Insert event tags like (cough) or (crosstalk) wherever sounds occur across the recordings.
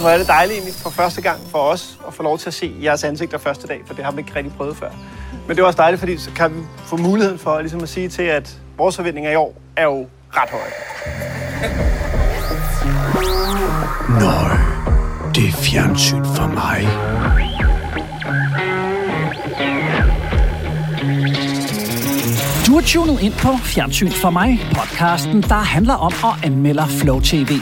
Hvor er det dejligt egentlig for første gang for os at få lov til at se jeres ansigter første dag, for det har vi ikke rigtig prøvet før. Men det er også dejligt, fordi så kan vi få muligheden for ligesom at sige til, at vores forventninger i år er jo ret høje. Nøj, det er fjernsyn for mig. Har tunet ind på Fjernsyn for mig, podcasten, der handler om at anmelde Flow TV.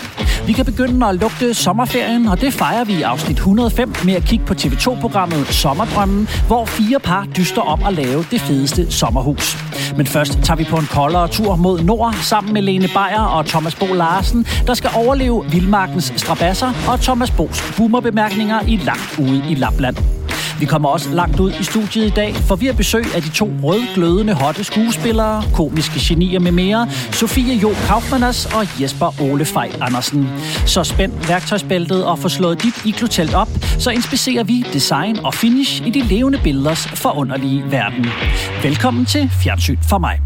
Vi kan begynde at lugte sommerferien, og det fejrer vi i afsnit 105 med at kigge på TV2-programmet Sommerdrømmen, hvor fire par dyster om at lave det fedeste sommerhus. Men først tager vi på en koldere tur mod nord sammen med Lene Beyer og Thomas Bo Larsen, der skal overleve vildmarkens strabasser og Thomas Bos boomerbemærkninger i langt ude i Lapland. Vi kommer også langt ud i studiet i dag, for vi har besøg af de to rødglødende hotte skuespillere, komiske genier med mere, Sofie Jo Kaufmanners og Jesper Ole Fej Andersen. Så spænd værktøjsbæltet og få slået dit iglotelt op, så inspicerer vi design og finish i de levende billeders forunderlige verden. Velkommen til Fjernsyn for mig.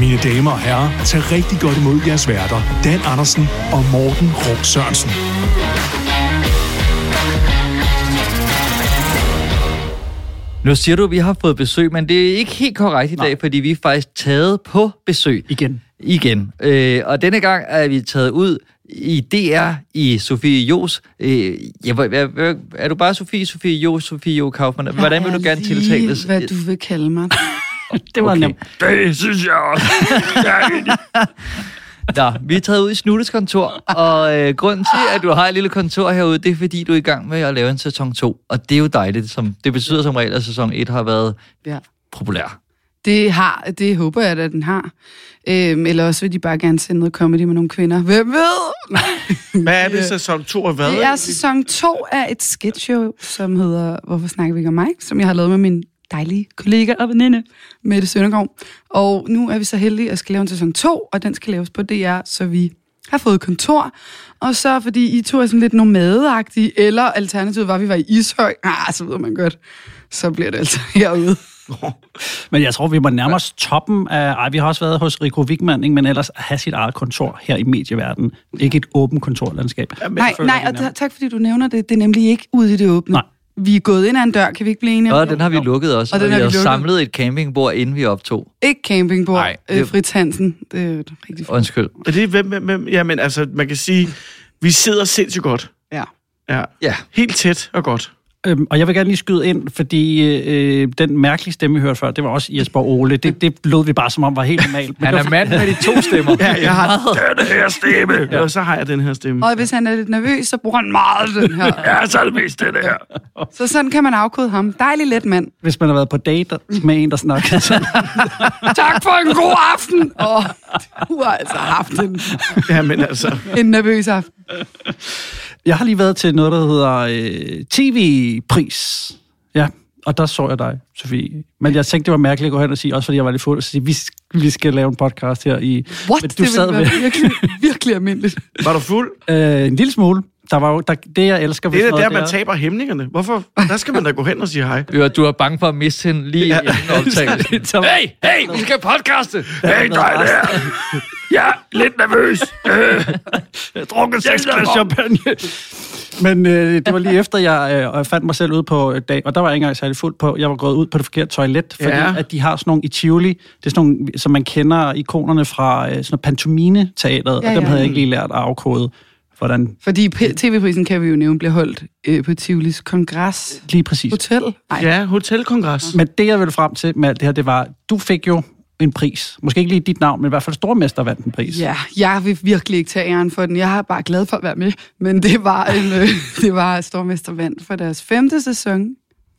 Mine damer og herrer, tag rigtig godt imod jeres værter, Dan Andersen og Morten Rum Sørensen. Nu siger du, at vi har fået besøg, men det er ikke helt korrekt i dag, fordi vi er faktisk taget på besøg. Igen. Igen. Øh, og denne gang er vi taget ud i DR i Sofie Jos. Øh, ja, hvad- er du bare Sofie, Sofie Jo, Sofie Jo Kaufmann? Hvordan vil du gerne tiltales? hvad du vil kalde mig. (laughs) Det var okay. nemt. Det synes jeg også. (laughs) Nå, vi er taget ud i Snuttes kontor, og øh, grunden til, at du har et lille kontor herude, det er, fordi du er i gang med at lave en sæson 2. Og det er jo dejligt. Som, det betyder som regel, at sæson 1 har været Ja. populær. Det, har, det håber jeg, at den har. Øhm, eller også vil de bare gerne sende noget comedy med nogle kvinder. Hvem ved? (laughs) Hvad er det, sæson 2 og hvad? Det er sæson 2 af et sketchshow, som hedder Hvorfor snakker vi ikke om mig? Som jeg har lavet med min dejlige kollega og veninde, Mette Søndergaard. Og nu er vi så heldige at skal lave en sæson 2, og den skal laves på DR, så vi har fået kontor. Og så, fordi I to er sådan lidt nomadeagtige, eller alternativet var, at vi var i Ishøj, ah, så ved man godt, så bliver det altså (laughs) herude. (laughs) Men jeg tror, vi må nærme os toppen af... Ej, vi har også været hos Rico Wigman, ikke? men ellers have sit eget kontor her i medieverdenen. Ikke et åbent kontorlandskab. Jamen, Nej, føler nej, og nærmest- ta- tak fordi du nævner det. Det er nemlig ikke ude i det åbne. Nej. Vi er gået ind ad en dør, kan vi ikke blive enige om Og det? den har vi lukket også, Og og, den vi har vi samlet et campingbord, inden vi optog. Ikke campingbord, Nej, Nej, det- øh, Fritz Hansen. Det er rigtig fint. Undskyld. Er det hvem, hvem, hvem? Jamen, altså, man kan sige, vi sidder sindssygt godt. Ja. Ja. Ja. Helt tæt og godt. Øhm, og jeg vil gerne lige skyde ind, fordi øh, den mærkelige stemme, vi hørte før, det var også Jesper Ole. Det, det lød vi bare som om var helt normalt. Men Han er mand med de to stemmer. Ja, jeg har den her stemme. Ja. Og så har jeg den her stemme. Og hvis han er lidt nervøs, så bruger han meget den her. (laughs) Ja, så er det mest den her. (laughs) Så sådan kan man afkode ham. Dejlig let mand. Hvis man har været på date med en, der snakker sådan. (laughs) Tak for en god aften! Åh, du har altså haft en, Ja, men altså. en nervøs aften. Jeg har lige været til noget, der hedder øh, TV-pris. Ja, og der så jeg dig, Sofie. Men jeg tænkte, det var mærkeligt at gå hen og sige, også fordi jeg var lidt fuld, at sige, vi, vi skal lave en podcast her i... What? Men Det ville være virkelig, virkelig almindeligt. Var du fuld? Øh, en lille smule. Der var jo, der, det, jeg elsker ved Det er der, man taber hæmningerne. Hvorfor? Der skal man da gå hen og sige hej. (laughs) Du er, du er bange for at miste hende lige ja. optagelsen. (laughs) Så- Hey, hey, vi skal podcaste! Hey, dig der. Ja, lidt nervøs. (laughs) Jeg drukket seks glas champagne. Men øh, det var lige efter, jeg øh, fandt mig selv ude på et dag, og der var jeg ikke engang særlig fuld på. Jeg var gået ud på det forkerte toilet, fordi Ja. at de har sådan nogle i Tivoli, det er sådan nogle, som man kender ikonerne fra øh, sådan noget pantomime-teateret, ja, Ja, og dem ja. havde jeg ikke lige lært at afkode, hvordan Fordi TV-prisen, kan vi jo nævne, blev holdt øh, på Tivolis Kongres lige præcis. Hotel. Ej, Ja, hotelkongres. Men det, jeg ville frem til med alt det her, det var, du fik jo en pris. Måske ikke lige dit navn, men i hvert fald Stormester vandt en pris. Ja, jeg vil virkelig ikke tage æren for den. Jeg er bare glad for at være med. Men det var, en, øh, (laughs) det var Stormester vandt for deres femte sæson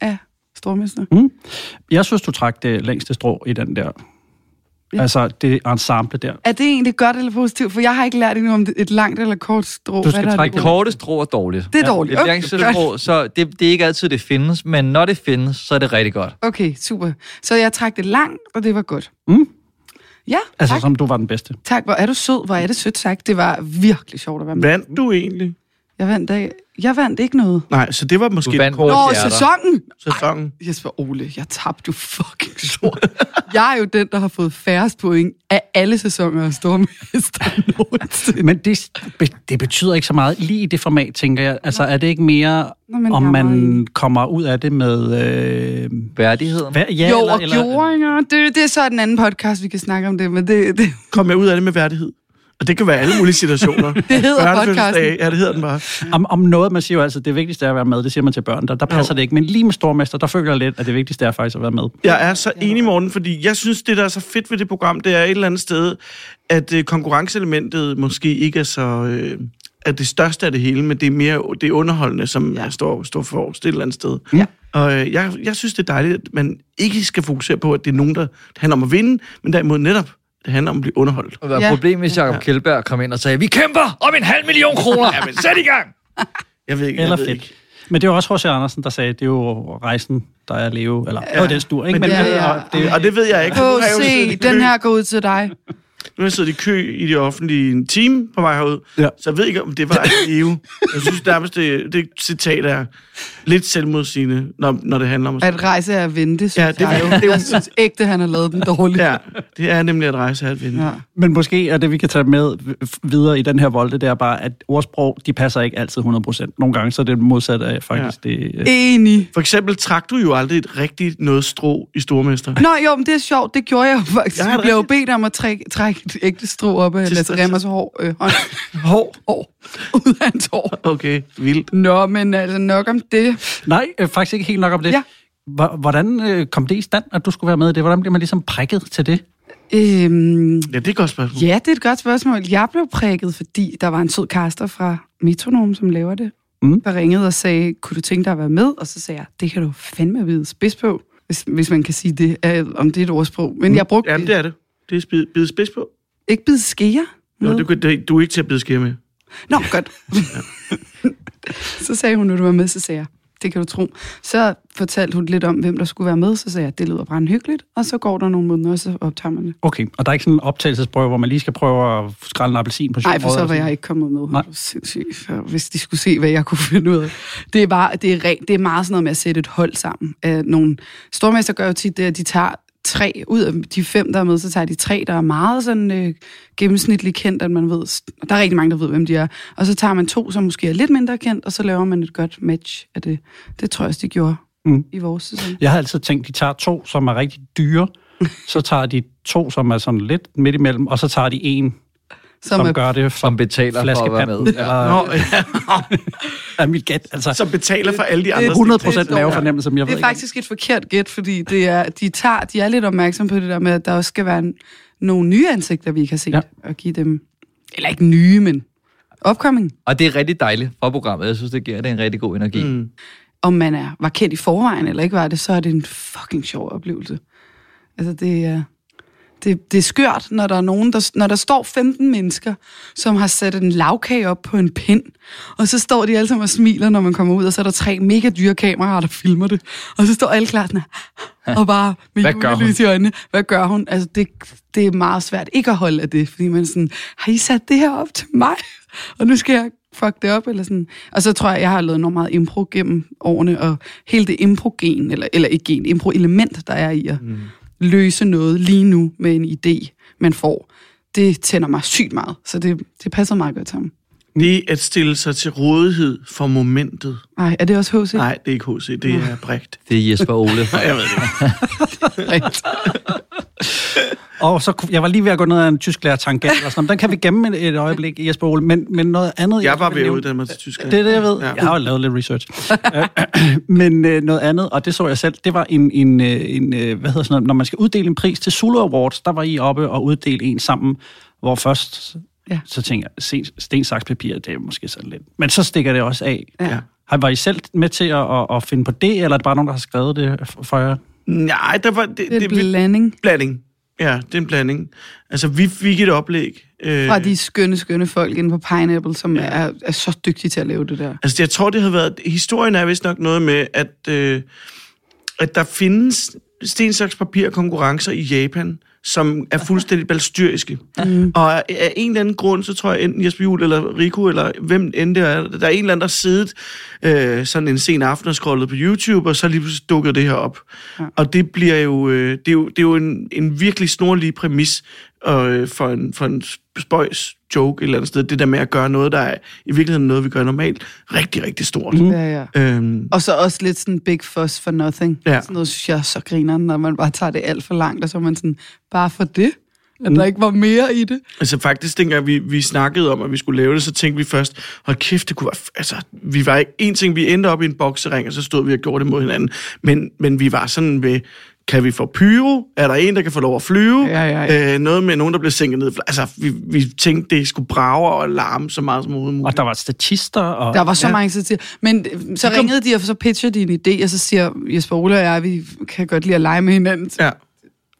af Stormester. Jeg synes, du trak det længste strå i den der. Ja. Altså, det ensemble der. Er det egentlig godt eller positivt? For jeg har ikke lært endnu om det- et langt eller kort strå. Du skal Hvad trække det Korte strå er dårligt. Det er dårligt. Et Okay, strå, så det, det er ikke altid, det findes, men når det findes, så er det rigtig godt. Okay, super. Så jeg trak det langt, og det var godt. Mm. Ja, Altså, tak. som du var den bedste. tak. Hvor er du sød. Hvor er det sødt sagt. Det var virkelig sjovt at være med. Vandt du egentlig? Jeg vandt, dag. jeg vandt ikke noget. Nej, så det var måske Du vandt kort Nå, hjerter. sæsonen! sæsonen. Jesper Ole, jeg tabte jo fucking stort. jeg er jo den, der har fået færrest point af alle sæsoner af Stormester nogensinde. Men det, det betyder ikke så meget lige i det format, tænker jeg. Altså, er det ikke mere, Nå, men om meget man enig. kommer ud af det med... Øh, Værdigheden. hvad, ja, jo, eller, og gjoringer. Det, det er så en anden podcast, vi kan snakke om det, men det, det, Kom jeg ud af det med værdighed. Og det kan være alle mulige situationer. (laughs) det hedder Børnefødselsdag, Ja, det hedder den bare. Om, om noget, man siger jo altid, det vigtigste er at være med, det siger man til børn, der, der passer det ikke. Men lige med stormester, der føler jeg lidt, at det vigtigste er faktisk at være med. Jeg er så enig, Morten, fordi jeg synes, det, der er så fedt ved det program, det er et eller andet sted, at øh, konkurrenceelementet måske ikke er så... Øh, er det største af det hele, men det er mere det er underholdende, som ja. står, står for et eller andet sted. Ja. Og øh, jeg, jeg synes, det er dejligt, at man ikke skal fokusere på, at det er nogen, der det handler om at vinde, men derimod netop, det handler om at blive underholdt. Det var et Ja. problem, hvis Jacob Kjeldberg kom ind og sagde, vi kæmper om en halv million kroner. Jamen, sæt i gang! Jeg ved ikke, Eller jeg ved fedt. ikke. Men det jo også H.C. Andersen, der sagde, det er jo rejsen, der er at leve. Eller ja. den stur, ikke? Men Men, det, ja, ja, ja. det, Og det ved jeg ikke. H.C., den her går ud til dig. Nu har jeg siddet i kø i det offentlige en time på vej herud, Ja. så jeg ved ikke, om det var at leve. Jeg synes nærmest, det, det citat er lidt selvmodsigende, når, når det handler om at At rejse er at vente, synes Ja, det jeg jo. det Jeg synes ægte, han har lavet den dårligt. Ja, det er nemlig at rejse at vinde. Ja. men måske er det, vi kan tage med videre i den her volde, det er bare, at ordsprog, de passer ikke altid 100%. Nogle gange så er det modsat af faktisk ja. det... øh, Enig. For eksempel trak du jo aldrig et rigtigt noget strå i Stormester. Nå jo, men det er sjovt. Det gjorde jeg jo faktisk. Er Jeg det blev jo bedt om at trække, trække et ægte strå op af Lasse. Remmers hår, øh, hånd, (laughs) Hår. hår, ud af hans hår. Okay, vildt. Nå, men altså nok om det. Nej, øh, faktisk ikke helt nok om det. Ja. Hvor- Hvordan øh, kom det i stand, at du skulle være med i det? Hvordan blev man ligesom prikket til det? Øhm, Ja, det er et godt spørgsmål. ja, det er et godt spørgsmål. Jeg blev prikket, fordi der var en sød kaster fra Metronom, som laver det, Mm. der ringede og sagde, kunne du tænke dig at være med? Og så sagde jeg, det kan du fandme vide spids på, hvis, hvis man kan sige det, øh, om det er et ordsprog. Men jeg brugte Jamen, det er det. Det er spid, bide spids på. ikke bide skære. Nå, det, du er ikke til at bide skære med. Nå, godt. så sagde hun, når du var med, så sagde jeg, det kan du tro. Så fortalte hun lidt om, hvem der skulle være med, så sagde jeg, det lyder brændt hyggeligt, og så går der nogle måneder, og så optager man det. Okay, og der er ikke sådan en optagelsesprøve, hvor man lige skal prøve at skrælle en appelsin på Nej, for så var jeg ikke kommet med. Nej. Sindssygt, hvis de skulle se, hvad jeg kunne finde ud af. Det er, bare, det er, rent, det er meget sådan noget med at sætte et hold sammen. Nogle stormester gør jo tit det, at de tager tre ud af de fem, der er med, så tager de tre, der er meget sådan øh, gennemsnitligt kendt, at man ved, der er rigtig mange, der ved, hvem de er. Og så tager man to, som måske er lidt mindre kendt, og så laver man et godt match af det. Det tror jeg også, de gjorde Mm. i vores sæson. Jeg har altid tænkt, de tager to, som er rigtig dyre, (laughs) så tager de to, som er sådan lidt midt imellem, og så tager de en, som, Som, er, gør det Som betaler for at være med. Eller, Nå, ja. (laughs) er mit gæt. Altså, Som betaler for alle de andre. 100 det procent mavefornemmelse, som jeg det ved er faktisk et forkert gæt, fordi det er, de, tager, de er lidt opmærksomme på det der med, at der også skal være en, nogle nye ansigter, vi ikke har set, Ja. ja. og give dem, eller ikke nye, men opkoming. Og det er rigtig dejligt for programmet. Jeg synes, det giver det en rigtig god energi. Mm. Mm. om man er, var kendt i forvejen, eller ikke var det, så er det en fucking sjov oplevelse. Altså, det er, det, det er skørt, når der er nogen, der, når der står 15 mennesker, som har sat en lavkage op på en pind, og så står de alle sammen og smiler, når man kommer ud, og så er der tre mega dyre kameraer, der filmer det, og så står alle klar sådan og bare med Hvad julelys i øjnene. Hvad gør hun? Altså, det, det er meget svært ikke at holde af det, fordi man sådan, har I sat det her op til mig? (laughs) Og nu skal jeg fuck det op, eller sådan. Og så tror jeg, jeg har lavet enormt meget impro gennem årene, og hele det impro-gen, eller, eller ikke gen, impro-element, der er i at mm løse noget lige nu med en idé, man får, det tænder mig sygt meget. Så det, det passer meget godt til ham. Det at stille sig til rådighed for momentet. Ej, er det også H.C.? Nej, det er ikke HC, det er Brigt. Det er Jesper Ole. (laughs) Nej, jeg ved det. (laughs) Og så, jeg var lige ved at gå ned ad en tysk lærer tangent, eller sådan noget. Den kan vi gemme et, et øjeblik, Jesper Ole. Men, men noget andet... Jeg var ved at uddanne mig til Tyskland. Det er det, jeg ved. Ja. Jeg har jo lavet lidt research. Øh, (clears throat) Men øh, noget andet, og det så jeg selv, det var en, en, øh, en øh, hvad hedder sådan noget, når man skal uddele en pris til Zulu Awards, der var I oppe og uddele en sammen, hvor først, Ja. så tænker jeg, sten, saks, papir, det er måske sådan lidt. Men så stikker det også af. Ja. Har Var I selv med til at, at, at finde på det, eller er det bare nogen, der har skrevet det for jer? Nej, der var... Det, Det er en det, blanding blanding. Ja, det er en blanding. Altså, vi fik et oplæg. Øh, fra de skønne, skønne folk inde på Pineapple, som Ja. er, er så dygtige til at lave det der. Altså, jeg tror, det havde været... Historien er vist nok noget med, at, øh, at der findes sten, saks, papir konkurrencer i Japan, som er fuldstændig balstyriske. Mm. Og af en eller anden grund, så tror jeg enten Jesper Juhl eller Rico, eller hvem end det er, der er en eller anden, der siddet øh, sådan en sen aften og scrollet på YouTube, og så lige pludselig dukker det her op. Ja. Og det bliver jo, øh, det er jo, det er jo en, en virkelig snorlig præmis øh, for, en, for en spøjs joke et eller andet sted. Det der med at gøre noget, der er i virkeligheden noget, vi gør normalt, rigtig, rigtig stort. Mm. Ja, ja. Øhm, Og så også lidt sådan big fuss for nothing. Ja. Sådan noget synes jeg så griner, når man bare tager det alt for langt, og så er man sådan, bare for det? At der ikke var mere i det? Altså faktisk, dengang vi, vi snakkede om, at vi skulle lave det, så tænkte vi først, hold kæft, det kunne være... f- Altså, vi var ikke... En ting, vi endte op i en boksering, og så stod vi og gjorde det mod hinanden. Men, men vi var sådan ved, kan vi få pyro? Er der en, der kan få lov at flyve? Ja, ja, ja. Øh, noget med nogen, der bliver sænket ned. Altså, vi, vi tænkte, det skulle brage og larme så meget som overhovedet Og muligt. der var statister, og... Der var så Ja. mange til. Men øh, så ringede de, og så pitchede de en idé, og så siger Jesper Ole og jeg, vi kan godt lide at lege med hinanden. Ja.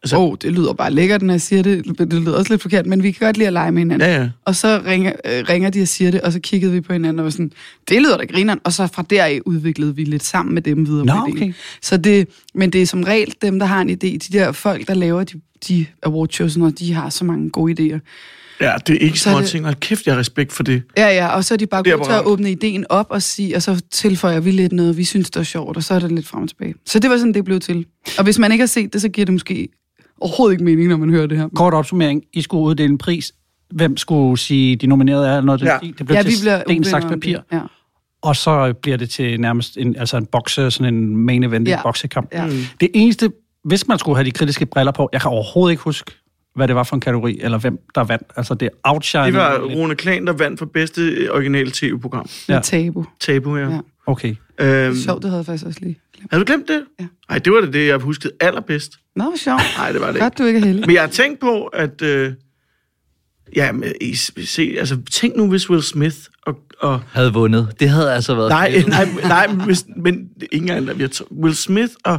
Altså, oh, det lyder bare lækkert, når jeg siger det. Det lyder også lidt forkert, men vi kan godt lide at lege med hinanden. Ja, ja. Og så ringer, øh, ringer de og siger det, og så kiggede vi på hinanden og var sådan, det lyder da grineren. Og så fra deraf udviklede vi lidt sammen med dem videre Nå, på ideen. okay. Så det, men det er som regel dem, der har en idé. De der folk, der laver de, de awardshows, når de har så mange gode idéer. Ja, det er ikke Så det- ting. Hold kæft, jeg har respekt for det. Ja, ja, og så er de bare gode til at åbne ideen op og sige, og så tilføjer vi lidt noget, vi synes, der er sjovt, og så er det lidt frem og tilbage. Så det var sådan, det blev til. Og hvis man ikke har set det, så giver det måske overhovedet ikke mening, når man hører det her. Kort opsummering. I skulle uddele en pris. Hvem skulle sige, de nominerede er noget? Ja. Ja. Det blev Ja, til vi bliver sten, saks, papir. det. Ja. Og så bliver det til nærmest en, altså en bokse, sådan en main event, ja. En boksekamp. Ja. Mm. Det eneste, hvis man skulle have de kritiske briller på, jeg kan overhovedet ikke huske, hvad det var for en kategori, eller hvem der vandt. Altså det er outshine. Det var Rune Klan, der vandt for bedste originale tv-program. Med Ja. tabu. Tabu, ja. Ja. Okay. Øhm, Sjovt, det havde jeg faktisk også lige glemt. har du glemt det? Ja. Nej, det var det, det, jeg huskede allerbedst. Nå, hvor sjovt. Nej, det var det ikke. Godt, du ikke er heldig. Men jeg har tænkt på, at... Øh, ja, men, I, se, altså, tænk nu, hvis Will Smith og... og Havde vundet. Det havde altså været... nej, nej, nej, men hvis, men ikke engang, vi har Will Smith og,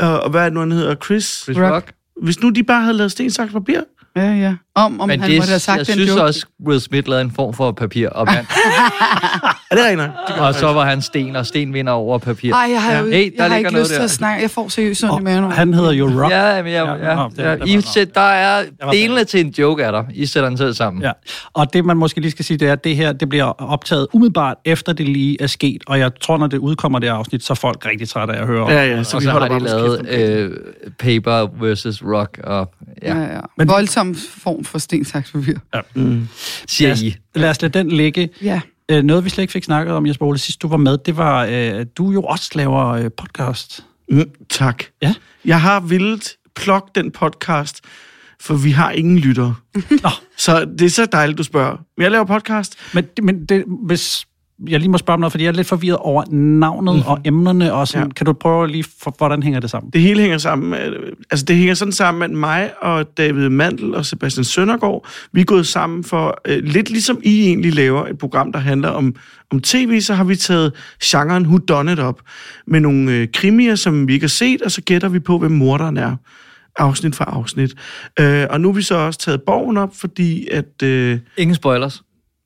og, og hvad er det nu, han hedder? Chris. Chris Rock. Rock. Hvis nu de bare havde lavet sten, saks, papir. Ja, ja. Om, om Men han det, måtte have sagt jeg den synes joke. også, Will Smith lavede en form for papir og vand. (laughs) Er det rigtigt? nok? og så var han sten, og sten vinder over papir. Ej, jeg har, jo, Hey, der jeg har ikke lyst til der. at snakke. Jeg får seriøst ondt i maven. han hedder jo Rock. Ja, men jeg, Ja, ja, ja, det I sæt, der er delene til en joke, er der. I sætter den selv sammen. Ja, og det man måske lige skal sige, det er, at det her det bliver optaget umiddelbart efter det lige er sket, og jeg tror, når det udkommer det afsnit, så er folk rigtig trætte af at høre om. Ja, ja, så Og vi så har de lavet øh, Paper versus Rock, og ja, Ja, ja. Men-. Voldsom form for sten, saks, papir. Mm. siger lad, os, I. lad os lade den ligge. Ja. Øh, noget, vi slet ikke fik snakket om, Jesper Ole, sidst du var med, det var, øh, du jo også laver øh, podcast. Mm, tak. Ja. Jeg har vildt plukke den podcast, for vi har ingen lyttere. (laughs) Nå. Så det er så dejligt, du spørger. Men jeg laver podcast. Men, men det, hvis jeg lige må spørge om noget, fordi jeg er lidt forvirret over navnet mm-hmm. og emnerne, og sådan, Ja. kan du prøve lige, for, hvordan hænger det sammen? Det hele hænger sammen. med- Altså, det hænger sådan sammen, at mig og David Mandel og Sebastian Søndergaard, vi er gået sammen for, øh, lidt ligesom I egentlig laver et program, der handler om, om tv, så har vi taget genren Who Done It op med nogle øh, krimier, som vi ikke har set, og så gætter vi på, hvem morderen er afsnit for afsnit. Øh, og nu har vi så også taget borgen op, fordi at... Øh, Ingen spoilers.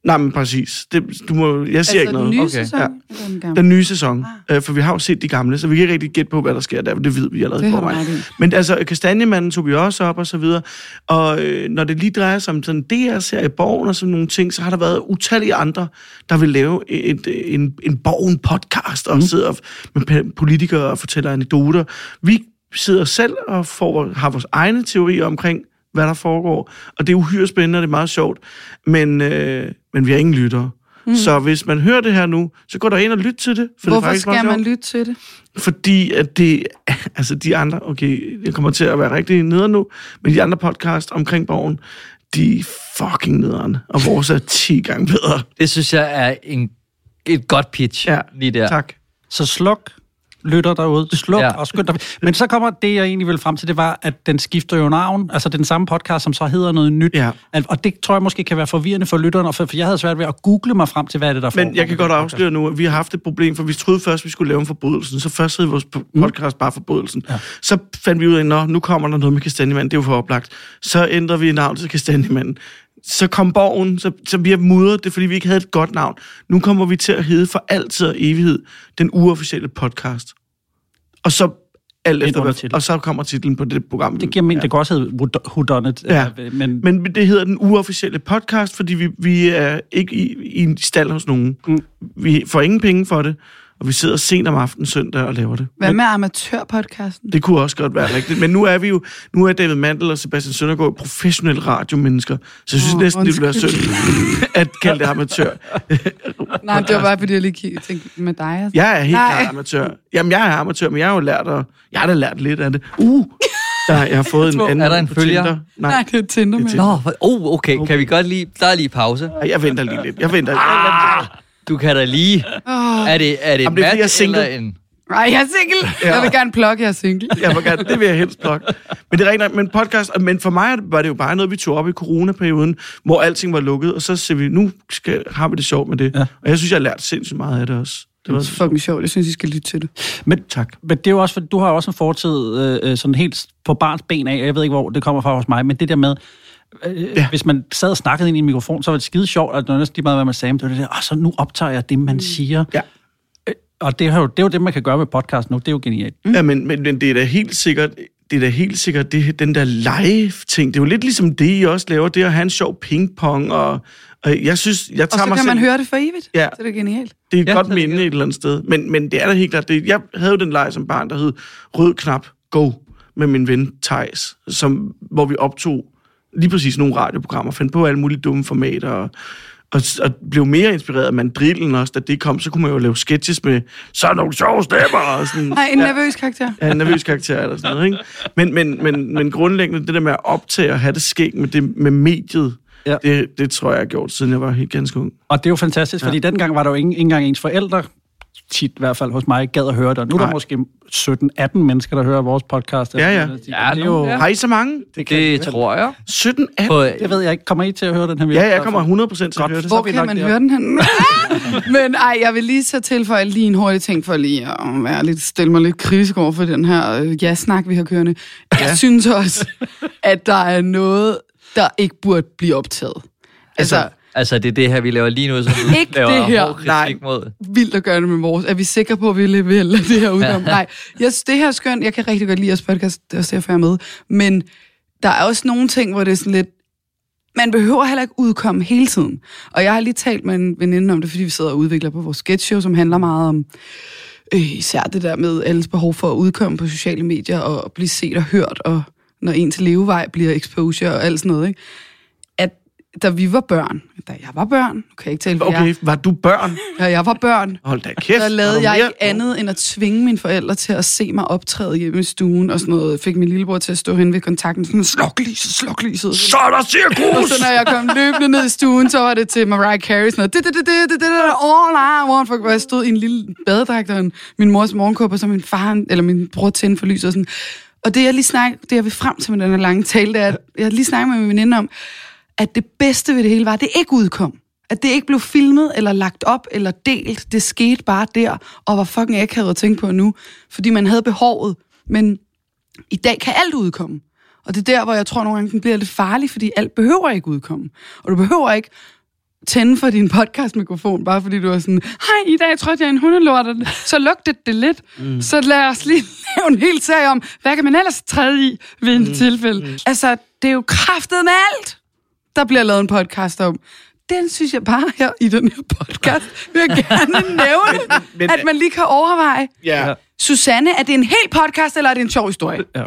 Nej, men præcis. Det, du må, jeg siger ikke altså, noget. den nye Okay. sæson? Ja. Den gamle? Den nye sæson. Ah. Øh, for vi har jo set de gamle, så vi kan ikke rigtig gætte på, hvad der sker der. Det ved vi allerede ret i. Men altså, Kastanjemanden tog vi også op og så videre. Og øh, når det lige drejer sig om sådan DR-serie Borgen og sådan nogle ting, så har der været utallige andre, der vil lave et, et, en, en Borgen-podcast og mm. sidder med politikere og fortæller anekdoter. Vi sidder selv og får, har vores egne teorier omkring, hvad der foregår. Og det er uhyre spændende, og det er meget sjovt. Men, øh, men vi har ingen lyttere. Mm. Så hvis man hører det her nu, så gå der ind og lyt til det. For det Hvorfor meget skal man lytte til det? Fordi at det, (laughs) altså de andre, okay, jeg kommer til at være rigtig nede nu, men de andre podcast omkring borgen, de er fucking nederen, og vores er 10 gange bedre. Det synes jeg er en, et godt pitch Ja, lige der. Tak. Så sluk lytter derude, sluk Ja. og skynd dig. Men så kommer det, jeg egentlig vil frem til, det var, at den skifter jo navn. Altså det er den samme podcast, som så hedder noget nyt. Ja. Og det tror jeg måske kan være forvirrende for lytterne, for for jeg havde svært ved at google mig frem til, hvad er det, der foregår. Men jeg kan godt afsløre nu, at vi har haft et problem, for vi troede først, vi skulle lave en forbrydelsen. Så først hed vores po- podcast bare forbrydelsen. Ja. Så fandt vi ud af, at nu kommer der noget med Kastanjemanden, det er jo for oplagt. Så ændrer vi navn til Kastanjemanden. Så kom Borgen, så, så vi har mudret det, fordi vi ikke havde et godt navn. Nu kommer vi til at hedde for altid og evighed den uofficielle podcast. Og så alt efter, hvad, og så kommer titlen på det program. Det giver mening. Ja. Det kan også hedde Who- Who Done It. Ja. øh, Men, Men det hedder den uofficielle podcast, fordi vi, vi er ikke i, i en stald hos nogen. Mm. Vi får ingen penge for det, og vi sidder sent om aftenen søndag og laver det. Hvad med amatørpodcasten? Det kunne også godt være rigtigt. Men nu er vi jo, nu er David Mandel og Sebastian Søndergaard professionelle radiomennesker. Så jeg synes oh, næsten, det ville være synd undskyld. at kalde det amatør. (laughs) Nej, det var bare, fordi jeg lige kiggede- tænkte med dig. Altså. Jeg er helt Nej. klart amatør. Jamen, jeg er amatør, men jeg har jo lært, at, jeg har da lært lidt af det. Uh, der, jeg har (laughs) fået en anden Er der en følger? Tinder. Nej, Nej, det er Tinder, med. Nå, oh, okay. Kan vi godt lige... Der er lige pause. Jeg venter lige lidt. Jeg venter. Ah, du kan da lige... Oh. Er det, er det Jamen, det er fordi, jeg er match single. eller en... Nej, jeg er single. Ja. Jeg vil gerne plukke, jeg er single. Jeg vil gerne, det vil jeg helst plukke. Men det er rigtigt, nok, men podcast, men for mig var det jo bare noget, vi tog op i coronaperioden, hvor alting var lukket, og så ser vi, nu skal, har vi det sjovt med det. Ja. Og jeg synes, jeg har lært sindssygt meget af det også. Det var fucking sjovt. Jeg synes, I skal lytte til det. men, Tak. men det er jo også, for du har jo også en fortid øh, øh, sådan helt på barns ben af, og jeg ved ikke, hvor det kommer fra hos mig, men det der med, ja. Ja. hvis man sad og snakkede ind i en mikrofon, så var det skide sjovt, og det var næsten lige meget, hvad man sagde, men det var det der, "Åh, så nu optager jeg det, man siger. Ja. Øh, Og det er, jo, det er jo det, man kan gøre med podcast nu. Det er jo genialt. Mm. Ja, men, men, men det er da helt sikkert, det er da helt sikkert det, den der live-ting. Det er jo lidt ligesom det, I også laver, det at have en sjov pingpong, og, og jeg synes, jeg Og tager så mig kan selv... man høre det for evigt. Ja. Så det er genialt. Det er et Ja, godt minde et eller andet sted. Men, men det er da helt klart. Det, jeg havde jo den leg som barn, der hed Rød knap, go, med min ven Tejs, som, hvor vi optog lige præcis nogle radioprogrammer, fandt på alle mulige dumme formater, og, og, og blev mere inspireret af mandrillen også, da det kom, så kunne man jo lave sketches med, så er nogle sjove stemmer, og sådan. Nej, en nervøs karakter. Ja, en nervøs karakter eller sådan noget, ikke? Men, men, men, men grundlæggende, det der med at optage og have det skæg med, det, med mediet, Ja. ja. det, det tror jeg, jeg har gjort, siden jeg var helt ganske ung. Og det er jo fantastisk, fordi ja. dengang var der jo ikke, ikke engang ens forældre, tit i hvert fald hos mig, gad at høre det. Og nu er der måske 17-18 mennesker, der hører vores podcast. Ja, ja. Det Ja, er jo... nu- Har I så mange? Det, kan, Det tror jeg. 17, 18? På, det ved jeg ikke. Kommer I til at høre den her Ja, jeg kommer 100% til at høre det. Hvor kan man der. høre den hen? (laughs) Men ej, jeg vil lige så tilføje lige en hurtig ting for lige at være lidt, stille mig lidt kritisk over for den her øh, ja-snak, vi har kørende. Jeg Ja. synes også, at der er noget, der ikke burde blive optaget. Altså, altså, det er det her, vi laver lige nu, som du Ikke laver det her. Nej. mod. vildt at gøre det med vores. Er vi sikre på, at vi lade det her udkomme? Nej, jeg synes, det her er skønt. Jeg kan rigtig godt lide jeres podcast, det er også derfor, jeg er med. Men der er også nogle ting, hvor det er sådan lidt... Man behøver heller ikke udkomme hele tiden. Og jeg har lige talt med en veninde om det, fordi vi sidder og udvikler på vores sketchshow, som handler meget om øh, især det der med alles behov for at udkomme på sociale medier og, blive set og hørt, og når en til levevej bliver exposure og alt sådan noget. Ikke? Da vi var børn, da jeg var børn, nu kan jeg ikke tale for Okay, jer, var du børn? da jeg var børn, Hold da kæft. der lavede jeg mere- ikke andet end at tvinge mine forældre til at se mig optræde hjemme i stuen og sådan noget. Fik min lillebror til at stå hen ved kontakten, sådan, sluk lyset, sluk lyset. Så er der Og cirkus! så når jeg kom løbende ned i stuen, så var det til Mariah Carey, sådan noget, det, det, det, det, det, all I want, for jeg stod i en lille badedragt og min mors morgenkåb, og så min far, eller min bror tændte for lyset og sådan. Og det jeg lige snak, det jeg vil frem til med den her lange tale, det er, at jeg lige snakkede med min veninde om, at det bedste ved det hele var, at det ikke udkom. At det ikke blev filmet, eller lagt op, eller delt. Det skete bare der, og var fucking akavet at tænke på nu, fordi man havde behovet. Men i dag kan alt udkomme. Og det er der, hvor jeg tror nogle gange, den bliver lidt farlig, fordi alt behøver ikke udkomme. Og du behøver ikke tænde for din podcastmikrofon, bare fordi du er sådan, hej, i dag trådte jeg i en hundelort, så lugtede det lidt. Mm. Så lad os lige (laughs) lave en hel serie om, hvad kan man ellers træde i ved en mm. tilfælde. Mm. Altså, det er jo kraftet med alt, der bliver lavet en podcast om. Den synes jeg bare her i den her podcast, (laughs) vil jeg gerne nævne, men- men- at man lige kan overveje, Ja, Susanne, er det en hel podcast, eller er det en sjov historie? Ja. men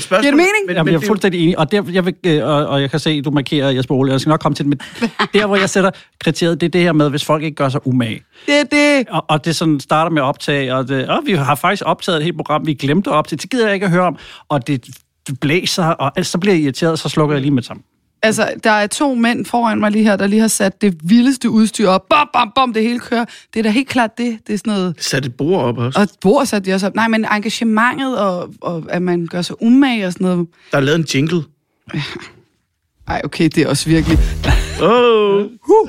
spørgsmålet... Giver det mening? Men, Jamen, men jeg er fuldstændig enig, og, der, jeg vil, øh, og, og jeg kan se, at du markerer Jesper Ole, jeg skal nok komme til det, men (laughs) der, hvor jeg sætter kriteriet, det er det her med, hvis folk ikke gør sig umage. Det er det. Og, og det sådan starter med at optage, og, det, og vi har faktisk optaget et helt program, vi glemte at optage, det gider jeg ikke at høre om, og det blæser, og altså, så bliver jeg irriteret, så slukker jeg lige med sammen. Altså, der er to mænd foran mig lige her, der lige har sat det vildeste udstyr op. Bom, bom, bom, det hele kører. Det er da helt klart det. Det er sådan noget... Sat et bord op også. Og bord satte de også op. Nej, men engagementet, og, og at man gør sig umage og sådan noget. Der er lavet en jingle. Ej, okay, det er også virkelig... Oh.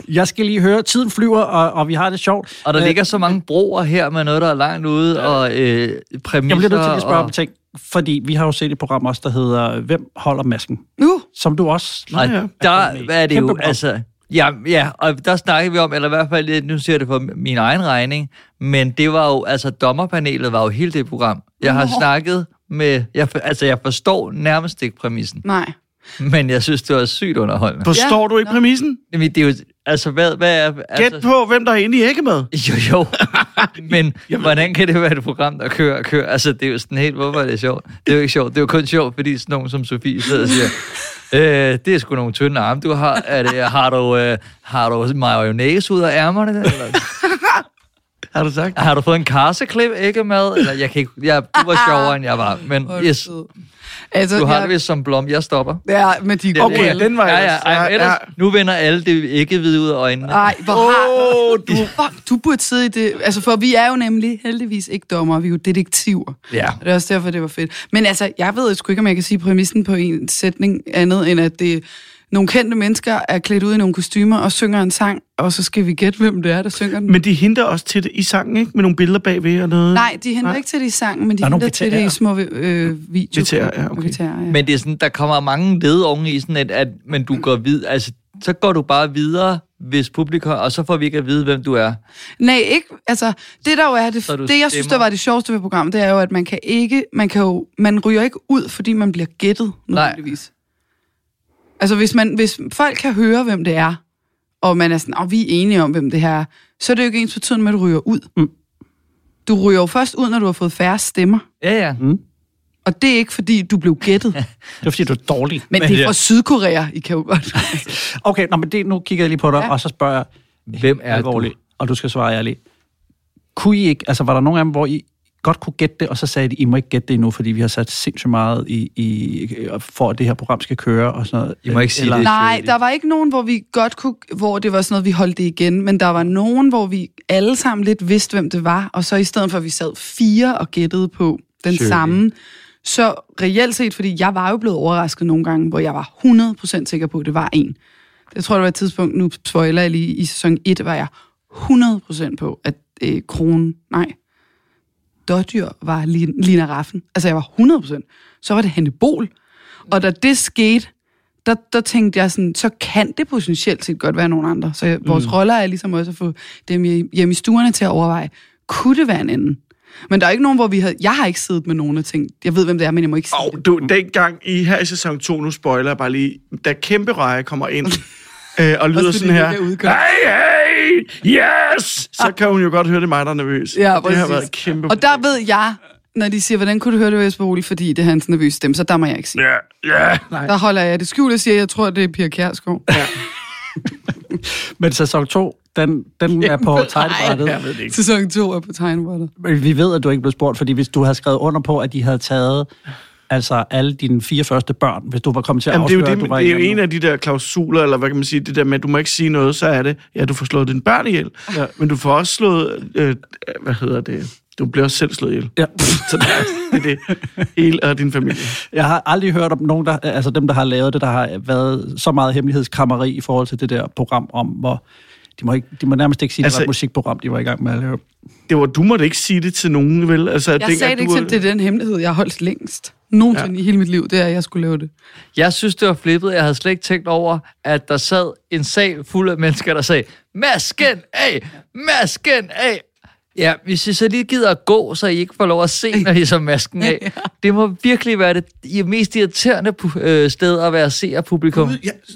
Jeg skal lige høre, tiden flyver, og, og vi har det sjovt. Og der Øh, ligger så mange broer her med noget, der er langt ude, og øh, præmisser. Jeg bliver nødt til at spørge og, om ting, fordi vi har jo set et program også, der hedder Hvem holder masken? Nu, Som du også... Og ja. der hvad er det jo, program. altså... Ja, ja, og der snakkede vi om, eller i hvert fald, nu siger jeg det for min egen regning, men det var jo, altså dommerpanelet var jo hele det program. Jeg har Nå. snakket med, jeg, altså jeg forstår nærmest ikke præmissen, Nej. Men jeg synes, det var sygt underholdende. Forstår Ja, du ikke nå. præmissen? Jamen, det er jo, altså hvad, hvad er... Altså, Gæt på, hvem der er inde i æggemad. (laughs) Jo, jo. (laughs) Men hvordan kan det være et program, der kører og kører? Altså, det er jo sådan helt, hvorfor er det sjovt? Det er jo ikke sjovt. Det er jo kun sjovt, fordi sådan nogen som Sofie sidder og siger, (laughs) øh, det er sgu nogle tynde arme, du har. Er det, har du, øh, har du mayonnaise ud af ærmerne? Eller, Har du sagt? har du fået en karseklip, ikke med? Eller, jeg kan ikke, jeg, du var sjovere, end jeg var. Men yes. Altså, du har jeg, det vist som blom. Jeg stopper. Ja, men de er Okay, den var Ja, ja, ellers- men ellers, ja. nu vender alle det ikke hvide ud af øjnene. Nej, hvor har... Åh, Du, fuck, du burde sidde i det. Altså, for vi er jo nemlig heldigvis ikke dommer, vi er jo detektiver. Ja. Og det er også derfor, det var fedt. Men altså, jeg ved sgu ikke, om jeg kan sige præmissen på en sætning andet, end at det nogle kendte mennesker er klædt ud i nogle kostymer og synger en sang, og så skal vi gætte, hvem det er, der synger den. Men de hinter også til det i sangen, ikke? Med nogle billeder bagved og noget. Nej, de henter Nej. ikke til det i sangen, men de Der er henter til det i små øh, videoer. VTR'er, ja, okay. Ja. Men det er sådan, der kommer mange led oven i sådan, at, at men du går vid, altså, så går du bare videre, hvis publikum, og så får vi ikke at vide, hvem du er. Nej, ikke. Altså, det der jo er, det, det jeg synes, der var det sjoveste ved programmet, det er jo, at man kan ikke, man kan jo, man ryger ikke ud, fordi man bliver gættet, nødvendigvis. Altså, hvis, man, hvis folk kan høre, hvem det er, og man er sådan, og vi er enige om, hvem det her er, så er det jo ikke ens betydende med, at du ryger ud. Mm. Du ryger jo først ud, når du har fået færre stemmer. Ja, ja. Og det er ikke, fordi du blev gættet. (laughs) Det er fordi, du er dårlig. Men det er fra Sydkorea, I kan jo godt. (laughs) Okay, nå, men det, nu kigger jeg lige på dig, Ja. ja. og så spørger jeg Hvem er alvorligt, du? og du skal svare ærligt. Kunne I ikke, altså var der nogen af dem, hvor I godt kunne gætte det, og så sagde de, I må ikke gætte det endnu, fordi vi har sat sindssygt meget i, i for at det her program skal køre og sådan noget. I må ikke sige det. Nej, der var ikke nogen, hvor vi godt kunne, hvor det var sådan noget, vi holdt det igen, men der var nogen, hvor vi alle sammen lidt vidste, hvem det var, og så i stedet for, at vi sad fire og gættede på den Shirley. samme, så reelt set, fordi jeg var jo blevet overrasket nogle gange, hvor jeg var 100% sikker på, at det var en. Jeg tror, det var et tidspunkt, nu spoiler jeg lige, i sæson 1 var jeg 100% på, at øh, kronen, nej, Dårdyr var Lin- Lina Raffen. Altså, jeg var 100%. Så var det Hanne Bol. Og da det skete, der, der tænkte jeg sådan, så kan det potentielt set godt være nogen andre. Så vores Mm. roller er ligesom også at få dem hjem- hjemme i stuerne til at overveje, kunne det være en anden? Men der er ikke nogen, hvor vi har... Jeg har ikke siddet med nogen og tænkt, jeg ved, hvem det er, men jeg må ikke sige Og det. du, dengang i her i sæson 2, nu spoiler jeg bare lige, da kæmpe reje kommer ind, (laughs) øh, og lyder sådan her, er hey, hey, yes! Så kan hun jo godt høre, det er mig, der er nervøs. Ja, det har været et kæmpe Og der ved jeg, når de siger, hvordan kunne du høre det var Jesper Ole, fordi det er hans nervøse stemme, så der må jeg ikke sige. Ja, ja. Der holder jeg det skjult og siger, jeg tror, det er Pia Kjærsgaard. (laughs) Men sæson 2, den, den er på tegnebrættet. Jeg ved det ikke. Sæson 2 er på tegnebrættet. Men vi ved, at du ikke blev spurgt, fordi hvis du havde skrevet under på, at de havde taget altså alle dine fire første børn, hvis du var kommet til at Jamen, det er jo, afsløre, det, at du var det er jo en af de der klausuler, eller hvad kan man sige, det der med, at du må ikke sige noget, så er det, ja, du får slået dine børn ihjel, Ja. men du får også slået, øh, hvad hedder det, du bliver også selv slået ihjel. Ja. (laughs) Så det er det, er hele af din familie. Jeg har aldrig hørt om nogen, der, altså dem, der har lavet det, der har været så meget hemmelighedskrammeri i forhold til det der program om, hvor de må, ikke, de må nærmest ikke sige, altså, Altså- det var et musikprogram, de var i gang med at lave. Det var, du måtte ikke sige det til nogen, vel? Altså, Jeg sagde det ikke til, det er den hemmelighed, jeg har holdt længst. Nogensinde ja. i hele mit liv, det er, at jeg skulle lave det. Jeg synes, det var flippet. Jeg havde slet ikke tænkt over, at der sad en sal fuld af mennesker, der sagde, masken af, masken af. Ja, hvis I så lige gider at gå, så I ikke får lov at se, (laughs) når I så masken af. Det må virkelig være det i- mest irriterende øh, sted at være seerpublikum. Ja,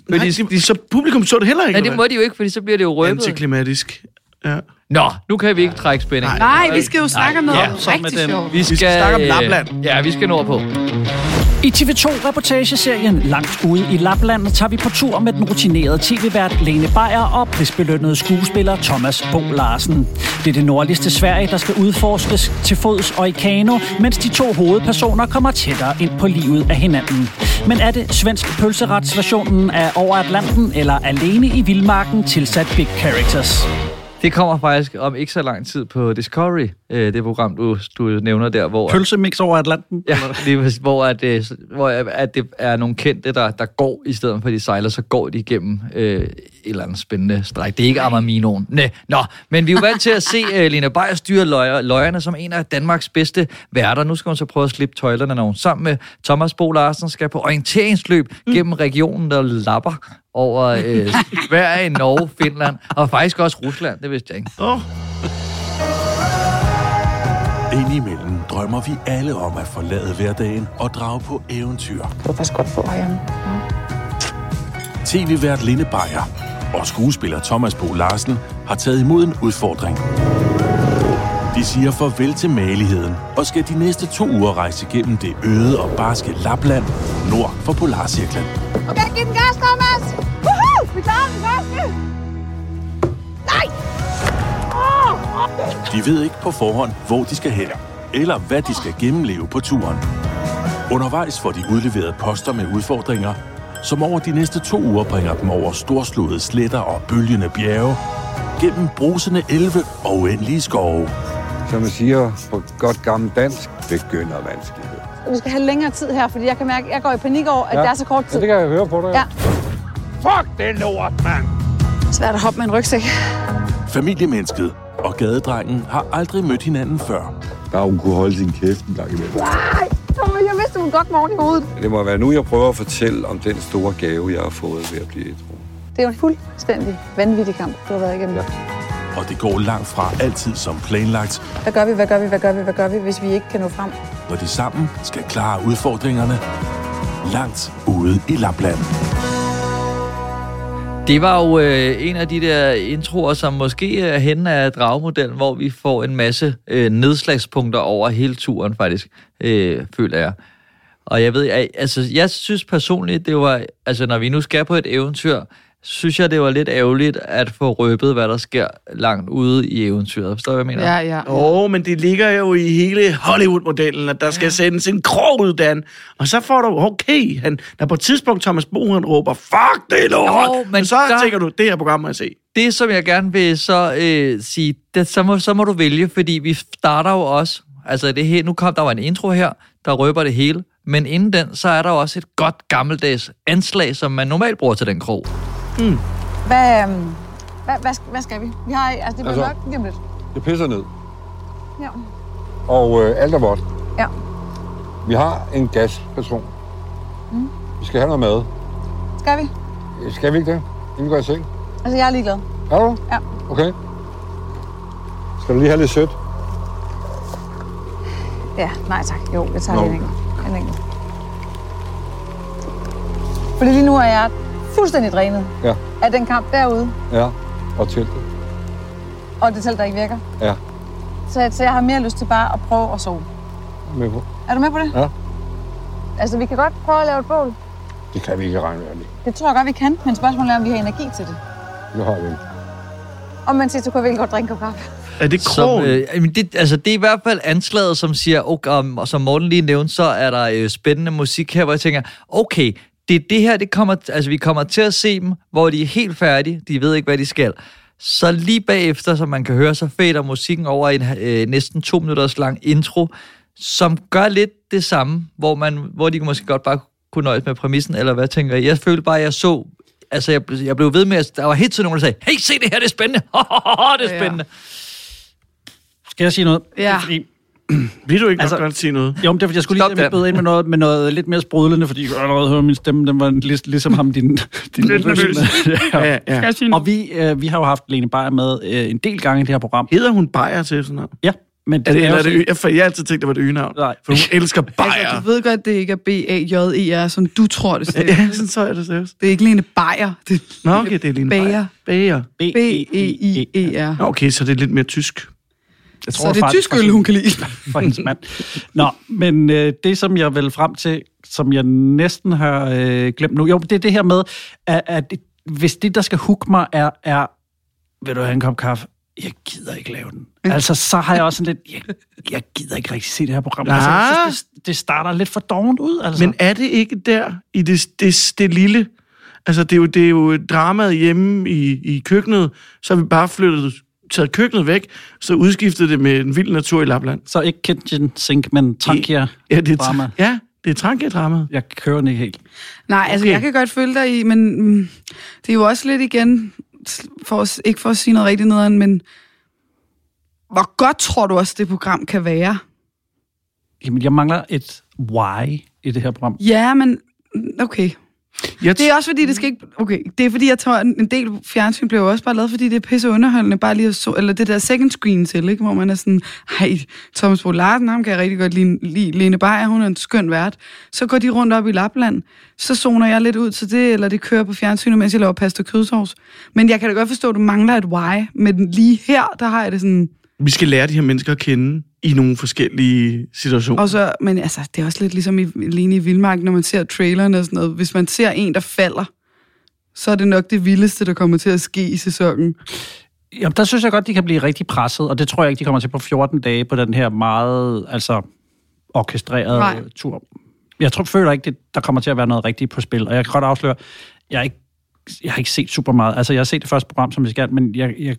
nej, Fordi- de, så publikum så det heller ikke? Nej, det må de jo ikke, fordi så bliver det jo røbet. Antiklimatisk. Ja. Nå, nu kan vi ikke trække spænding. Nej, vi skal jo snakke om noget ja, så rigtig den- sjovt. Vi skal, snakke om øh, Lapland. Ja, vi skal nordpå. I TV2-reportageserien Langt ude i Lapland tager vi på tur med den rutinerede tv-vært Lene Beyer og prisbelønnede skuespiller Thomas Bo Larsen. Det er det nordligste Sverige, der skal udforskes til fods og i kano, mens de to hovedpersoner kommer tættere ind på livet af hinanden. Men er det svensk pølseretsversionen af Over Atlanten eller Alene i Vildmarken tilsat Big Characters? Det kommer faktisk om ikke så lang tid på Discovery, øh, det program, du, du nævner der, hvor... Pølsemix over Atlanten? Ja, lige hvor, at, det, hvor at det er nogle kendte, der, der går, i stedet for de sejler, så går de igennem øh, et eller andet spændende stræk. Det er ikke Amaminoen. Næ, nå, men vi er jo vant til at se uh, Lena Beyer styre løjer, løjerne som en af Danmarks bedste værter. Nu skal hun så prøve at slippe tøjlerne, når hun sammen med Thomas Bo Larsen skal på orienteringsløb gennem regionen, der lapper over øh, (laughs) Sverige, Norge, Finland, og faktisk også Rusland, det vidste jeg ikke. Åh, Indimellem drømmer vi alle om at forlade hverdagen og drage på eventyr. Det var faktisk godt få herhjemme. TV-vært Linde Beyer og skuespiller Thomas Bo Larsen har taget imod en udfordring. De siger farvel til maligheden og skal de næste to uger rejse igennem det øde og barske Lapland nord for Polarcirklen. Okay, giv den gas, Thomas! Woohoo! Vi klarer den første! Nej! De ved ikke på forhånd, hvor de skal hen, eller hvad de skal gennemleve på turen. Undervejs får de udleveret poster med udfordringer, som over de næste to uger bringer dem over storslåede sletter og bølgende bjerge, gennem brusende elve og uendelige skove. Som man siger på godt gammel dansk, begynder vanskelighed. Vi skal have længere tid her, fordi jeg kan mærke, at jeg går i panik over, at Ja. det er så kort tid. Ja, det kan jeg høre på dig. Ja. Fuck det lort, mand! Svært at hoppe med en rygsæk. Familiemennesket og gadedrengen har aldrig mødt hinanden før. Bare hun kunne holde sin kæft en gang imellem. Nej! Jeg vidste, hun godt morgen i hovedet. Det må være nu, jeg prøver at fortælle om den store gave, jeg har fået ved at blive ædru. Det er jo en fuldstændig vanvittig kamp, du har været igennem. Ja. Og det går langt fra altid som planlagt, Hvad gør vi, hvad gør vi, hvad gør vi, hvad gør vi, hvis vi ikke kan nå frem? når de sammen skal klare udfordringerne langt ude i Lapland. Det var jo øh, en af de der introer, som måske er hen af dragmodellen, hvor vi får en masse øh, nedslagspunkter over hele turen, faktisk, øh, føler jeg. Og jeg ved, jeg, altså, jeg synes personligt, det var, altså når vi nu skal på et eventyr, synes jeg, det var lidt ærgerligt at få røbet, hvad der sker langt ude i eventyret. Forstår du, hvad jeg mener? Ja, ja. Åh, oh, men det ligger jo i hele Hollywood-modellen, at der skal sendes en krog ud, Dan. Og så får du, okay, han, der på et tidspunkt Thomas Bo, han råber, fuck det er lort. Jo, men så der- tænker du, det her program må jeg se. Det, som jeg gerne vil så øh, sige, det, så, må, så må du vælge, fordi vi starter jo også, altså det her, nu kom der var en intro her, der røber det hele, men inden den, så er der også et godt gammeldags anslag, som man normalt bruger til den krog. Hvad, øhm, hvad, hvad, hvad skal vi? Vi har, altså, det bliver Altså- nok lige om lidt. Det pisser ned, Ja. og øh, alt er vådt. Ja. Vi har en gaspatron. Mm. Vi skal have noget mad. Skal vi? Skal vi ikke det? Inden vi går i seng? Altså, jeg er ligeglad. Er du? Ja. Okay. Skal du lige have lidt sødt? Ja, nej tak. Jo, jeg tager Nå. lige en enkelt. En enkelt. Fordi lige nu er jeg fuldstændig drænet Ja. af den kamp derude, Ja. Og teltet? og det telt, der ikke virker. Ja. Så, jeg- så jeg har mere lyst til bare at prøve at sove. Med på. Er du med på det? Ja. Altså, vi kan godt prøve at lave et bål. Det kan vi ikke regne med. Det tror jeg godt, vi kan. Men spørgsmålet er, om vi har energi til det. Det har vi ikke. Og man siger, så kunne jeg virkelig godt drikke en kaffe. Er det Som, krogen? øh, jamen det, altså, det er i hvert fald anslaget, som siger, okay, og som Morten lige nævnte, så er der øh, spændende musik her, hvor jeg tænker, okay, det er det her, det kommer, altså vi kommer til at se dem, hvor de er helt færdige, de ved ikke, hvad de skal. Så lige bagefter, som man kan høre, så fader musikken over en øh, næsten to minutters lang intro, som gør lidt det samme, hvor, man, hvor de måske godt bare kunne nøjes med præmissen, eller hvad tænker I? Jeg følte bare, at jeg så, altså jeg, blev- jeg blev ved med, at der var helt tiden nogen, der sagde, hey, se det her, det er spændende, (laughs) det er Ja. spændende. Skal jeg sige noget? Ja. Fordi, (clears throat) Vil du ikke altså, Altså- godt sige noget? jo, men det er, fordi jeg skulle Stop lige bøde ind med noget, med noget lidt mere sprudlende, fordi jeg allerede høre min stemme, den var lig, ligesom ham, din, (laughs) din Lidt nervøs. (laughs) ja. Ja, ja. Og vi, øh, vi har jo haft Lene Beyer med øh, en del gange i det her program. Hedder hun Bayer til sådan noget? Ja, men Er det, eller jo er det, jeg, for jeg har altid tænkt, det var et øgenavn. Nej. For hun elsker (laughs) Altså, Bayer. du ved godt, det ikke er B-A-J-E-R, som du tror, det står. Ja, sådan så jeg det seriøst. Det er ikke Lene Beyer. Det Nå, okay, det er lige en Bayer. Bayer. E B-E-I-E-R. Nå, Okay, så det er lidt mere tysk. Jeg Så det er tysk øl, hun kan lide. (laughs) for hendes mand. Nå, men øh, det, som jeg vil frem til, som jeg næsten har øh, glemt nu, jo, det er det her med, at, at hvis det, der skal hook mig, er, er vil du have en kop kaffe? Jeg gider ikke lave den. Altså, så har jeg også sådan lidt, jeg, jeg gider ikke rigtig se det her program. Altså, jeg synes, det, det starter lidt for dovent ud, altså. Men er det ikke der, i det, det, det lille... Altså, det er jo, det er jo dramaet hjemme i, i køkkenet, så har vi bare flyttet, taget køkkenet væk, så udskiftet det med en vild natur i Lapland. så ikke kitchen sink, men Trankia Ja, det er, drama. ja, det er trankia-dramaet. Jeg kører den ikke helt. Nej, altså Okay. jeg kan godt følge dig i, men mm, det er jo også lidt igen, for at, ikke for at sige noget rigtig nederen, men hvor godt tror du også, det program kan være? Jamen, jeg mangler et why i det her program. Ja, men mm, okay. Jeg Det er også fordi, det skal ikke... Okay, det er fordi, jeg tror, en del fjernsyn blev jo også bare lavet, fordi det er pisse underholdende, bare lige at så, eller det der second screen til, ikke? hvor man er sådan, hej, Thomas Bo Larsen, ham kan jeg rigtig godt lide, lide Lene Beyer, hun er en skøn vært. Så går de rundt op i Lapland, så zoner jeg lidt ud til det, eller det kører på fjernsynet, mens jeg laver pasta kødsovs. Men jeg kan da godt forstå, at du mangler et why, men lige her, der har jeg det sådan... Vi skal lære de her mennesker at kende i nogle forskellige situationer. Og så, men altså, det er også lidt ligesom i Lene i Vildmark, når man ser traileren og sådan noget. Hvis man ser en, der falder, så er det nok det vildeste, der kommer til at ske i sæsonen. Jamen, der synes jeg godt, de kan blive rigtig presset, og det tror jeg ikke, de kommer til på 14 dage på den her meget altså, orkestrerede Nej. tur. Jeg tror, føler ikke, det, der kommer til at være noget rigtigt på spil, og jeg kan godt afsløre, jeg har ikke, jeg har ikke set super meget. Altså, jeg har set det første program, som jeg skal, men jeg, jeg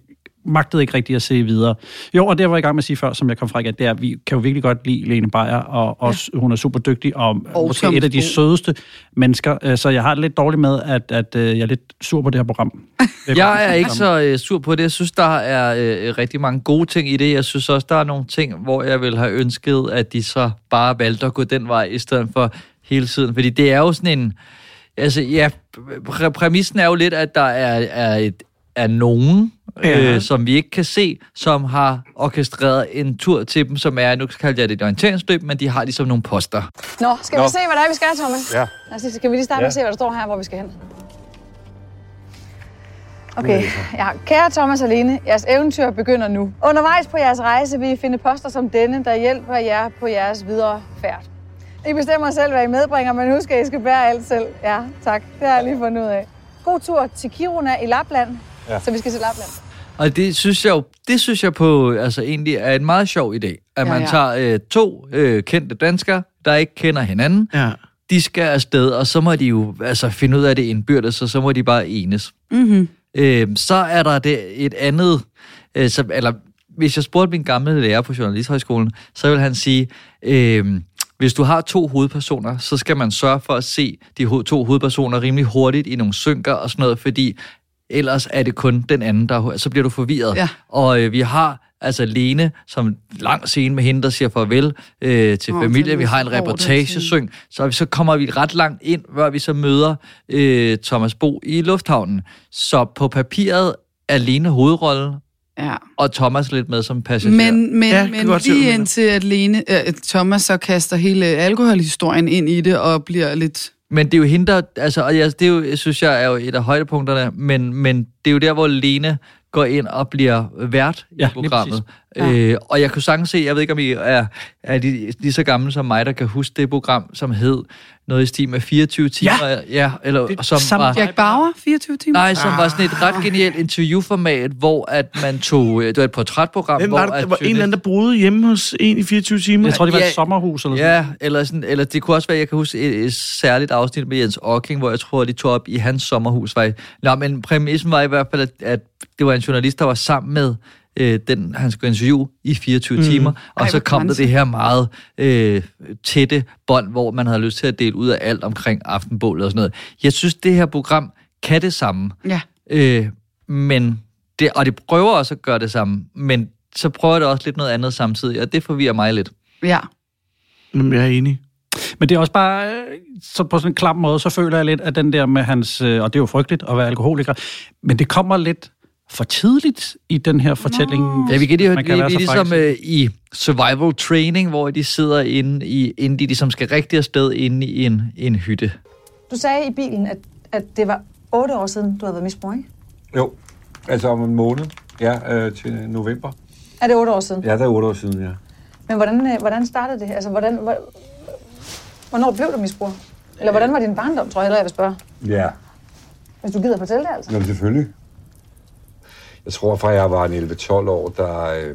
magtede ikke rigtig at se videre. Jo, og det var jeg i gang med at sige før, som jeg kom fra igen, det er, at vi kan jo virkelig godt lide Lene Beyer, og, og ja. hun er super dygtig, og, og måske et af de sødeste mennesker, øh, så jeg har det lidt dårligt med, at, at øh, jeg er lidt sur på det her program. (laughs) Det Jeg er ikke så øh, sur på det. Jeg synes, der er øh, rigtig mange gode ting i det. Jeg synes også, der er nogle ting, hvor jeg vil have ønsket, at de så bare valgte at gå den vej, i stedet for hele tiden. Fordi det er jo sådan en... Altså, ja, præ- præmissen er jo lidt, at der er, er, et, er nogen, Ja. øh, som vi ikke kan se, som har orkestreret en tur til dem, som er, nu kalder jeg det et orienteringsløb, men de har ligesom nogle poster. Nå, skal vi se, hvad der er, vi skal, Thomas? Ja. Lad os lige, skal vi lige starte med at se, hvad der står her, hvor vi skal hen? Okay, ja. Kære Thomas og Lene, jeres eventyr begynder nu. Undervejs på jeres rejse vil I finde poster som denne, der hjælper jer på jeres videre færd. I bestemmer selv, hvad I medbringer, men husk, at I skal bære alt selv. Ja, tak. Det har jeg lige fundet ud af. God tur til Kiruna i Lapland. Ja. Så vi skal til Lapland. Og det synes jeg jo, det synes jeg på, altså egentlig er en meget sjov idé, at Ja, man ja. tager øh, to øh, kendte danskere, der ikke kender hinanden, Ja. de skal afsted, og så må de jo altså finde ud af det indbyrdes, og så må de bare enes. Mm-hmm. Øh, så er der det et andet, øh, så, eller hvis jeg spurgte min gamle lærer på Journalisthøjskolen, så vil han sige, øh, hvis du har to hovedpersoner, så skal man sørge for at se de ho- to hovedpersoner rimelig hurtigt i nogle synker og sådan noget, fordi ellers er det kun den anden, der så bliver du forvirret. Ja. Og øh, vi har altså Lene, som lang scene med hende, der siger farvel øh, til oh, det familie. er Vi har en reportagesynk, så, så kommer vi ret langt ind, hvor vi så møder øh, Thomas Bo i lufthavnen. Så på papiret er Lene hovedrollen, Ja. og Thomas lidt med som passager. Men, men, Ja, men lige indtil at Lene, øh, Thomas så kaster hele alkoholhistorien ind i det og bliver lidt... Men det er jo hende, der... Altså, og jeg, det er jo, synes jeg er jo et af højdepunkterne, men, men det er jo der, hvor Lene går ind og bliver vært Ja, i programmet. Ja. Øh, og jeg kunne sagtens se, jeg ved ikke, om I er, er de, lige så gamle som mig, der kan huske det program, som hed noget i stil med 24 timer. Ja, ja eller Det som samme var... Jack Bauer, 24 timer? Nej, som var sådan et ret genialt interviewformat, hvor at man tog... øh, Det var et portrætprogram, Hvem hvor... var det? at Der var en eller anden, der boede hjemme hos en i 24 timer. Jeg tror, det var Ja. et sommerhus eller sådan Ja, eller, sådan, eller det kunne også være, jeg kan huske et, et særligt afsnit med Jens Ocking, hvor jeg tror, de tog op i hans sommerhus. Var i. Nå, men præmissen var i hvert fald, at, at det var en journalist, der var sammen med øh, den, han skulle interviewe i 24 mm. timer, og Ej, så kom der det her meget øh, tætte bånd, hvor man havde lyst til at dele ud af alt omkring aftenbålet og sådan noget. Jeg synes, det her program kan det samme, Ja. øh, men det, og det prøver også at gøre det samme, men så prøver det også lidt noget andet samtidig, og det forvirrer mig lidt. Ja. Jamen, jeg er enig. Men det er også bare, øh, så på sådan en klam måde, så føler jeg lidt, at den der med hans, øh, og det er jo frygteligt at være alkoholiker, men det kommer lidt for tidligt i den her fortælling. Ja, vi kan, lige, vi være er ligesom øh, i survival training, hvor de sidder inde i, inden de ligesom skal rigtig afsted inde i en, en hytte. Du sagde i bilen, at, at det var otte år siden, du havde været misbrug, ikke? Jo, altså om en måned. Ja, øh, til november. Er det otte år siden? Ja, der er otte år siden, ja. Men hvordan, øh, hvordan startede det? Altså, hvordan, hvor, hvornår blev du misbruger? Eller hvordan var din barndom, tror jeg hellere, jeg vil spørge. Ja, Hvis du gider fortælle det, altså. Nå, selvfølgelig. Jeg tror, fra jeg var en 11-12 år, der, øh,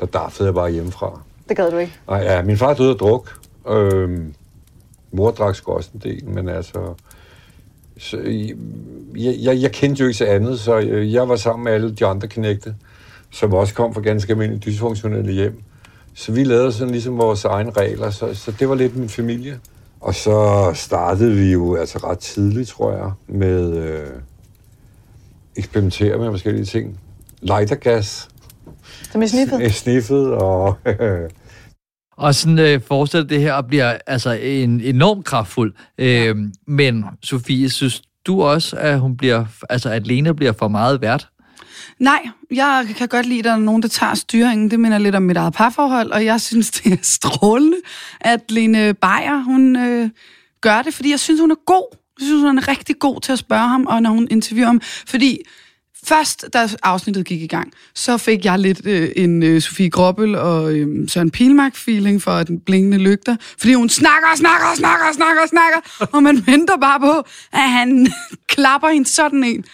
der daffede jeg bare hjemmefra. Det gad du ikke. Nej, ja, min far døde af druk. Øhm, mor drak sgu også en del, men altså... Så, jeg, jeg, jeg kendte jo ikke så andet, så jeg, jeg var sammen med alle de andre knægte, som også kom fra ganske almindelige dysfunktionelle hjem. Så vi lavede sådan ligesom vores egne regler, så, så det var lidt min familie. Og så startede vi jo altså ret tidligt, tror jeg, med øh, eksperimentere med forskellige ting. Lightergas, Som i sniffet. sniffet og (laughs) Og sådan øh, fortsætter det her og bliver altså en enormt kraftfuld. Øh, men Sofie, synes du også, at hun bliver, altså at Lena bliver for meget vært? Nej, jeg kan godt lide, at der er nogen, der tager styringen. Det minder lidt om mit eget parforhold, og jeg synes, (laughs) det er strålende, at Lene Beyer, hun øh, gør det, fordi jeg synes, hun er god. Jeg synes, hun er rigtig god til at spørge ham, og når hun interviewer ham. Fordi først, da afsnittet gik i gang, så fik jeg lidt øh, en øh, Sofie Grobbel og øh, Søren Pilmark-feeling for den blinkende lygter. Fordi hun snakker, og snakker, og snakker, og snakker, og snakker, og man (laughs) venter bare på, at han (laughs) klapper hende sådan en.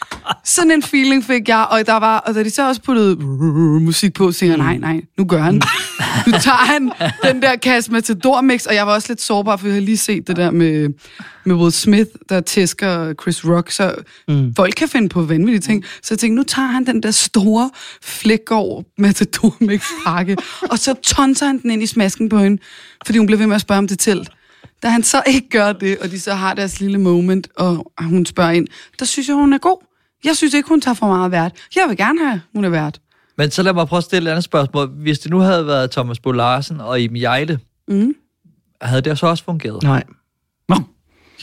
Sådan en feeling fik jeg, og der var, og da de så også puttede uh, musik på, så jeg, nej, nej, nu gør han. Nu tager han den der kasse Matador mix, og jeg var også lidt sårbar, for jeg havde lige set det der med, med Will Smith, der tæsker Chris Rock, så mm. folk kan finde på vanvittige ting. Så jeg tænkte, nu tager han den der store flækgård Matador mix pakke, og så tonser han den ind i smasken på hende, fordi hun blev ved med at spørge om det telt. Da han så ikke gør det, og de så har deres lille moment, og hun spørger ind, der synes jeg, hun er god. Jeg synes ikke, hun tager for meget vært. Jeg vil gerne have, hun er vært. Men så lad mig prøve at stille et andet spørgsmål. Hvis det nu havde været Thomas Bo Larsen og Iben Jejle, Mm. havde det så også fungeret? Nej.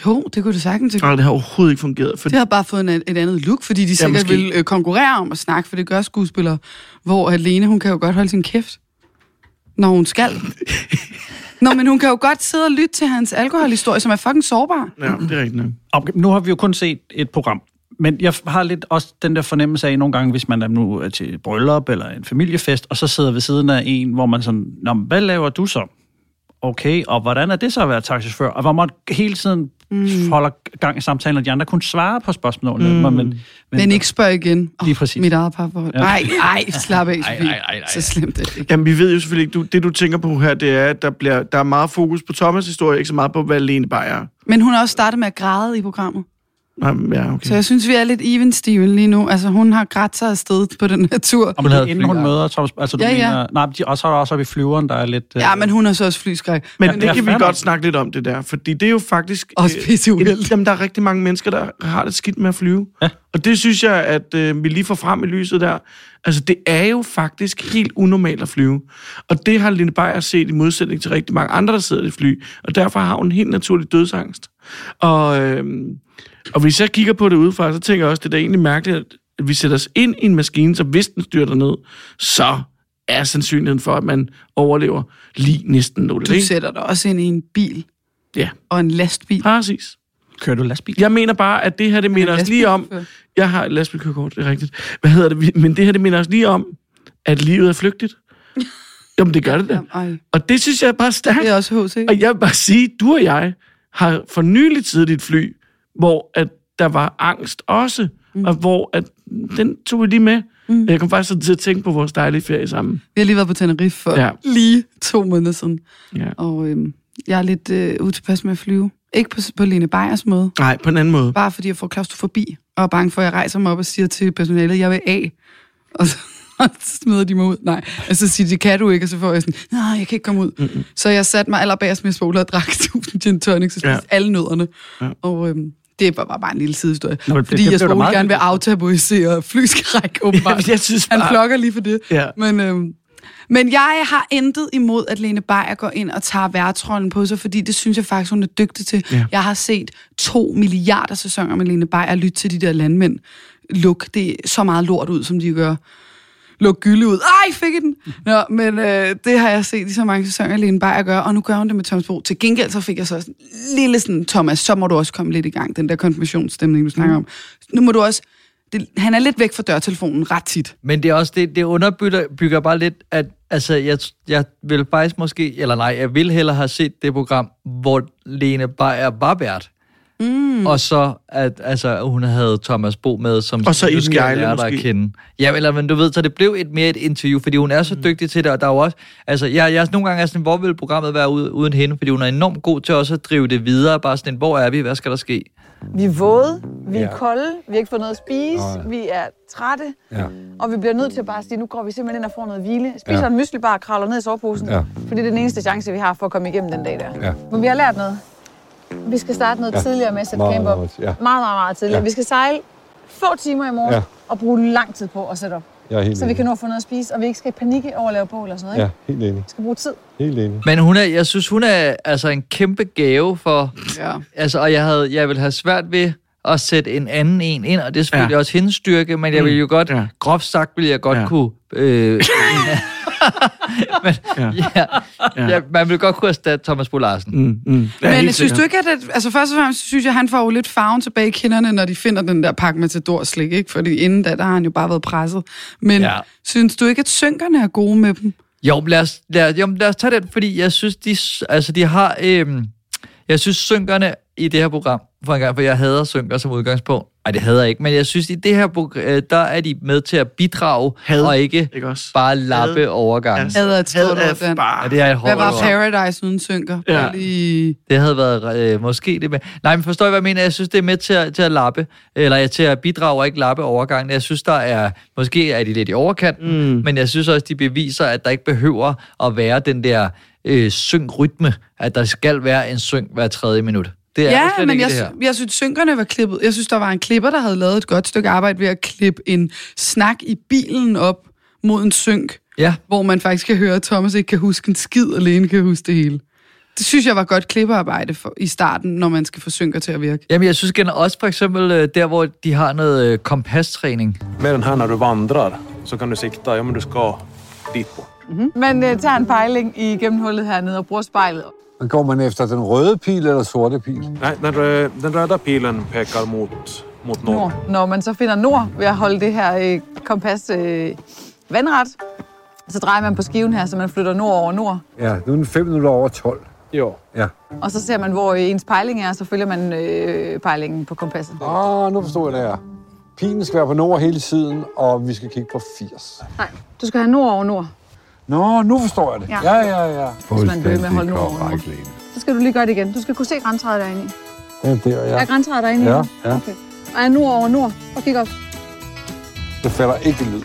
Jo, det kunne det sagtens. Nej, det har overhovedet ikke fungeret. For Det har bare fået en, et andet look, fordi de sikkert måske. vil øh, konkurrere om at snakke, for det gør skuespillere. Hvor Alene, hun kan jo godt holde sin kæft, når hun skal. (laughs) Nå, men hun kan jo godt sidde og lytte til hans alkoholhistorie, som er fucking sårbar. Ja, det er rigtigt. Okay, nu har vi jo kun set et program, men jeg har lidt også den der fornemmelse af nogle gange, hvis man er nu er til et bryllup eller en familiefest, og så sidder ved siden af en, hvor man sådan, Nå, hvad laver du så? Okay, og hvordan er det så at være taxichauffør? Og hvor man hele tiden mm. holder gang i samtalen, og de andre kun svarer på spørgsmålene. Mm. Men, men, Men ikke spørg igen. Oh, Lige præcis. Mit eget parforhold. Ja. Nej, nej, slap af, Ej, Sofie. ej, ej, ej. Så slemt er det ikke. Jamen, vi ved jo selvfølgelig ikke, du, det du tænker på her, det er, at der, bliver, der er meget fokus på Thomas' historie, ikke så meget på, hvad Lene Beyer er. Men hun har også startet med at græde i programmet. Ja, okay. Så jeg synes, vi er lidt even Steven lige nu. Altså, hun har grædt sig afsted på den her tur. og men havde inden hun møder Thomas, altså du Ja, ja. mener, nej, de, og så er der også oppe i flyveren, der er lidt... øh, Ja, men hun har så også flyskræk. Men Ja, det det kan vi godt nok. snakke lidt om, det der. Fordi det er jo faktisk... Også øh, pisse uheldigt. Jamen, der er rigtig mange mennesker, der har det skidt med at flyve. Ja. Og det synes jeg, at øh, vi lige får frem i lyset der. Altså, det er jo faktisk helt unormalt at flyve. Og det har Line Beyer set i modsætning til rigtig mange andre, der sidder i fly. Og derfor har hun en helt naturlig dødsangst. Og, øh, og hvis jeg kigger på det udefra, så tænker jeg også, det er da egentlig mærkeligt, at vi sætter os ind i en maskine, så hvis den styrter ned, så er sandsynligheden for, at man overlever lige næsten nul. Du ikke? sætter dig også ind i en bil Ja, og en lastbil. præcis. Kører du lastbil? Jeg mener bare, at det her, det minder os lige om... Jeg har et lastbilkørekort, det er rigtigt. Hvad hedder det? Men det her, det minder os lige om, at livet er flygtigt. (laughs) Jamen, det gør det da. Og det synes jeg er bare stærkt. Det er også H.C. Og jeg vil bare sige, du og jeg har for nylig siddet i et fly, hvor at der var angst også, mm. og hvor at, den tog vi lige med. Mm. Jeg kom faktisk til at tænke på vores dejlige ferie sammen. Vi har lige været på Tenerife for Ja. lige to måneder siden. Ja. Og øhm, jeg er lidt øh, utilpas med at flyve. Ikke på, på Lene Beyers måde. Nej, på en anden måde. Bare fordi jeg får klaustrofobi. Og er bange for, at jeg rejser mig op og siger til personalet, jeg vil af. Og så, (laughs) så smider de mig ud. Nej. Og så siger de, det kan du ikke. Og så får jeg sådan, nej, jeg kan ikke komme ud. Mm-hmm. Så jeg satte mig allerbagerst med spoler og drak (laughs) 1000 gin tonics og spiste Ja. ja. alle nødderne. Ja. Ja. Og øhm, det var bare en lille sidehistorie. Nå, fordi det jeg skulle meget gerne vil aftabuisere flyskræk, (laughs) åbenbart. Jamen, jeg synes Han bare- klokker lige for det. Ja. Men, øhm, men jeg har intet imod, at Lene Beyer går ind og tager værtsrollen på sig, fordi det synes jeg faktisk, hun er dygtig til. Ja. Jeg har set to milliarder sæsoner med Lene Beyer lytte til de der landmænd. Luk det så meget lort ud, som de gør. Luk gylde ud. Ej, fik I den! Nå, men øh, det har jeg set i så mange sæsoner, Lene Beyer gør, og nu gør hun det med Thomas Bo. Til gengæld så fik jeg så sådan en lille sådan, Thomas, så må du også komme lidt i gang, den der konfirmationsstemning, du snakker om. Nu må du også, det, han er lidt væk fra dørtelefonen ret tit. Men det er også det, det underbygger bygger bare lidt, at altså, jeg, jeg vil faktisk måske, eller nej, jeg vil hellere have set det program, hvor Lene Beyer var vært. Mm. Og så, at altså, hun havde Thomas Bo med, som Og så Iben skal lære dig at kende. Ja, eller, men du ved, så det blev et mere et interview, fordi hun er så mm. dygtig til det, og der er jo også, altså, jeg, jeg er nogle gange er sådan, hvor vil programmet være ude, uden hende, fordi hun er enormt god til også at drive det videre, bare sådan, hvor er vi, hvad skal der ske? Vi er våde, vi er Ja. kolde, vi har ikke fået noget at spise, Nej. vi er trætte, Ja. og vi bliver nødt til at bare sige, nu går vi simpelthen ind og får noget hvile. Spiser Ja. en myslibar og kravler ned i soveposen, Ja. fordi det er den eneste chance, vi har for at komme igennem den dag der. Ja. Men vi har lært noget. Vi skal starte noget Ja. tidligere med at sætte Meget, camp op. meget, ja. Meget, meget, meget tidligere. Ja. Vi skal sejle få timer i morgen Ja. og bruge lang tid på at sætte op. Jeg er helt så vi enig. kan nå at få noget at spise, og vi ikke skal panikke over at lave bål og sådan noget. Ja, Ikke? helt enig. Vi skal bruge tid. Helt enig. Men hun er, jeg synes, hun er altså en kæmpe gave for... Ja. Altså, og jeg, havde, jeg vil have svært ved at sætte en anden en ind, og det er selvfølgelig Ja. også hendes styrke, men jeg vil jo godt, Ja. ja. groft sagt, vil jeg godt Ja. ja. kunne... Øh, (coughs) (coughs) (laughs) men, Ja. ja. Ja, ja, man vil godt kunne erstatte Thomas Bo Larsen. Mm, mm. Ja, Men synes sikkert. du ikke, at... Det, altså først og fremmest synes jeg, at han får jo lidt farven tilbage i kinderne, når de finder den der pakke Matador slik, ikke? Fordi inden da, der har han jo bare været presset. Men ja. Synes du ikke, at synkerne er gode med dem? Jo, men lad os, lad, jo, men lad os tage den, fordi jeg synes, de, altså, de har... Øhm, jeg synes, synkerne i det her program, for en gang, for jeg hader synker som udgangspunkt. Nej, det hader jeg ikke, men jeg synes, i det her program, øh, der er de med til at bidrage, Had. og ikke, Ikke også? bare lappe Had. overgangen. Et Had stort er ord, Dan. bare... Ja, det er et Hvad var. Paradise uden synker? Ja. Lige... Det havde været øh, måske det med. Nej, men forstår I, hvad jeg mener? Jeg synes, det er med til at, til at lappe, eller til at bidrage og ikke lappe overgangen. Jeg synes, der er, måske er de lidt i overkant, mm. men jeg synes også, de beviser, at der ikke behøver at være den der øh, syng-rytme, at der skal være en syng hver tredje minut. Det er der Ja, slet men ikke jeg, det her. jeg synes, synkerne var klippet. Jeg synes, der var en klipper, der havde lavet et godt stykke arbejde ved at klippe en snak i bilen op mod en synk, Ja, hvor man faktisk kan høre, at Thomas ikke kan huske en skid, alene kan huske det hele. Det synes jeg var godt klippearbejde for, i starten, når man skal få synker til at virke. Jamen, jeg synes generelt også for eksempel øh, der, hvor de har noget øh, kompastræning. Med den her, når du vandrer, så kan du sigta, ja men du skal dit på. Man øh, tager en pejling i gennemhullet hernede og bruger spejlet. Men går man efter den røde pil eller sorte pil? Nej, den, rø- den röda pilen pekar mot, mot nord. Nord. Når man så finder nord ved at holde det her øh, kompas øh, vandret, så drejer man på skiven her, så man flytter nord over nord. Ja, nu er den 5 minutter over 12. Jo. Ja. Og så ser man, hvor øh, ens pejling er, så følger man øh, pejlingen på kompasset. Ah, nu forstår jeg det her. Pilen skal være på nord hele tiden, og vi skal kigge på 80. Nej, du skal have nord over nord. Nå, nu forstår jeg det. Ja. Ja, ja, ja. Hvis man bliver ved med at holde nord. Så skal du lige gøre det igen. Du skal kunne se græntræet derinde i. Ja, der, Ja. ja. Er græntræet derinde i? Ja, ja. Okay. Og er nord over nord. Og kig op. Det falder ikke lyd.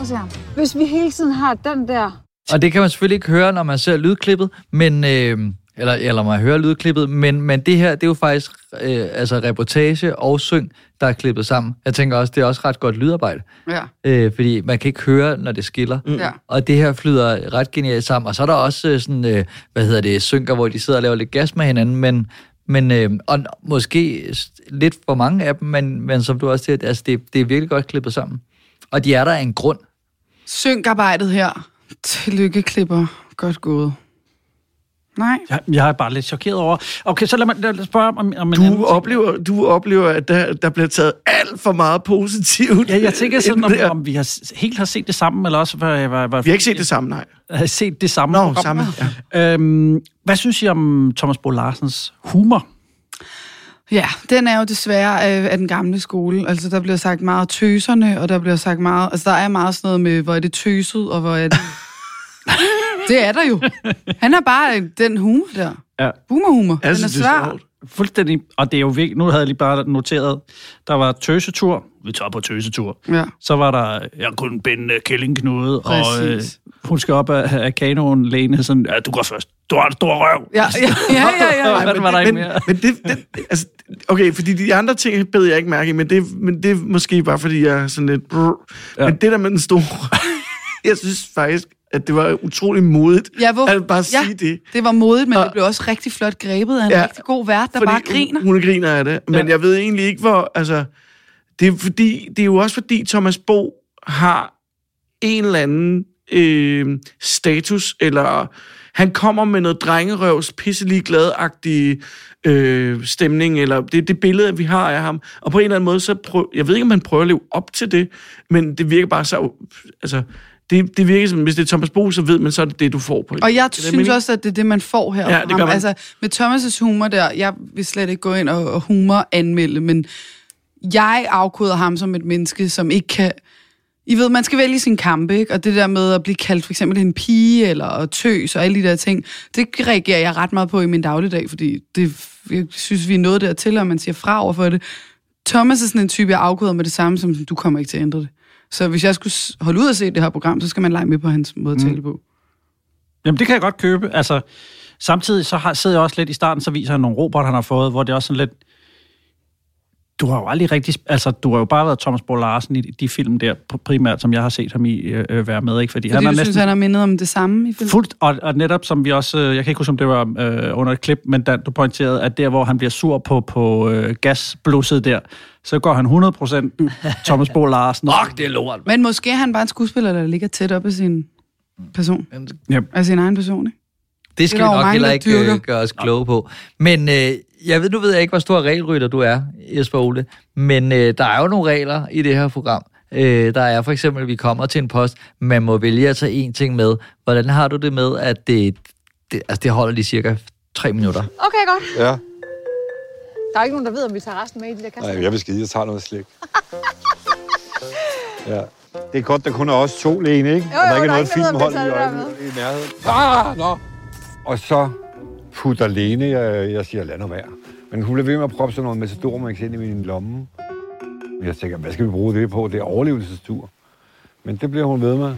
Og se. Hvis vi hele tiden har den der... Og det kan man selvfølgelig ikke høre, når man ser lydklippet, men, øh, eller, eller man hører lydklippet, men, men det her, det er jo faktisk øh, altså reportage og syng, der er klippet sammen. Jeg tænker også, det er også ret godt lydarbejde, Ja. øh, fordi man kan ikke høre, når det skiller. Mm. Ja. Og det her flyder ret genialt sammen. Og så er der også øh, sådan, øh, hvad hedder det, synker, hvor de sidder og laver lidt gas med hinanden, men, men øh, og måske lidt for mange af dem, men, men som du også siger, altså det, det er virkelig godt klippet sammen. Og de er der af en grund. Synkarbejdet her. Tillykke, klipper. Godt gået. Nej. Jeg, jeg er bare lidt chokeret over... Okay, så lad mig, lad mig spørge om, om en Du oplever, du oplever, at der, der bliver taget alt for meget positivt. Ja, jeg tænker sådan, om, (laughs) om vi har helt har set det samme, eller også... Hvad, hvad, hvad, Vi har ikke set det samme, nej. har set det samme. Nå, program. samme, ja. Øhm, hvad synes I om Thomas Bo Larsens humor? Ja, den er jo desværre øh, af den gamle skole. Altså, der bliver sagt meget tøserne, og der bliver sagt meget... Altså, der er meget sådan noget med, hvor er det tøset, og hvor er det... (laughs) det er der jo. Han er bare øh, den humor der. Ja. Humor-humor. Jeg Den er synes, det er svær. Fuldstændig. Og det er jo vigtigt. Nu havde jeg lige bare noteret, der var tøsetur. Vi tager på tøsetur. Ja. Så var der, jeg kunne binde kællingknude, og øh, Præcis. hun skal op af, af kanoen, Lene, sådan, ja, du går først. Du har en stor røv. Ja, ja, ja, ja, ja. (laughs) Hvad men, var der ikke men, mere? men det, det, altså, okay, fordi de andre ting bed jeg ikke mærke i, men det, men det er måske bare, fordi jeg er sådan lidt... Brr. Ja. Ja. Men det der med den store... (laughs) jeg synes faktisk, at det var utrolig modigt Ja, hvor, at bare ja, sige det. det var modigt, men Og- det blev også rigtig flot grebet af en Ja, rigtig god vært, der bare griner. Hun, hun griner af det. Men Ja. ja. jeg ved egentlig ikke, hvor... Altså, det, er fordi, det er jo også fordi, Thomas Bo har en eller anden øh, status, eller han kommer med noget drengerøvs, pisselig glad-agtig øh, stemning, eller det, det billede, vi har af ham. Og på en eller anden måde, så prøv, jeg ved ikke, om han prøver at leve op til det, men det virker bare så... Altså, det, det virker som, hvis det er Thomas Bo, så ved man, så er det det, du får på. Og jeg Det synes også, at det er det, man får her. Ja, det gør man. Altså, med Thomas' humor der, jeg vil slet ikke gå ind og, og humor anmelde, men jeg afkoder ham som et menneske, som ikke kan... I ved, man skal vælge sin kampe, ikke? Og det der med at blive kaldt for eksempel en pige, eller tøs, og alle de der ting, det reagerer jeg ret meget på i min dagligdag, fordi det, jeg synes, vi er nået dertil, og man siger fra over for det. Thomas er sådan en type, jeg afkoder med det samme, som du kommer ikke til at ændre det. Så hvis jeg skulle holde ud og se det her program, så skal man lege med på hans måde at tale på. Jamen, det kan jeg godt købe. Altså, samtidig så har, sidder jeg også lidt i starten, så viser han nogle robot, han har fået, hvor det er også sådan lidt... du har jo aldrig rigtig... Altså, du har jo bare været Thomas Bo Larsen i de film der, pr- primært, som jeg har set ham i øh, øh, være med, ikke? Fordi, Fordi han du er næsten... synes, han har mindet om det samme i filmen? Fuldt, og, og netop som vi også, øh, jeg kan ikke huske, om det var øh, under et klip, men Dan, du pointerede, at der, hvor han bliver sur på, på øh, gasblusset der, så går han 100% Thomas Bo Larsen. Fuck, det er lort. Men måske er han bare en skuespiller, der ligger tæt op af sin person. Yep. Af sin egen person, ikke? Det skal Det vi nok heller ikke dyrker. øh, gøre os kloge på. Men øh, jeg ved, nu ved jeg ikke, hvor stor regelrytter du er, Jesper Ole, men øh, der er jo nogle regler i det her program. Øh, der er for eksempel, at vi kommer til en post, man må vælge at tage én ting med. Hvordan har du det med, at det, det, altså det holder lige cirka tre minutter? Okay, godt. Ja. Der er ikke nogen, der ved, om vi tager resten med i de der kasser. Nej, jeg vil skide. Jeg tager noget slik. (laughs) ja. Det er godt, der kun er os to, Lene, ikke? Jo, Og der jo, ikke der er noget ingen, der om filmhold i, i nærheden. Ah, nå. Og så putter Lene, jeg, jeg siger, lad nu være. Men hun bliver ved med at proppe sådan noget Matador ind i min lomme. Men jeg tænker, hvad skal vi bruge det på? Det er overlevelsestur. Men det bliver hun ved med.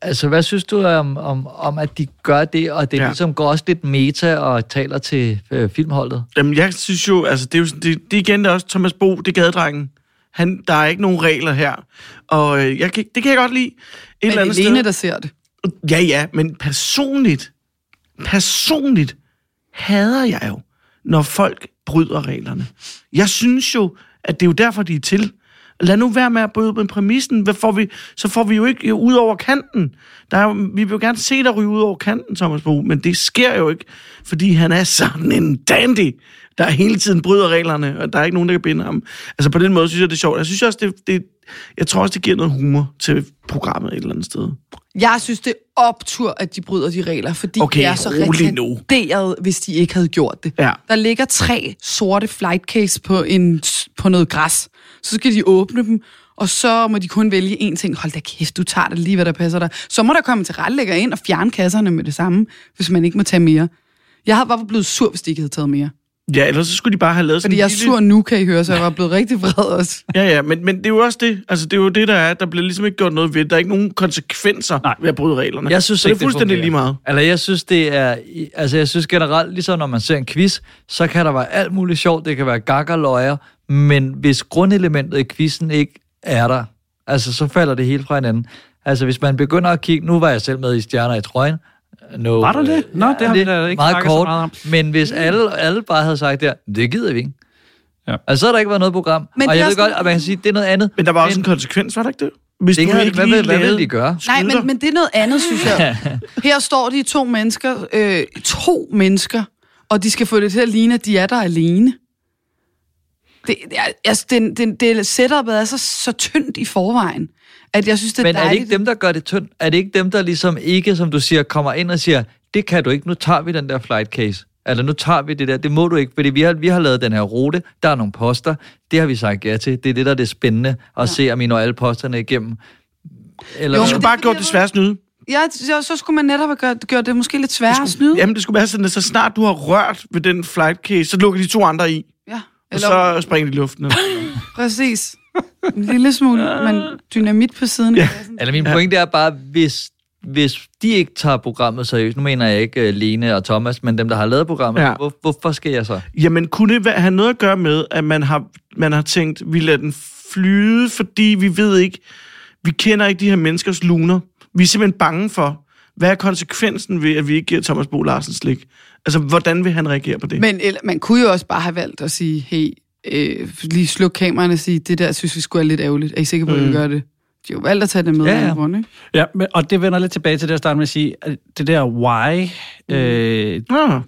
Altså, hvad synes du om, om, om at de gør det, og det Ja. ligesom går også lidt meta og taler til øh, filmholdet? Jamen, jeg synes jo, altså, det er jo sådan- det, det igen det er også Thomas Bo, det er gadedrengen. Han, der er ikke nogen regler her. Og øh, jeg kan, det kan jeg godt lide. Et Men eller andet det er Lene, der ser det. Ja, ja, men personligt, personligt hader jeg jo, når folk bryder reglerne. Jeg synes jo, at det er jo derfor, de er til. Lad nu være med at bryde med præmissen. Hvad får vi? Så får vi jo ikke ud over kanten. Der er vi vil jo gerne se dig ryge ud over kanten, Thomas Bo, men det sker jo ikke, fordi han er sådan en dandy, der hele tiden bryder reglerne, og der er ikke nogen, der kan binde ham. Altså på den måde synes jeg, det er sjovt. Jeg synes også, det, det, jeg tror også, det giver noget humor til programmet et eller andet sted. Jeg synes, det er optur, at de bryder de regler, fordi Okay, det er så retarderet, hvis de ikke havde gjort det. Ja. Der ligger tre sorte flight case på, en, på noget græs. Så skal de åbne dem, og så må de kun vælge én ting. Hold da kæft, du tager det lige, hvad der passer dig. Så må der komme til retlægger ind og fjerne kasserne med det samme, hvis man ikke må tage mere. Jeg bare blevet sur, hvis de ikke havde taget mere. Ja, ellers så skulle de bare have lavet sådan Fordi jeg er lille- sur nu, kan I høre, så jeg var blevet rigtig vred også. Ja, ja, men, men det er jo også det. Altså, det er jo det, der er. Der bliver ligesom ikke gjort noget ved det. Der er ikke nogen konsekvenser Nej. ved at bryde reglerne. Jeg synes så ikke, det er fuldstændig fungerer. lige meget. Eller jeg synes, det er... Altså, jeg synes generelt, ligesom når man ser en quiz, så kan der være alt muligt sjovt. Det kan være gak og løjer. Men hvis grundelementet i quizzen ikke er der, altså, så falder det helt fra hinanden. Altså, hvis man begynder at kigge... Nu var jeg selv med i Stjerner i trøjen. No, Var der det? Nå, det har vi da ikke meget kort. meget om. Men hvis alle, alle bare havde sagt der, det gider vi ikke. Ja. Altså, så har der ikke været noget program. Men og det jeg er ved også- godt, at man kan sige, at det er noget andet. Men der var også en konsekvens, var der ikke det? Hvis Det du ikke hvad lige vil- hvad vil de gøre? Nej, men, men det er noget andet, synes jeg. (laughs) Her står de to mennesker, øh, to mennesker, og de skal få det til at ligne, at de er der alene. Det, det, er, altså, det, det, det setupet er så, så tyndt i forvejen, at jeg synes, det er Men er det dejligt. ikke dem, der gør det tyndt? Er det ikke dem, der ligesom ikke, som du siger, kommer ind og siger, det kan du ikke, nu tager vi den der flight case. Eller nu tager vi det der, det må du ikke, fordi vi har, vi har lavet den her rute, der er nogle poster, det har vi sagt ja til. Det er det, der er det spændende, at ja. se, om I når alle posterne igennem. Eller Du hvad? skulle bare gjort det svære at snyde. Ja, så, så skulle man netop have gjort, gjort det måske lidt sværere at snyde. Jamen, det skulle være sådan, at så snart du har rørt ved den flight case, så lukker de to andre i. Og så springer de i luften. (laughs) præcis. En lille smule, men dynamit på siden. Ja. Eller min pointe er bare, hvis, hvis de ikke tager programmet seriøst, nu mener jeg ikke uh, Lene og Thomas, men dem, der har lavet programmet, Ja. hvor, hvorfor skal jeg så? Jamen, kunne det være- have noget at gøre med, at man har, man har tænkt, vi lader den flyde, fordi vi ved ikke, vi kender ikke de her menneskers luner. Vi er simpelthen bange for, hvad er konsekvensen ved, at vi ikke giver Thomas Bo Larsen slik? Altså, hvordan vil han reagere på det? Men eller, man kunne jo også bare have valgt at sige, hey, øh, lige sluk kameraerne og sige, det der synes vi skulle er lidt ærgerligt. Er I sikre på, at vi Mm. gør det? De har jo valgt at tage det med Ja, ja, ja. ja. grund, ikke? Ja, men, og det vender lidt tilbage til det, jeg startede med at sige, at det der why, øh, ja.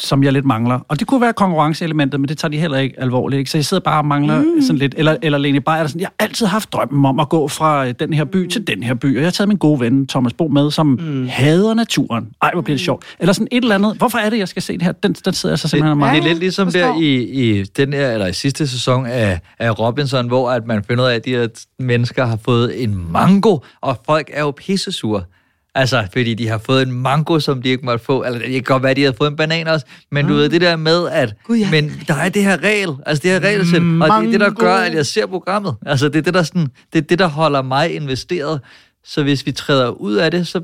Som jeg lidt mangler. Og det kunne være konkurrenceelementet, men det tager de heller ikke alvorligt. Ikke? Så jeg sidder bare og mangler mm. sådan lidt. Eller, eller Lene Beyer, der er sådan, jeg har altid haft drømmen om at gå fra øh, den her by til den her by. Og jeg har taget min gode ven Thomas Bo med, som mm. hader naturen. Ej, hvor bliver det sjovt. Eller sådan et eller andet. Hvorfor er det, jeg skal se det her? Den, den sidder jeg så simpelthen Det mangler. er lidt ligesom der i, i den her, eller i sidste sæson af, af Robinson, hvor at man finder ud af, at de her mennesker har fået en mango, og folk er jo pissesure. Altså, fordi de har fået en mango, som de ikke måtte få. Eller det kan godt være, at de har fået en banan også. Men mm. du ved, det der med, at Gud, ja. men der er det her regel. Altså, det her regelsæt. Mm, og det er det, der gør, at jeg ser programmet. Altså, det er det, der, sådan, det, er det, der holder mig investeret. Så hvis vi træder ud af det, så,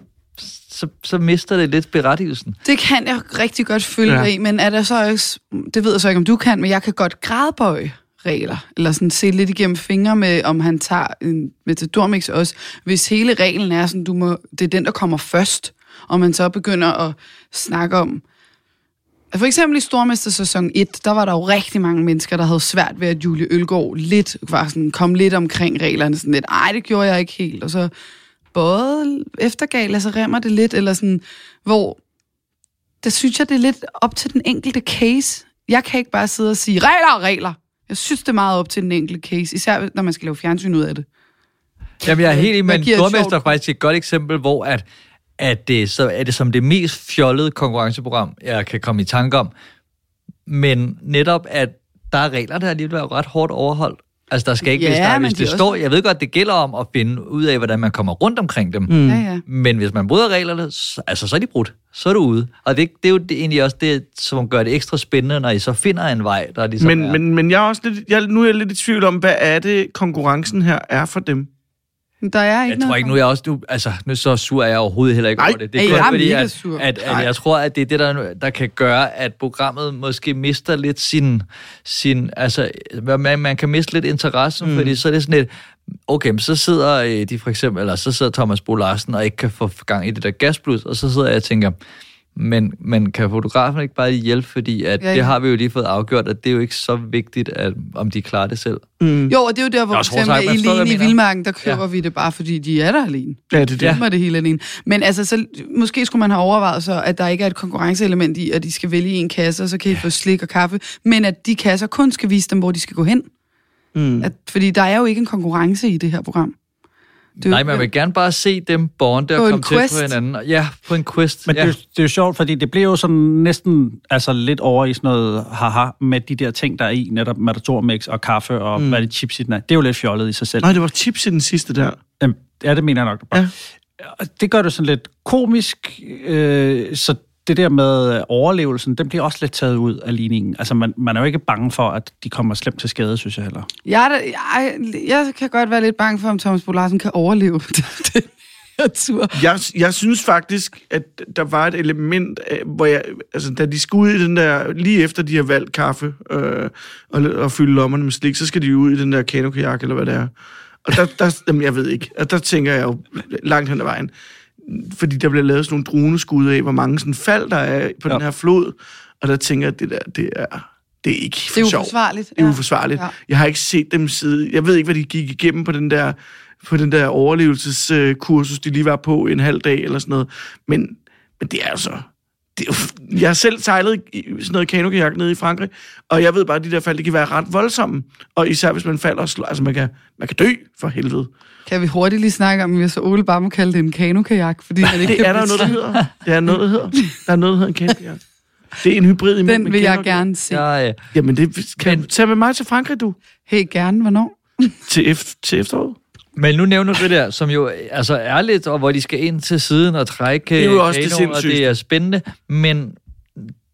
så, så mister det lidt berettigelsen. Det kan jeg rigtig godt følge ja. i, men er der så også, det ved jeg så ikke, om du kan, men jeg kan godt grædbøje regler. Eller sådan se lidt igennem fingre med, om han tager en metadormix også. Hvis hele reglen er sådan, du må, det er den, der kommer først, og man så begynder at snakke om... For eksempel i Stormester sæson 1, der var der jo rigtig mange mennesker, der havde svært ved, at Julie Ølgaard lidt, var sådan, kom lidt omkring reglerne. Sådan lidt, ej, det gjorde jeg ikke helt. Og så både eftergav Lasse altså Remmer det lidt, eller sådan, hvor der synes jeg, det er lidt op til den enkelte case. Jeg kan ikke bare sidde og sige, regler og regler. Jeg synes, det er meget op til den enkelte case, især når man skal lave fjernsyn ud af det. Jamen, jeg er helt enig, men Stormester er faktisk et godt eksempel, hvor at, at det, så er det som det mest fjollede konkurrenceprogram, jeg kan komme i tanke om. Men netop, at der er regler, der alligevel er ret hårdt overholdt. Altså, der skal ikke, Ja, hvis, men hvis de det også- står... Jeg ved godt, det gælder om at finde ud af, hvordan man kommer rundt omkring dem. Mm. Ja, ja. Men hvis man bryder reglerne, så, altså, så er de brudt. Så er du ude. Og det, det er jo det, egentlig også det, som gør det ekstra spændende, når I så finder en vej, der ligesom Men, er... men, men jeg er også lidt, jeg, nu er jeg lidt i tvivl om, hvad er det, konkurrencen her er for dem? Der er ikke Jeg tror ikke, nu er jeg også... Nu, altså, nu så sur er jeg overhovedet heller ikke Nej. over det. Det Ej, kun jeg er fordi, mega at, sur. At, at, jeg tror, at det er det, der, der kan gøre, at programmet måske mister lidt sin... sin altså, man, man kan miste lidt interessen, mm. fordi så er det sådan et... Okay, men så sidder øh, de for eksempel, eller så sidder Thomas Bo Larsen og ikke kan få gang i det der gasblus, og så sidder jeg og tænker, men, men kan fotografen ikke bare hjælpe, fordi at Ja, ja, ja. det har vi jo lige fået afgjort, at det er jo ikke så vigtigt, at, om de klarer det selv. Mm. Jo, og det er jo der, hvor for tror eksempel i Lene i. Vildmarken, der køber Ja. vi det bare, fordi de er der alene. Ja, det er det. Ja. er det hele alene. Men altså, så, måske skulle man have overvejet så, at der ikke er et konkurrenceelement i, at de skal vælge en kasse, og så kan I få slik og kaffe, men at de kasser kun skal vise dem, hvor de skal gå hen. Mm. At, fordi der er jo ikke en konkurrence i det her program. Det jo- Nej, man vil gerne bare se dem bonde og komme tæt på hinanden. Ja, på en quest. Men ja. det, er, jo- det er jo sjovt, fordi det bliver jo sådan næsten altså lidt over i sådan noget haha med de der ting, der er i, netop Matador-mix og kaffe og mm. hvad det chips i den er. Det er jo lidt fjollet i sig selv. Nej, det var chips i den sidste der. Jamen, ja, det mener jeg nok. du bare. Ja. Og Det gør det sådan lidt komisk, øh, så det der med øh, overlevelsen, den bliver også lidt taget ud af ligningen. Altså, man, man er jo ikke bange for, at de kommer slemt til skade, synes jeg heller. Jeg, er jeg, jeg kan godt være lidt bange for, om Thomas Bolarsen kan overleve (laughs) den her tur. Jeg, jeg synes faktisk, at der var et element, af, hvor jeg, altså da de skulle ud i den der, lige efter de har valgt kaffe øh, og, og fylde lommerne med slik, så skal de jo ud i den der kanokajak, eller hvad det er. Og der, der jamen, jeg ved ikke, og der tænker jeg jo langt hen ad vejen, fordi der bliver lavet sådan nogle droneskud af, hvor mange sådan fald der er på ja. Den her flod, og der tænker jeg, at det der, det er, det er ikke for Det er sjov. uforsvarligt. Det er ja. uforsvarligt. Ja. Jeg har ikke set dem sidde... Jeg ved ikke, hvad de gik igennem på den der, på den der overlevelseskursus, de lige var på en halv dag eller sådan noget. Men, men det er altså... Det jeg har selv sejlet i sådan noget kanokajak nede i Frankrig, og jeg ved bare, at de der fald, de kan være ret voldsomme. Og især hvis man falder og slår, altså man kan, man kan dø for helvede. Kan vi hurtigt lige snakke om, hvis Ole bare må kalde det en kanokajak, fordi han ikke Det er der noget, der hedder. Det er noget, der hedder. Der er noget, der hedder en kanokajak. Det er en hybrid imellem Den en vil jeg kanokajak. gerne se. Ja, ja. Jamen, det kan Men, tage med mig til Frankrig, du. Helt gerne, hvornår? Til, ef- til efteråret. Men nu nævner du det der, som jo altså er lidt, og hvor de skal ind til siden og trække Det er jo også det kanoen, og det er spændende, men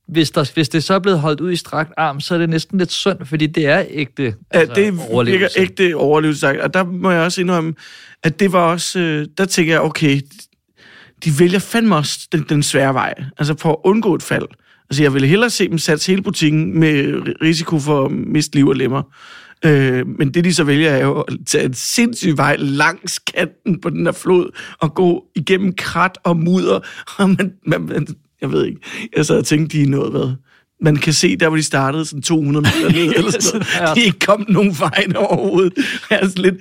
hvis, der, hvis det så er blevet holdt ud i strakt arm, så er det næsten lidt synd, fordi det er ægte Ja, altså, det virker overlevelse. ægte overlevelse. Og der må jeg også indrømme, at det var også... Øh, der tænker jeg, okay, de vælger fandme også den, den svære vej. Altså for at undgå et fald. Altså jeg ville hellere se dem satse hele butikken med ri- risiko for at miste liv og lemmer. Øh, men det de så vælger er jo at tage en sindssyg vej langs kanten på den her flod og gå igennem krat og mudder. (laughs) Og man, man, man, jeg ved ikke, jeg sad og tænkte, de er noget hvad? Man kan se, der hvor de startede, sådan 200 meter (laughs) ned, eller sådan noget. De er ikke kommet nogen vej overhovedet. Jeg, er lidt,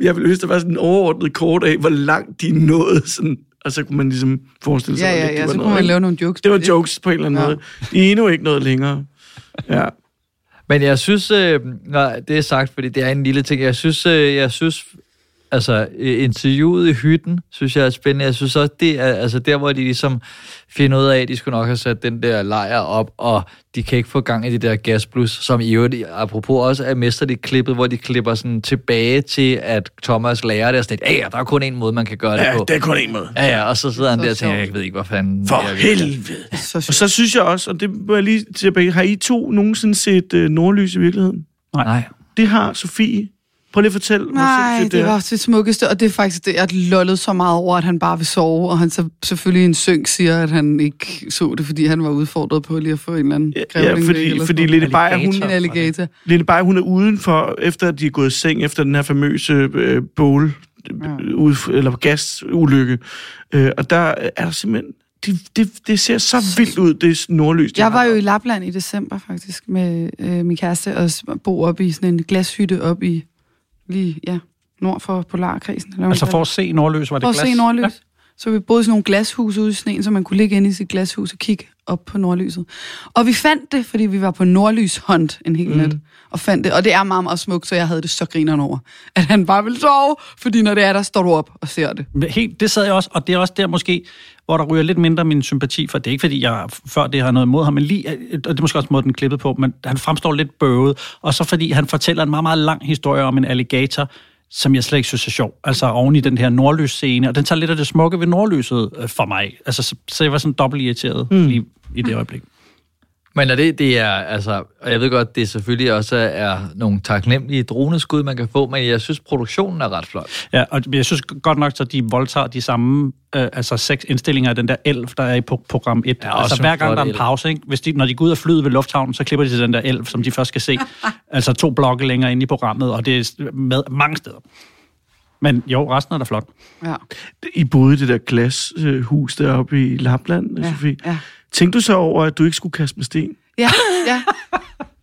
jeg ville ønske, der var sådan en overordnet kort af, hvor langt de nåede. Sådan, og så kunne man ligesom forestille sig, Ja, ja, lidt de ja, var så nået, kunne man lave nogle jokes. Det var jokes på en eller anden Ja. måde. De er endnu ikke noget længere. Ja. Men jeg synes, øh, nej, det er sagt, fordi det er en lille ting. Jeg synes, øh, jeg synes altså øh, interviewet i hytten, synes jeg er spændende. Jeg synes også, det er altså der, hvor de ligesom finder ud af, at de skulle nok have sat den der lejr op, og de kan ikke få gang i det der gasblus, som i øvrigt, apropos også er mesterligt klippet, hvor de klipper sådan tilbage til, at Thomas lærer det, og sådan, lidt, ja, der er kun en måde, man kan gøre det Ja, på. det er kun en måde. Ja, ja, og så sidder han Så der og tænker, jeg ved ikke, hvor fanden... For jeg ved." helvede. Så Og så synes jeg også, og det må jeg lige tilbage, har I to nogensinde set uh, Nordlys i virkeligheden? Nej. Det har Sofie Prøv lige at fortælle, Nej, sindssygt det var det smukkeste, og det er faktisk det, jeg lollede så meget over, at han bare vil sove, og han så selvfølgelig en synk siger, at han ikke så det, fordi han var udfordret på lige at få en eller anden Ja, væk fordi, fordi Lene. Beyer, hun, alligator. Lene Beyer, hun er udenfor, efter at de er gået i seng, efter den her famøse øh, bål, ja. ud, eller gasulykke. Øh, og der er der simpelthen... Det, det, det ser så vildt ud, det nordlys. de Jeg var jo i Lapland i december faktisk med øh, min kæreste og bo op i sådan en glashytte op i lige ja, nord for Polarkrisen. Eller Altså for at se nordlys, var det For at glas? se nordlys. Så vi boede i sådan nogle glashuse ude i sneen, så man kunne ligge inde i sit glashus og kigge op på nordlyset. Og vi fandt det, fordi vi var på nordlyshunt en hel nat. Og fandt det. Og det er meget, meget smukt, så jeg havde det så grineren over. At han bare ville sove, fordi når det er der, står du op og ser det. Helt, det sad jeg også, og det er også der måske, hvor der ryger lidt mindre min sympati for. Det er ikke, fordi jeg før det har noget imod ham, men lige, og det er måske også måden, den klippet på, men han fremstår lidt bøvet. Og så fordi han fortæller en meget, meget lang historie om en alligator, som jeg slet ikke synes er sjov. Altså oven i den her nordlysscene, og den tager lidt af det smukke ved nordlyset øh, for mig. Altså, så, så jeg var sådan dobbelt irriteret mm. lige i det øjeblik. Men er det, det er, altså, og jeg ved godt, det selvfølgelig også er nogle taknemmelige droneskud, man kan få, men jeg synes, produktionen er ret flot. Ja, og jeg synes godt nok, at de voldtager de samme, øh, altså seks indstillinger af den der elf, der er i pro- program 1. Ja, altså hver gang der er en pause, ikke? Hvis de, når de går ud af flyet ved lufthavnen, så klipper de til den der elf, som de først skal se. (laughs) altså to blokke længere ind i programmet, og det er med mange steder. Men jo, resten er da flot. Ja. I boede i det der glashus deroppe i Lapland, ja, Sofie. ja. Tænkte du så over, at du ikke skulle kaste med sten? Ja, ja.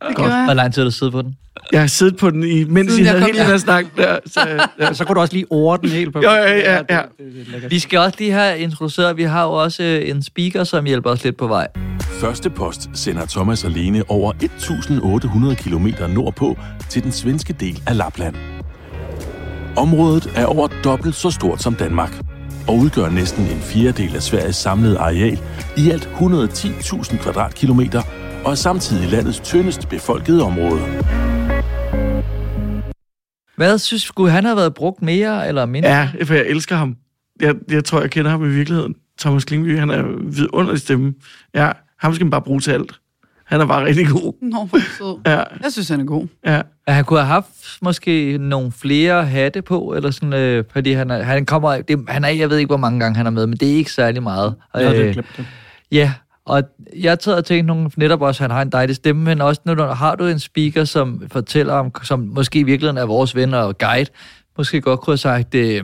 Det Hvor jeg. lang tid har du siddet på den? Jeg har siddet på den, i, mens Siden I havde kom hele den her snak der. Så, (laughs) ja. Så kunne du også lige ord den helt på. Ja, ja, ja, ja. Vi skal også lige have introduceret, vi har jo også øh, en speaker, som hjælper os lidt på vej. Første post sender Thomas og Lene over 1.800 km nordpå til den svenske del af Lapland. Området er over dobbelt så stort som Danmark, og udgør næsten en fjerdedel af Sveriges samlede areal i alt 110.000 kvadratkilometer, og er samtidig landets tyndest befolkede område. Hvad synes skulle han have været brugt mere eller mindre? ja, for jeg elsker ham. Jeg, jeg tror, jeg kender ham i virkeligheden. Thomas Klingby, han er vidunderlig stemme. Ja, ham skal man bare bruge til alt. Han er bare rigtig god. (laughs) Nå, hvor sød. Ja, Jeg synes, han er god. ja. At han kunne have haft måske nogle flere hatte på, eller sådan, øh, fordi han, er, han kommer, det, han er, jeg ved ikke, hvor mange gange han er med, men det er ikke særlig meget. Jeg havde Øh, glemt det. Ja, og jeg tager og tænkt nogle, netop også, at han har en dejlig stemme, men også når du, har du en speaker, som fortæller om, som måske i virkeligheden er vores ven og guide, måske godt kunne have sagt, øh,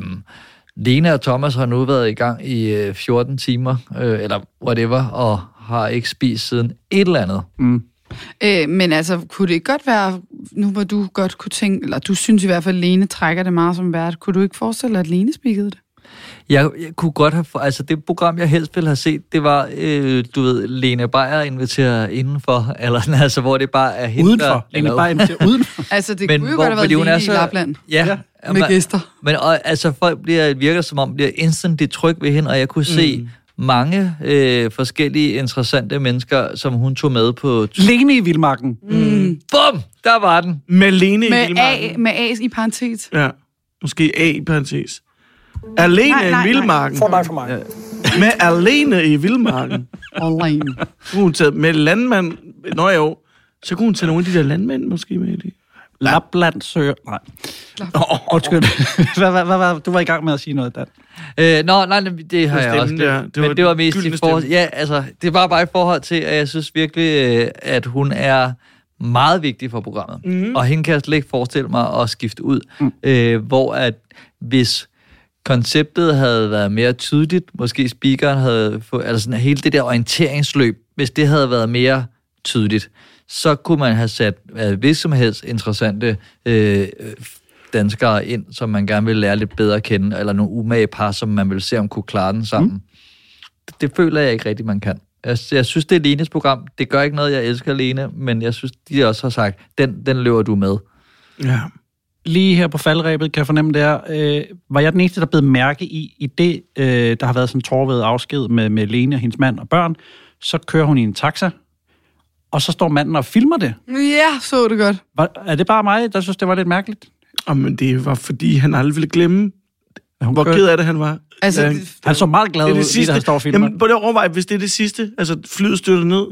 Lena og Thomas har nu været i gang i øh, 14 timer, øh, eller whatever, og har ikke spist siden et eller andet. Øh, men altså, kunne det ikke godt være, nu hvor du godt kunne tænke, eller du synes i hvert fald, at Lene trækker det meget som vært, kunne du ikke forestille dig, at Lene spikede det? Jeg, jeg kunne godt have... Altså, det program, jeg helst ville have set, det var, øh, du ved, Lene Beyer inviterer indenfor, (laughs) eller altså, hvor det bare er hende, Udenfor. der- Lene bare inviterer udenfor. (laughs) Altså, det Men kunne jo hvor- godt have været Lene er i så- Lapland Ja, Ja, med men, gæster. men og, altså, folk bliver, virker som om, bliver instantly tryg ved hende, og jeg kunne se Mm. Mange øh, forskellige interessante mennesker, som hun tog med på... Lene i Vildmarken. Mm. Bum! Der var den! Med Lene i Med A, Vildmarken. med A i parentes. Ja, måske A i parentes. Alene Nej, nej, i nej. Vildmarken. For mig, for mig. Ja. Med alene i Vildmarken. (laughs) Kunne hun tage med landmand. Nå jo, så kunne hun tage nogle af de der landmænd måske med i. Lapland søger... Nej. Oh, undskyld. (laughs) hvad, hvad, hvad, hvad, du var i gang med at sige noget, Dan. Øh, nå, nej, nej, det har Det var jeg også. Det, Det var men det var mest i forhold... Ja, altså, det var bare i forhold til, at jeg synes virkelig, øh, at hun er meget vigtig for programmet. Mm. Og hende kan jeg slet ikke forestille mig at skifte ud. Mm. Øh, hvor at hvis konceptet havde været mere tydeligt, måske speakeren havde fået, altså sådan hele det der orienteringsløb, hvis det havde været mere tydeligt, så kunne man have sat hvis som helst interessante øh, danskere ind, som man gerne vil lære lidt bedre at kende, eller nogle umage par, som man vil se, om kunne klare den sammen. Mm. Det, det føler jeg ikke rigtigt, man kan. Jeg, jeg synes, det er Lenes program. Det gør ikke noget, jeg elsker Lene, men jeg synes, de også har sagt, den, den løber du med. Ja. Lige her på faldrebet kan jeg fornemme, det er, øh, var jeg den eneste, der blev mærke i, i det, øh, der har været sådan tårved afsked med, med Lene og hendes mand og børn, så kører hun i en taxa, og så står manden og filmer det. Ja, så det godt. Var, er det bare mig, der synes, det var lidt mærkeligt? Og men det var fordi, han aldrig ville glemme, Hun hvor ked af det han var. Altså, Ja, det, Han så meget glad det er ud, det lige sidste. da han står og filmer. Jamen, prøv lige at overveje, hvis det er det sidste. Altså, flyet styrter ned.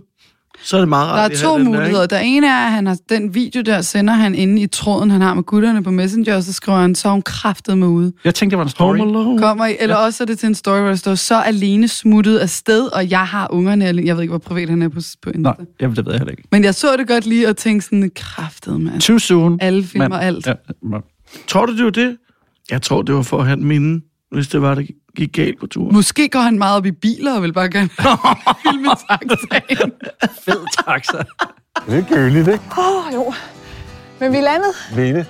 Så er det meget Der rart, er at have to den der, muligheder. ikke? Der ene er, at han har den video der, sender han inde i tråden, han har med gutterne på Messenger, og så skriver han, så er hun kraftet med ude. Jeg tænkte, det var en story. Home Alone. Kommer I, eller ja. også er det til en story, hvor der står, så alene smuttet af sted, og jeg har ungerne alene. Jeg ved ikke, hvor privat han er på, på Insta. Nej, jamen, det ved jeg heller ikke. Men jeg så det godt lige og tænkte sådan, kraftet mand. Too soon. Alle filmer Men- alt. Ja, men- Tror du, det var det? Jeg tror, det var for at have et minde, hvis det var, det gik galt på turen. Måske går han meget op i biler og vil bare gerne (laughs) filme taxaen. Fed taxa. Det er køligt, ikke? Åh, oh, jo. Men vi landede. Lene,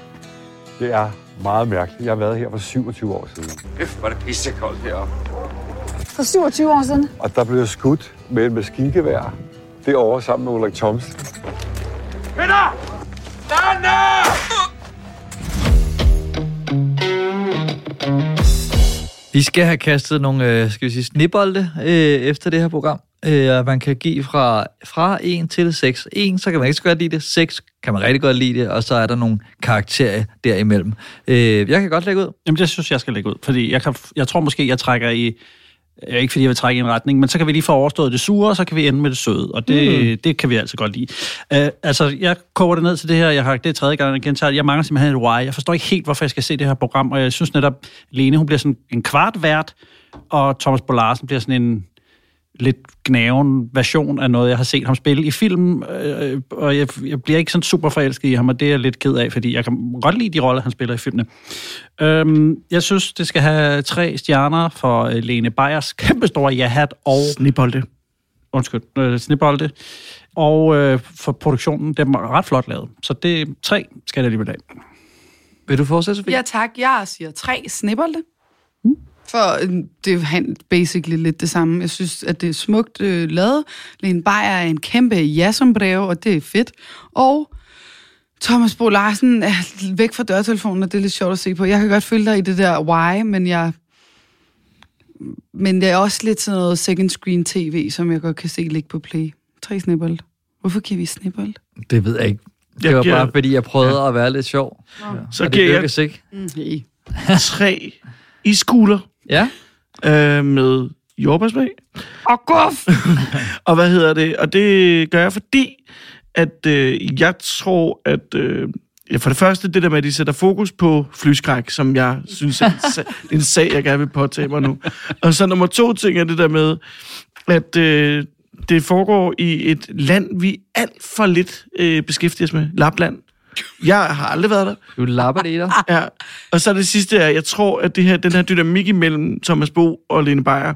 det er meget mærkeligt. Jeg har været her for 27 år siden. Øf, var det pissekoldt heroppe. For 27 år siden. Og der blev jeg skudt med et maskingevær derovre sammen med Ulrik Thomsen. Venner! Danne! Vi skal have kastet nogle, øh, skal vi sige, snibolde øh, efter det her program. Øh, man kan give fra, fra 1 til 6. 1, så kan man ikke så godt lide det. 6 kan man rigtig godt lide det. Og så er der nogle karakterer derimellem. Øh, jeg kan godt lægge ud. Jamen, det synes jeg skal lægge ud, fordi jeg, kan, jeg tror måske, jeg trækker i øh, Ikke fordi jeg vil trække i en retning, men så kan vi lige få overstået det sure, og så kan vi ende med det søde, og det, mm. det kan vi altså godt lide. Uh, altså, jeg koger det ned til det her, jeg har det tredje gang, jeg gentager det. Jeg mangler simpelthen et why. Jeg forstår ikke helt, hvorfor jeg skal se det her program, og jeg synes netop, Lene, hun bliver sådan en kvart vært, og Thomas Bo Larsen bliver sådan en lidt gnaven version af noget, jeg har set ham spille i film, øh, og jeg, jeg bliver ikke sådan super forelsket i ham, og det er jeg lidt ked af, fordi jeg kan godt lide de roller, han spiller i filmene. Øhm, jeg synes, det skal have tre stjerner for øh, Lene Beyers kæmpestore ja-hat og... Snibolde. Undskyld, øh, snibolde. Og øh, for produktionen, det er ret flot lavet. Så det tre skal det alligevel af. Vil du fortsætte, Sofie? Ja tak, jeg siger tre snibbolde. For øh, det er han- basically lidt det samme. Jeg synes, at det er smukt øh, lavet. Lene Beyer er en kæmpe ja-sombrero, og det er fedt. Og Thomas Bo Larsen er væk fra dørtelefonen, og det er lidt sjovt at se på. Jeg kan godt følge dig i det der why, men jeg... Men det er også lidt sådan noget second screen tv, som jeg godt kan se ligge på play. Tre snibbold. Hvorfor giver vi snibbold? Det ved jeg ikke. Det Jeg var giver- bare, fordi jeg prøvede ja. at være lidt sjov. Så og det giver jeg ikke. Mm, hey. tre iskugler Ja. øh, med jordbærsmag. Og guf! (laughs) og hvad hedder det? Og det gør jeg, fordi at øh, jeg tror, at... Øh, ja, for det første, det der med, at de sætter fokus på flyskræk, som jeg synes er en, sag, (laughs) en sag, jeg gerne vil påtage mig nu. Og så nummer to ting er det der med, at øh, det foregår i et land, vi alt for lidt øh, beskæftiger os med. Lapland. Jeg har aldrig været der. Du lapper det i dig. Ja, og så det sidste er, jeg tror, at det her, den her dynamik imellem Thomas Bo og Lene Beyer,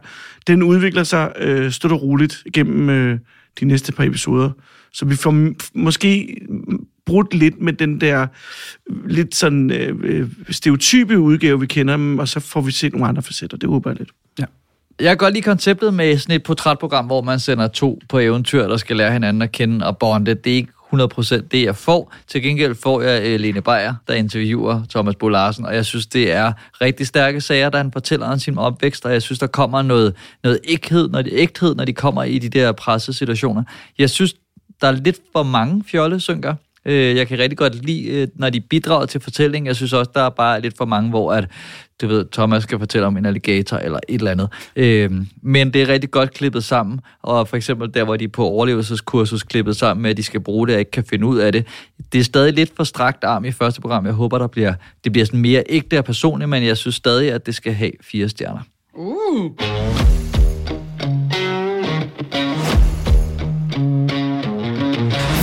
den udvikler sig øh, støt og roligt gennem øh, de næste par episoder. Så vi får måske brudt lidt med den der øh, lidt sådan øh, øh, stereotype udgave, vi kender dem, og så får vi set nogle andre facetter. Det håber jeg lidt. Jeg kan godt lide konceptet med sådan et portrætprogram, hvor man sender to på eventyr, der skal lære hinanden at kende og bonde. Det er ikke 100% det, jeg får. Til gengæld får jeg øh, Lene Beyer, der interviewer Thomas Bo Larsen, og jeg synes, det er rigtig stærke sager, der han fortæller om sin opvækst, og jeg synes, der kommer noget, noget ægthed, når de, ægthed, når de kommer i de der pressesituationer. Jeg synes, der er lidt for mange fjollesynker. Øh, Jeg kan rigtig godt lide, øh, når de bidrager til fortællingen. Jeg synes også, der er bare lidt for mange, hvor at, du ved, Thomas skal fortælle om en alligator eller et eller andet. Øh, Men det er rigtig godt klippet sammen. Og for eksempel der, hvor de er på overlevelseskursus klippet sammen med, at de skal bruge det og ikke kan finde ud af det. Det er stadig lidt for strakt arm i første program. Jeg håber, der bliver, det bliver sådan mere ægte og personligt, men jeg synes stadig, at det skal have fire stjerner. Uh.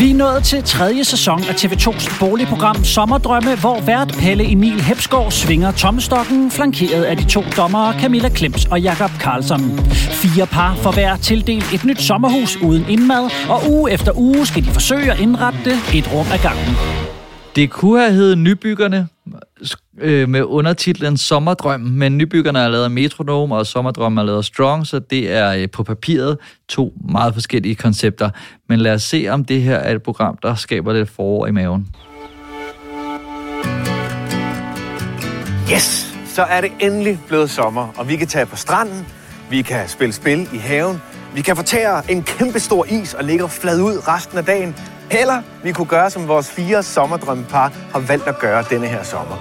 Vi er nået til tredje sæson af TV2's boligprogram Sommerdrømme, hvor vært Pelle Emil Hepsgaard svinger tommestokken, flankeret af de to dommere Camilla Klems og Jakob Karlsson. Fire par får hver tildelt et nyt sommerhus uden indmad, og uge efter uge skal de forsøge at indrette det et rum ad gangen. Det kunne have heddet Nybyggerne øh, med undertitlen Sommerdrøm, men Nybyggerne er lavet af Metronome, og Sommerdrøm er lavet af Strong, så det er øh, på papiret to meget forskellige koncepter. Men lad os se, om det her er et program, der skaber lidt forår i maven. Yes, så er det endelig blevet sommer, og vi kan tage på stranden, vi kan spille spil i haven, vi kan fortære en kæmpe stor is og ligge flad ud resten af dagen, eller vi kunne gøre, som vores fire sommerdrømmepar har valgt at gøre denne her sommer.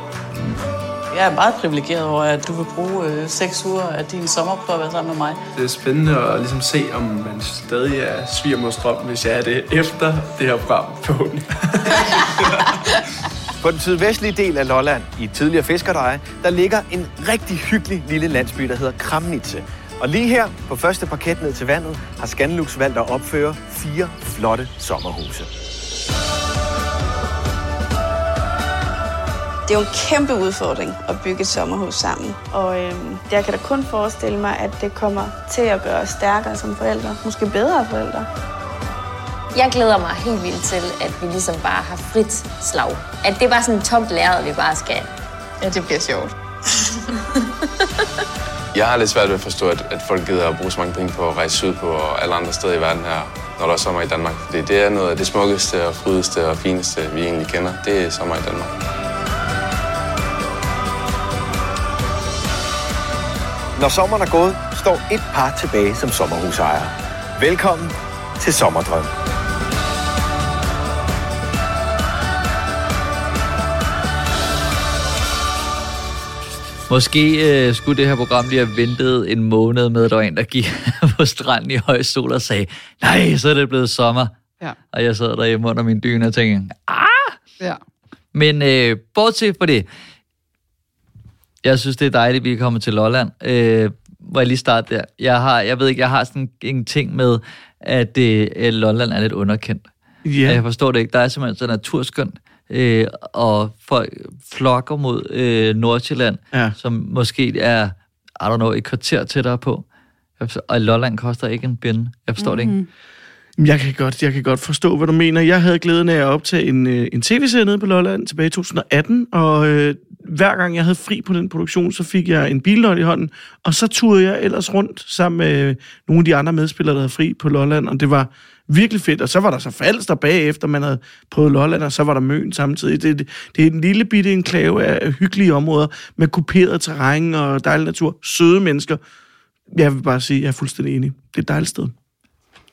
Jeg er meget privilegeret over, at du vil bruge øh, seks uger af din sommer på at være sammen med mig. Det er spændende at ligesom se, om man stadig er svigermors drøm, hvis jeg er det efter det her program forhåbentlig. (laughs) På den sydvestlige del af Lolland, i tidligere fiskerdeje, der ligger en rigtig hyggelig lille landsby, der hedder Kramnitze. Og lige her, på første parket ned til vandet, har Scanlux valgt at opføre fire flotte sommerhuse. Det er jo en kæmpe udfordring at bygge et sommerhus sammen. Og øhm, jeg kan da kun forestille mig, at det kommer til at gøre os stærkere som forældre. Måske bedre forældre. Jeg glæder mig helt vildt til, at vi ligesom bare har frit slag. At det er bare sådan et tomt lærred, vi bare skal. Ja, det bliver sjovt. (laughs) Jeg har lidt svært ved at forstå, at, at folk gider at bruge så mange penge på at rejse sydpå og alle andre steder i verden her, når der er sommer i Danmark. Fordi det er noget af det smukkeste og frydeste og fineste, vi egentlig kender. Det er sommer i Danmark. Når sommeren er gået, står et par tilbage som sommerhusejere. Velkommen til Sommerdrøm. Måske øh, skulle det her program lige have ventet en måned med, at der var en, der gik (laughs) på stranden i høj sol og sagde, nej, så er det blevet sommer. Ja. Og jeg sad derhjemme under min dyne og tænkte, ah! Ja. Men øh, bortset fra det, jeg synes, det er dejligt, at vi er kommet til Lolland. Øh, må jeg lige starte der? Jeg, har, jeg ved ikke, jeg har sådan en ting med, at øh, Lolland er lidt underkendt. Ja. Jeg forstår det ikke. Der er simpelthen så naturskønt, øh, og folk flokker mod øh, Nordsjælland, Ja. som måske er, I don't know, et kvarter tættere på. Og Lolland koster ikke en binde. Jeg forstår mm-hmm. det ikke. Jamen, Jeg kan, godt, jeg kan godt forstå, hvad du mener. Jeg havde glæden af at optage en, øh, en tv-serie nede på Lolland tilbage i 2018, og øh, hver gang jeg havde fri på den produktion, så fik jeg en bilnøgle i hånden, og så turde jeg ellers rundt sammen med nogle af de andre medspillere, der havde fri på Lolland, og det var virkelig fedt. Og så var der så Falster bagefter, man havde prøvet Lolland, og så var der Møn samtidig. Det, det, det er en lille bitte enklave af hyggelige områder med kuperet terræn og dejlig natur, søde mennesker. Jeg vil bare sige, jeg er fuldstændig enig. Det er et dejligt sted.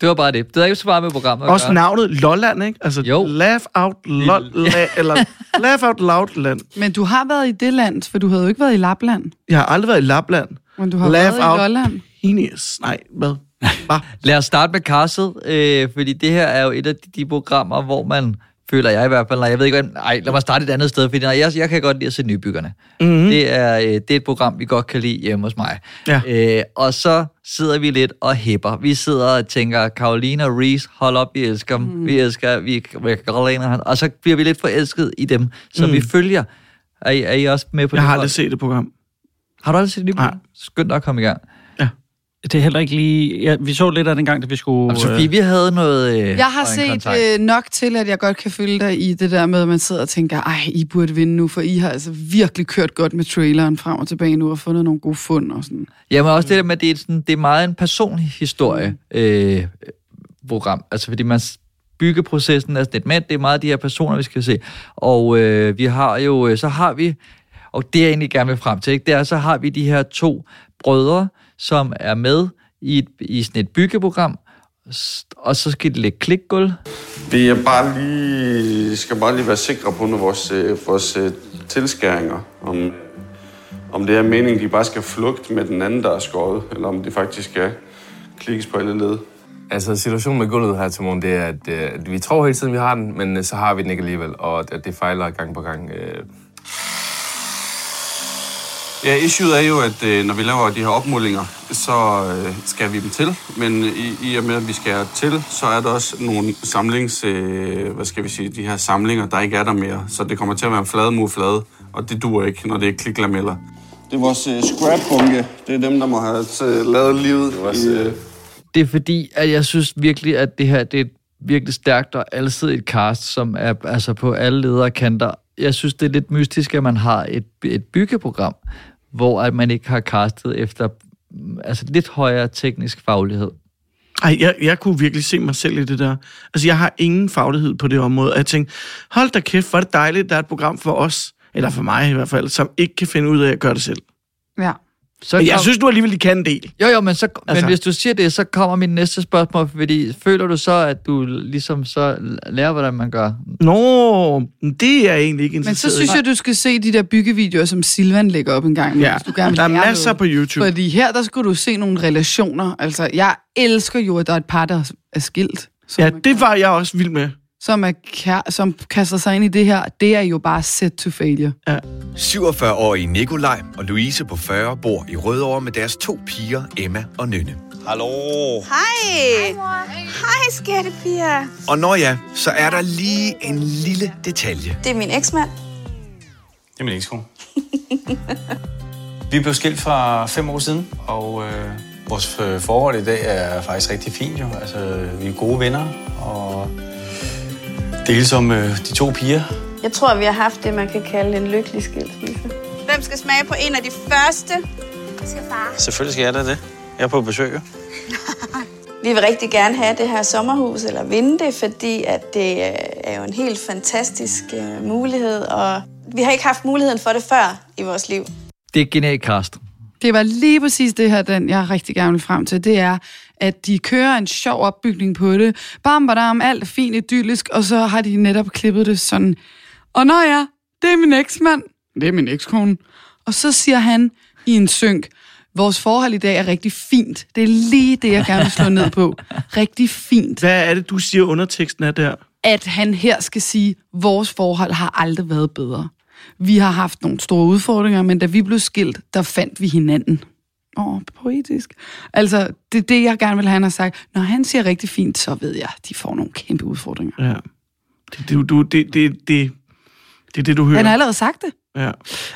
Det var bare det. Det er ikke så meget med programmet Også gøre. navnet Lolland, ikke? Altså, jo. laugh out loud, la, eller (laughs) laugh out loud land. Men du har været i det land, for du havde jo ikke været i Lapland. Jeg har aldrig været i Lapland. Men du har laugh været i out Lolland. Penis. Nej, hvad? (laughs) Lad os starte med Castle, øh, fordi det her er jo et af de, de programmer, hvor man føler jeg i hvert fald, nej, jeg ved ikke, nej, lad mig starte et andet sted, fordi nej, jeg, jeg kan godt lide at se nybyggerne. Mhm. Det, er, øh, det er et program, vi godt kan lide hjemme hos mig. Ja. Øh, og så sidder vi lidt og hæpper. Vi sidder og tænker, Carolina Reese, hold op, vi elsker dem. Mhm. Vi elsker, vi, Carolina, og så bliver vi lidt forelsket i dem, som Mm. vi følger. Er I, er I også med på Jeg det? har hold? aldrig set det program. Har du aldrig set det nye program? Skynd dig at komme i gang. Det er heller ikke lige... Ja, vi så lidt af den gang, da vi skulle... Og Sofie, vi havde noget... Øh, Jeg har set kontakt. øh, nok til, at jeg godt kan følge dig i det der med, at man sidder og tænker, ej, I burde vinde nu, for I har altså virkelig kørt godt med traileren frem og tilbage nu og fundet nogle gode fund og sådan. Jamen også det der med, at det er, sådan, det er meget en personlig historie øh, program. Altså fordi man byggeprocessen er sådan lidt med, det er meget de her personer, vi skal se. Og øh, vi har jo, øh, så har vi, og det jeg egentlig gerne vil frem til, ikke, det er, så har vi de her to brødre, som er med i, et, i sådan et byggeprogram, og så skal de lægge klikgulv. Vi er bare lige, skal bare lige være sikre på nu vores, øh, vores øh, tilskæringer. Om, om det er meningen, de bare skal flugte med den anden, der er skåret, eller om det faktisk skal klikkes på alle led. Altså, situationen med gulvet her til morgen, det er, at, øh, at vi tror hele tiden, vi har den, men øh, så har vi den ikke alligevel, og at det fejler gang på gang. øh. Ja, issueet er jo, at øh, når vi laver de her opmålinger, så øh, skal vi dem til. Men i, i og med, at vi skal til, så er der også nogle samlings... Øh, hvad skal vi sige? De her samlinger, der ikke er der mere. Så det kommer til at være en flade mod flade, og det duer ikke, når det er kliklameller. Det er vores øh, scrap-bunke. Det er dem, der må have øh, lavet livet. I, øh, Det er fordi, at jeg synes virkelig, at det her det er et virkelig stærkt og alsidigt cast, som er altså på alle ledere kanter. Jeg synes, det er lidt mystisk, at man har et, et byggeprogram, hvor at man ikke har castet efter mm, altså lidt højere teknisk faglighed. Ej, jeg, jeg kunne virkelig se mig selv i det der. Altså, jeg har ingen faglighed på det område. Og jeg tænkte, hold da kæft, hvor er det dejligt, der er et program for os, eller for mig i hvert fald, som ikke kan finde ud af at gøre det selv. Ja. Så Men jeg kom- synes du alligevel, de kan en del. Jo, jo, men, så, altså. Men hvis du siger det, så kommer min næste spørgsmål, fordi føler du så, at du ligesom så lærer, hvordan man gør? Nå, det er jeg egentlig ikke Men så interesseret synes jeg, du skal se de der byggevideoer, som Silvan lægger op en gang. Ja, hvis du gerne vil der er masser noget. på YouTube. Fordi her, der skulle du se nogle relationer. Altså, jeg elsker jo, at der er et par, der er skilt. Ja, det var jeg også vild med. Som, er kær- som kaster sig ind i det her, det er jo bare set to failure. Ja. 47-årige Nikolaj og Louise på 40 bor i Rødovre med deres to piger, Emma og Nynne. Hallo. Hej. Hej, Hej skattepiger. Og når ja, så er der lige en lille detalje. Det er min eksmand. Det er min ekskone. Vi blev skilt for fem år siden, og øh, vores øh, forhold i dag er faktisk rigtig fint jo. Altså, vi er gode venner, og deles om øh, de to piger. Jeg tror, vi har haft det, man kan kalde en lykkelig skilsmisse. Hvem skal smage på en af de første? Det skal far. Selvfølgelig skal jeg da det. Jeg er på besøg. jo. (laughs) Vi vil rigtig gerne have det her sommerhus, eller vinde det, fordi at det øh, er jo en helt fantastisk øh, mulighed, og vi har ikke haft muligheden for det før i vores liv. Det er genialt cast. Det var lige præcis det her, den jeg rigtig gerne vil frem til. Det er, at de kører en sjov opbygning på det. Bam, badam, alt er fint, idyllisk, og så har de netop klippet det sådan. Og når ja, det er min eksmand. Det er min ekskone. Og så siger han i en synk, vores forhold i dag er rigtig fint. Det er lige det, jeg gerne vil slå ned på. Rigtig fint. Hvad er det, du siger underteksten er der? At han her skal sige, vores forhold har aldrig været bedre. Vi har haft nogle store udfordringer, men da vi blev skilt, der fandt vi hinanden. Åh, oh, poetisk. Altså, det er det, jeg gerne vil have, han har sagt. Når han siger rigtig fint, så ved jeg, de får nogle kæmpe udfordringer. Ja. Det, det, du, det, det, det, det er det, du hører. Han har allerede sagt det. Ja.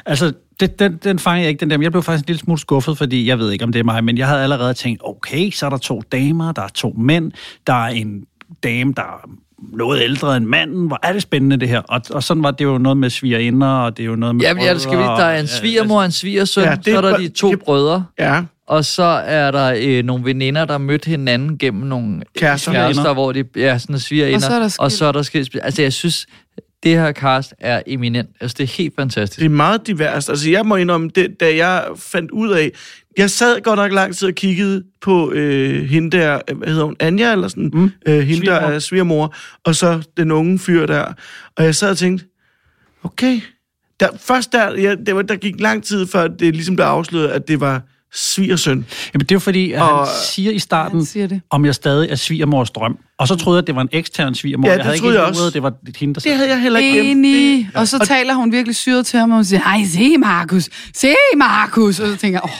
Altså, det, den, den fangede jeg ikke, den der. Men jeg blev faktisk en lille smule skuffet, fordi jeg ved ikke, om det er mig, men jeg havde allerede tænkt, okay, så er der to damer, der er to mænd, der er en dame, der er noget ældre end manden. Hvor er det spændende, det her. Og, og sådan var det jo noget med svigerinder, og det er jo noget med... Ja, ja, det skal vi, der er en svigermor og en svigersøn, Ja, det så er der er- de to brødre. Ja. Og så er der øh, nogle veninder, der mødte hinanden gennem nogle Kærester. kærester hvor de ja, sådan svigerinder. Og så er der og så er der skilt. Altså, jeg synes, det her cast er eminent. Altså, det er helt fantastisk. Det er meget divers. Altså, jeg må indrømme, det, da jeg fandt ud af... Jeg sad godt nok lang tid og kiggede på øh, hende der, øh, hvad hedder hun, Anja eller sådan, mm. øh, hende der Svigermor. er svigermor, og så den unge fyr der. Og jeg sad og tænkte, okay. Der, først der, ja, det var, der gik lang tid, før det ligesom blev afsløret, at det var svigersøn. Jamen, det er jo fordi, at Og- han siger i starten, siger det. om jeg stadig er svigermors drøm. Og så troede jeg, at det var en ekstern svigermor. Ja, jeg det havde troede ikke jeg også. at det var hende, der Det havde jeg heller ikke. Enig. Og så taler hun virkelig syret til ham, og hun siger, ej, se Markus, se Markus. Og så tænker jeg, åh,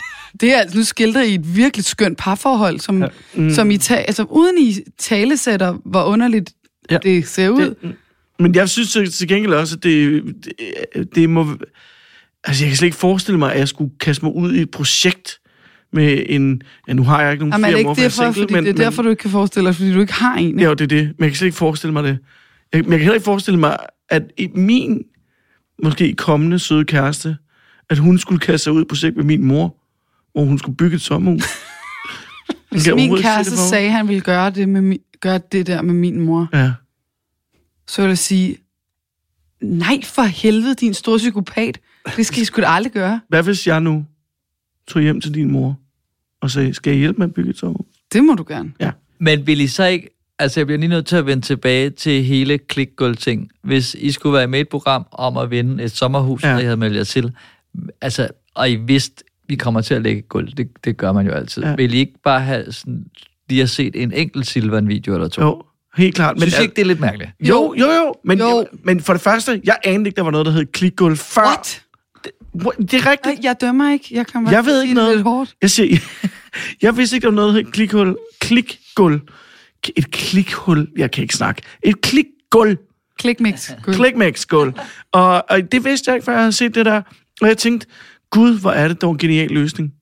det er altså, nu skildrer I et virkelig skønt parforhold, som, ja. mm. som I ta- altså, uden I talesætter, hvor underligt ja. det ser ud. Det, Men jeg synes til, til gengæld også, at det, det, det må... Altså, jeg kan slet ikke forestille mig, at jeg skulle kaste mig ud i et projekt med en... Ja, nu har jeg ikke nogen Jamen, er flere ikke mor, for jeg derfor, single, fordi men, det er derfor, du ikke kan forestille dig, fordi du ikke har en. Ja, det er det. Men jeg kan slet ikke forestille mig det. Jeg, men jeg kan heller ikke forestille mig, at i min måske kommende søde kæreste, at hun skulle kaste sig ud på projekt med min mor, hvor hun skulle bygge et sommerhus. Hvis (laughs) Kan jeg min kæreste sagde, at han ville gøre det, med mi- gøre det der med min mor, Ja. så vil jeg sige, nej for helvede, din store psykopat. Det skal I sgu da aldrig gøre. Hvad hvis jeg nu tog hjem til din mor og sagde, skal jeg hjælpe med at bygge et sommerhus? Det må du gerne. Ja. Men vil I så ikke... Altså, jeg bliver lige nødt til at vende tilbage til hele klikgulv-ting. Hvis I skulle være med i et program om at vinde et sommerhus, ja. Ja. der I havde meldt jer til, altså, og I vidste, vi kommer til at lægge et gulv, det, det gør man jo altid. Ja. Vil I ikke bare have sådan, lige have set en enkelt Silvan-video eller to? Jo, helt klart. Men, Synes I ikke, det er lidt mærkeligt? Jo, jo, jo. Men, Jo. men for det første, jeg anede ikke, der var noget, der hed klikgulv før. What? Det, det er rigtigt. Nej, jeg dømmer ikke. Jeg, kan Jeg ved ikke noget. Lidt hårdt. Jeg siger, (laughs) jeg vidste ikke, der var noget, der hed klikhul. Klikgulv. Et klikhul. Jeg kan ikke snakke. Et klikgulv. Klikmix. Klikmix-gulv. Og, og det vidste jeg ikke, før jeg havde set det der. Og jeg tænkte, gud, hvor er det dog en genial løsning.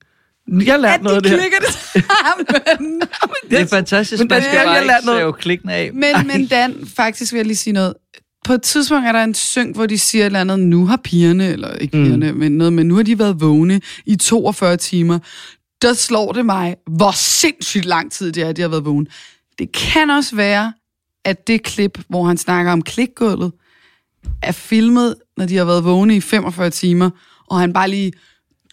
Jeg lærte noget af det her. klikker det sammen. (laughs) Det er fantastisk, Men man det- skal jeg- lærte noget. save klikken af. Men, men Dan, faktisk vil jeg lige sige noget. På et tidspunkt er der en synk, hvor de siger et eller andet, nu har pigerne, eller ikke pigerne, mm. men noget, men nu har de været vågne i 42 timer. Der slår det mig, hvor sindssygt lang tid det er, de har været vågne. Det kan også være, at det klip, hvor han snakker om klikgulvet, er filmet, når de har været vågne i 45 timer, og han bare lige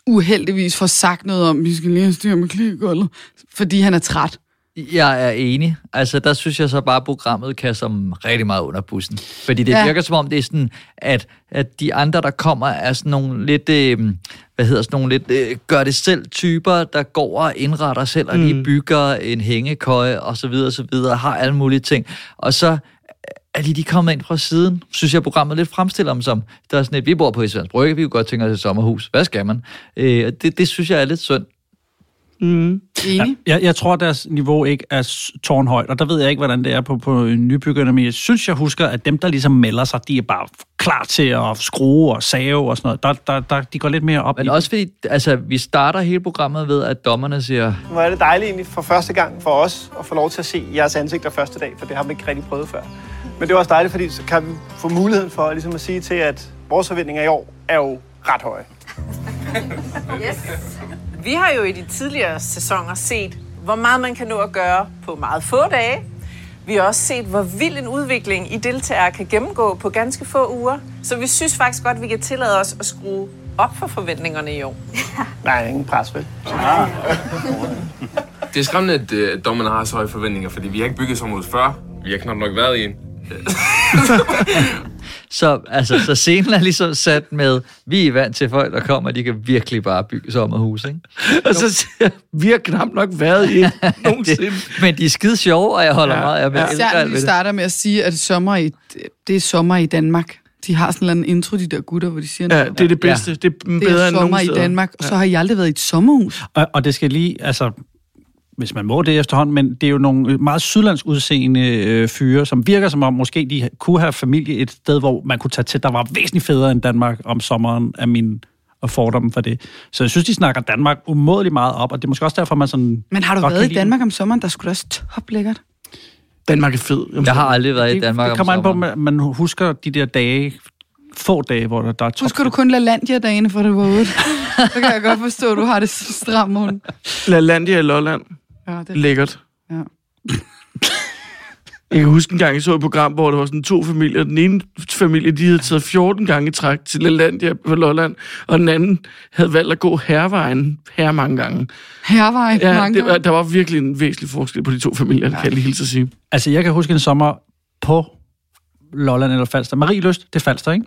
uheldigvis får sagt noget om, vi skal lige have styr med klikgulvet, fordi han er træt. Jeg er enig. Altså, der synes jeg så bare, at programmet kan som rigtig meget under bussen. Fordi det Ja. virker som om, det er sådan, at, at de andre, der kommer, er sådan nogle lidt, øh, hvad hedder sådan nogle lidt, øh, gør det selv typer, der går og indretter selv, og mm. de Mm. bygger en hængekøje, og så videre, og så videre, har alle mulige ting. Og så er de, de kommet ind fra siden, synes jeg, programmet lidt fremstiller dem som. Der er sådan et, vi bor på Islands Brygge, vi kunne godt tænke os et sommerhus. Hvad skal man? Øh, det, det synes jeg er lidt synd. Mm. Enig. Jeg, jeg tror, deres niveau ikke er tårnhøjt, og der ved jeg ikke, hvordan det er på, på nybyggerne, men jeg synes, jeg husker, at dem, der ligesom melder sig, de er bare klar til at skrue og save og sådan noget. Der, der, der, de går lidt mere op Men i også fordi, altså, vi starter hele programmet ved, at dommerne siger, Hvor er det dejligt egentlig for første gang for os at få lov til at se jeres ansigter første dag, for det har vi ikke rigtig prøvet før. Men det er også dejligt, fordi så kan vi få muligheden for ligesom at sige til, at vores forventninger i år er jo ret høje. Yes. Vi har jo i de tidligere sæsoner set, hvor meget man kan nå at gøre på meget få dage. Vi har også set, hvor vild en udvikling I deltagere kan gennemgå på ganske få uger. Så vi synes faktisk godt, vi kan tillade os at skrue op for forventningerne i år. (laughs) Nej, ingen pres, vel? (laughs) Det er skræmmende, at, øh, at dommerne har så høje forventninger, fordi vi har ikke bygget sommerhus før. Vi har knap nok været i en. (laughs) (laughs) så, altså, så scenen er ligesom sat med, vi er vant til folk, der kommer, de kan virkelig bare bygge sommerhus, ikke? (laughs) Og så siger vi har knap nok været i (laughs) en nogensinde. det, men de er skide sjove, og jeg holder ja. meget af dem. Ved de det. starter med at sige, at sommer i, det er sommer i Danmark. De har sådan en eller anden intro, de der gutter, hvor de siger, Ja, det er det bedste. Ja. Det er det bedre er end sommer nogen i steder. Danmark, og så Ja. har I aldrig været i et sommerhus. Og, og det skal lige, altså, hvis man må det efterhånden, men det er jo nogle meget sydlands udseende øh, fyre, som virker som om, måske de kunne have familie et sted, hvor man kunne tage til, der var væsentligt federe end Danmark om sommeren, af min og fordomme for det. Så jeg synes, de snakker Danmark umådeligt meget op, og det er måske også derfor, man sådan... Men har du godt været i Danmark om sommeren? Der skulle da også toplækkert. Danmark er fed. Jeg har aldrig været i det, Danmark det om kommer an på, sommeren. at man husker de der dage, få dage, hvor der, der er top. Husker du kun LaLandia-dagene, for det var ude? (laughs) så kan jeg godt forstå, at du har det så stramt, morgen. LaLandia i Lolland. Ja, det er Lækkert. Ja. (laughs) Jeg kan huske en gang, jeg så et program, hvor der var sådan to familier. Den ene familie, de havde taget 14 gange i træk til LaLandia på Lolland, og den anden havde valgt at gå hervejen her mange gange. Hervej Ja, mange det, gange. der var virkelig en væsentlig forskel på de to familier, ja. kan jeg lige hilse at sige. Altså, jeg kan huske en sommer på Lolland eller Falster. Marie Lyst, det er Falster, ikke?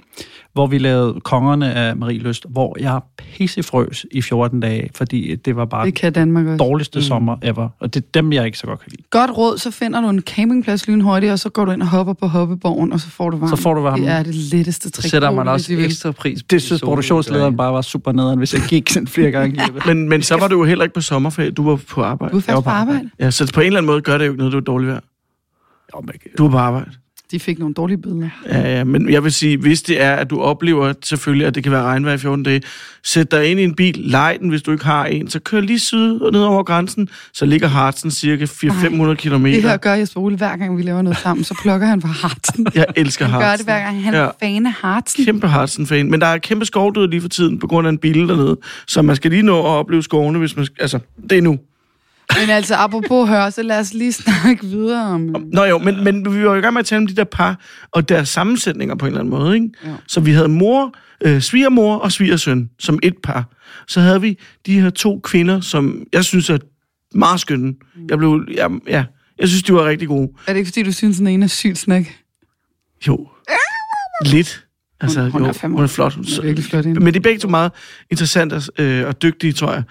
Hvor vi lavede kongerne af Marie Lyst, hvor jeg pissefrøs i 14 dage, fordi det var bare Det kan Danmark også. dårligste mm. sommer ever. Og det er dem, jeg ikke så godt kan lide. Godt råd, så finder du en campingplads lynhurtigt, og så går du ind og hopper på hoppeborgen, og så får du varme. Så får du varme. Det er det letteste trick. sætter man også ekstra pris på Det de synes produktionslederen bare var super nederen, hvis jeg gik sådan flere gange. Men, men så var du jo heller ikke på sommerferie, du var på arbejde. Du er først på arbejde. Ja, så på en eller anden måde gør det jo ikke noget, du er dårlig vejr. Du er på arbejde. De fik nogle dårlige billeder. Ja, ja, men jeg vil sige, hvis det er, at du oplever selvfølgelig, at det kan være regnvejr i 14 dage, sæt dig ind i en bil, lej den, hvis du ikke har en, så kør lige syd og ned over grænsen, så ligger Hartsen cirka 400-500 km. Det her gør Jesper Ole, hver gang vi laver noget sammen, så plukker han fra Hartsen. Jeg elsker Han gør Hartsen. det hver gang. Han er Ja. fan af Hartsen. Kæmpe Hartsen-fan. Men der er kæmpe skovdød lige for tiden, på grund af en bil dernede. Så man skal lige nå at opleve skovene, hvis man... Altså, det er nu. Men altså, apropos hør, så lad os lige snakke videre om... Nå jo, men, men vi var jo i gang med at tale om de der par, og deres sammensætninger på en eller anden måde, ikke? Ja. Så vi havde mor, øh, svigermor og svigersøn som et par. Så havde vi de her to kvinder, som jeg synes er meget skønne. Jeg blev... Ja, ja jeg synes, de var rigtig gode. Er det ikke, fordi du synes, den ene er sygt snak? Jo. Lidt. Altså, Hun- hun jo, er fandme- hun er flot. Hun er virkelig flot, hende. Men de er begge to meget interessante øh, og dygtige, tror jeg.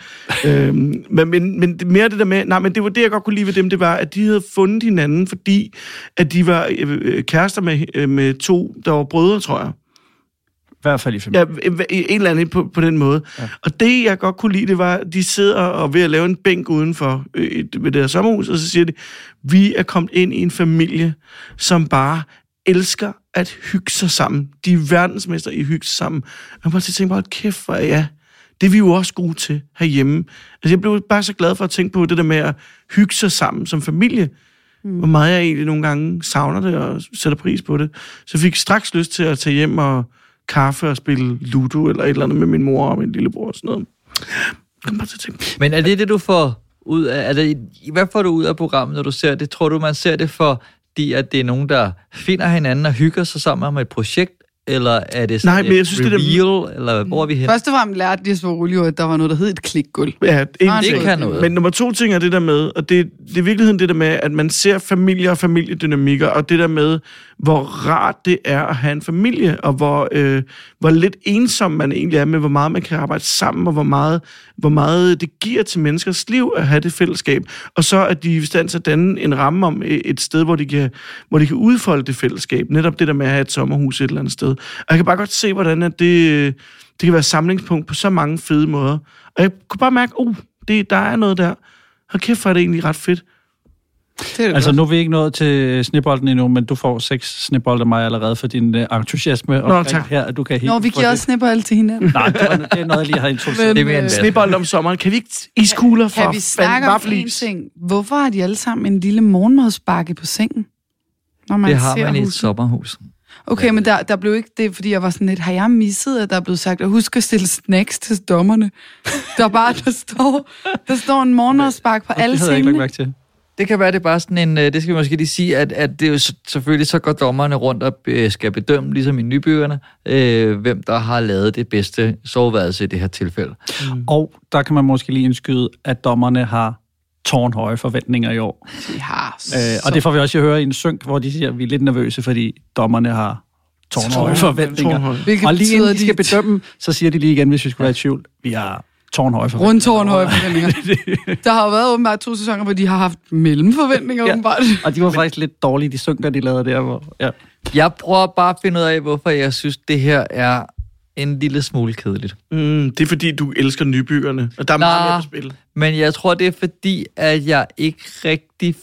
(laughs) øhm, men, men, mere det der med... Nej, men det var det, jeg godt kunne lide ved dem, det var, at de havde fundet hinanden, fordi at de var øh, øh, kærester med, øh, med to, der var brødre, tror jeg. I hvert fald i Ja, familien. en eller anden på, på den måde. Ja. Og det, jeg godt kunne lide, det var, at de sidder og ved at lave en bænk udenfor øh, ved det her sommerhus, og så siger de, vi er kommet ind i en familie, som bare elsker at hygge sig sammen. De er verdensmester i at hygge sig sammen. Og jeg bare tænke, bare, kæft, hvor er ja, det er vi jo også gode til herhjemme. Altså, jeg blev bare så glad for at tænke på det der med at hygge sig sammen som familie. Mm. Hvor meget jeg egentlig nogle gange savner det og sætter pris på det. Så jeg fik straks lyst til at tage hjem og kaffe og spille Ludo eller et eller andet med min mor og min lillebror og sådan noget. Kom bare til at tænke. Men er det det, du får ud af... Er det, hvad får du ud af programmet, når du ser det? Tror du, man ser det fordi, at det er nogen, der finder hinanden og hygger sig sammen om et projekt? Eller er det Nej, sådan men jeg synes, det der- reveal, eller hvor er vi hen? Først og fremmest lærte de så roligt, at der var noget, der hed et klikgulv. Ja, en ting. kan noget. Men nummer to ting er det der med, og det, det er i virkeligheden det der med, at man ser familier og familiedynamikker, og det der med, hvor rart det er at have en familie, og hvor, øh, hvor lidt ensom man egentlig er med, hvor meget man kan arbejde sammen, og hvor meget, hvor meget det giver til menneskers liv at have det fællesskab. Og så at de er i stand til at danne en ramme om et et sted, hvor de, kan, hvor de kan udfolde det fællesskab. Netop det der med at have et sommerhus et eller andet sted. Og jeg kan bare godt se, hvordan at det, det kan være samlingspunkt på så mange fede måder. Og jeg kunne bare mærke, uh, det, der er noget der. Hold kæft, hvor er det egentlig ret fedt. Det er Altså, nu er vi ikke nået til snebolden endnu, men du får seks snebolde af mig allerede for din uh, entusiasme. Nå, tak. Her, at du kan helt Nå, vi giver det. også alle til hinanden. (laughs) Nej, det, var, det er noget, jeg lige har introduceret. Men, Det er øh, Snebold om sommeren. Kan vi ikke iskugler for Kan vi snakke om en ting? Hvorfor har de alle sammen en lille morgenmadsbakke på sengen? Når man Det har ser man i et sommerhus. Okay, men der, der blev ikke det, fordi jeg var sådan lidt, har jeg misset, at der er blevet sagt, at husk at stille snacks til dommerne. Der er bare, der står, der står en morgenmadsbakke på alle sengene. til. Det kan være, det er bare sådan en, øh, det skal vi måske lige sige, at, at det er jo selvfølgelig, så går dommerne rundt og øh, skal bedømme, ligesom i nybyggerne, øh, hvem der har lavet det bedste soveværelse i det her tilfælde. Mm. Og der kan man måske lige indskyde, at dommerne har tårnhøje forventninger i år. De har Øh, og det får vi også høre i en synk, hvor de siger, at vi er lidt nervøse, fordi dommerne har tårnhøje Tårn- forventninger. tårnhøje. Og lige inden de at de- skal bedømme, så siger de lige igen, hvis vi skulle være i tvivl, vi har tårnhøje forventninger. Rundtårnhøje forventninger. Der har jo været åbenbart to sæsoner, hvor de har haft mellemforventninger, ja. åbenbart. Og de var faktisk lidt dårlige, de synker, de lavede der. Hvor, ja. Jeg prøver bare at finde ud af, hvorfor jeg synes, det her er en lille smule kedeligt. Mm, det er fordi, du elsker nybyggerne, og der er meget mere på spil. Men jeg tror, det er fordi, at jeg ikke rigtig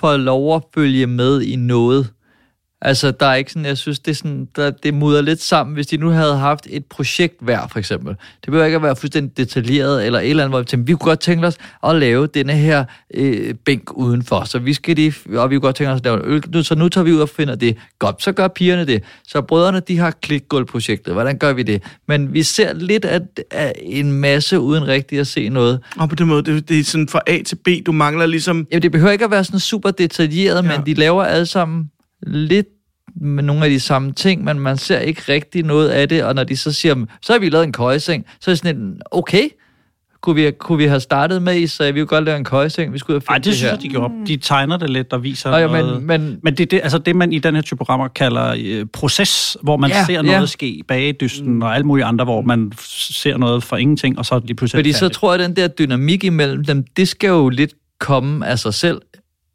får lov at følge med i noget. Altså, der er ikke sådan, jeg synes, det, er sådan, der, det mudder lidt sammen, hvis de nu havde haft et projekt hver, for eksempel. Det behøver ikke at være fuldstændig detaljeret, eller et eller andet, hvor vi tænker, vi kunne godt tænke os at lave denne her øh, bænk udenfor, så vi skal lige, og vi kunne godt tænke os at lave en øl, nu, så nu tager vi ud og finder det. Godt, så gør pigerne det. Så brødrene, de har klikgulvprojektet. Hvordan gør vi det? Men vi ser lidt af, af en masse, uden rigtig at se noget. Og på den måde, det, det er sådan fra A til B, du mangler ligesom... Jamen, det behøver ikke at være sådan super detaljeret, ja. men de laver alle sammen lidt med nogle af de samme ting, men man ser ikke rigtig noget af det, og når de så siger, så har vi lavet en køjeseng, så er det sådan en, okay, kunne vi, kunne vi have startet med, så vi kunne godt lave en køjeseng, vi skulle have Nej, fundet det synes her. jeg, de gjorde. De tegner det lidt og viser Nå, ja, men- noget. men- men det, det, altså det, man i den her type programmer kalder øh, proces, hvor man Ja, ser noget ja. ske bag i dysten mm. og alle mulige andre, hvor man f- ser noget for ingenting, og så er det lige pludselig Fordi så tror jeg, at den der dynamik imellem dem, det skal jo lidt komme af sig selv.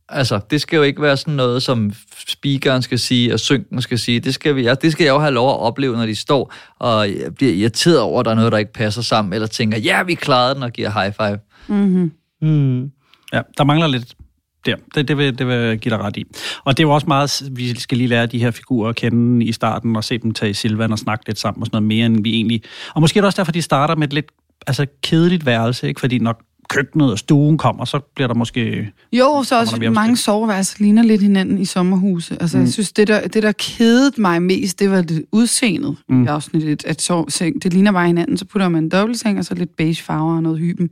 Altså, det skal jo ikke være sådan noget, som speakeren skal sige, og synken skal sige. Det skal, vi, ja, det skal jeg jo have lov at opleve, når de står og bliver irriteret over, at der er noget, der ikke passer sammen, eller tænker, ja, vi klarede den, og giver high five. Mm-hmm. Mm. Ja, der mangler lidt der. Det, det, vil, det vil jeg give dig ret i. Og det er jo også meget, vi skal lige lære de her figurer at kende i starten, og se dem tage i Silvan og snakke lidt sammen og sådan noget mere, end vi egentlig... Og måske er det også derfor, de starter med et lidt altså, kedeligt værelse, ikke? Fordi når køkkenet og stuen kommer, så bliver der måske... Jo, så også der mange soveværelser ligner lidt hinanden i sommerhuse. Altså, mm. Jeg synes, det der, det der kedede mig mest, det var det udseendet Mm. i afsnittet, at sov, seng, det ligner bare hinanden. Så putter man en dobbeltseng, og så lidt beige farver og noget hyben,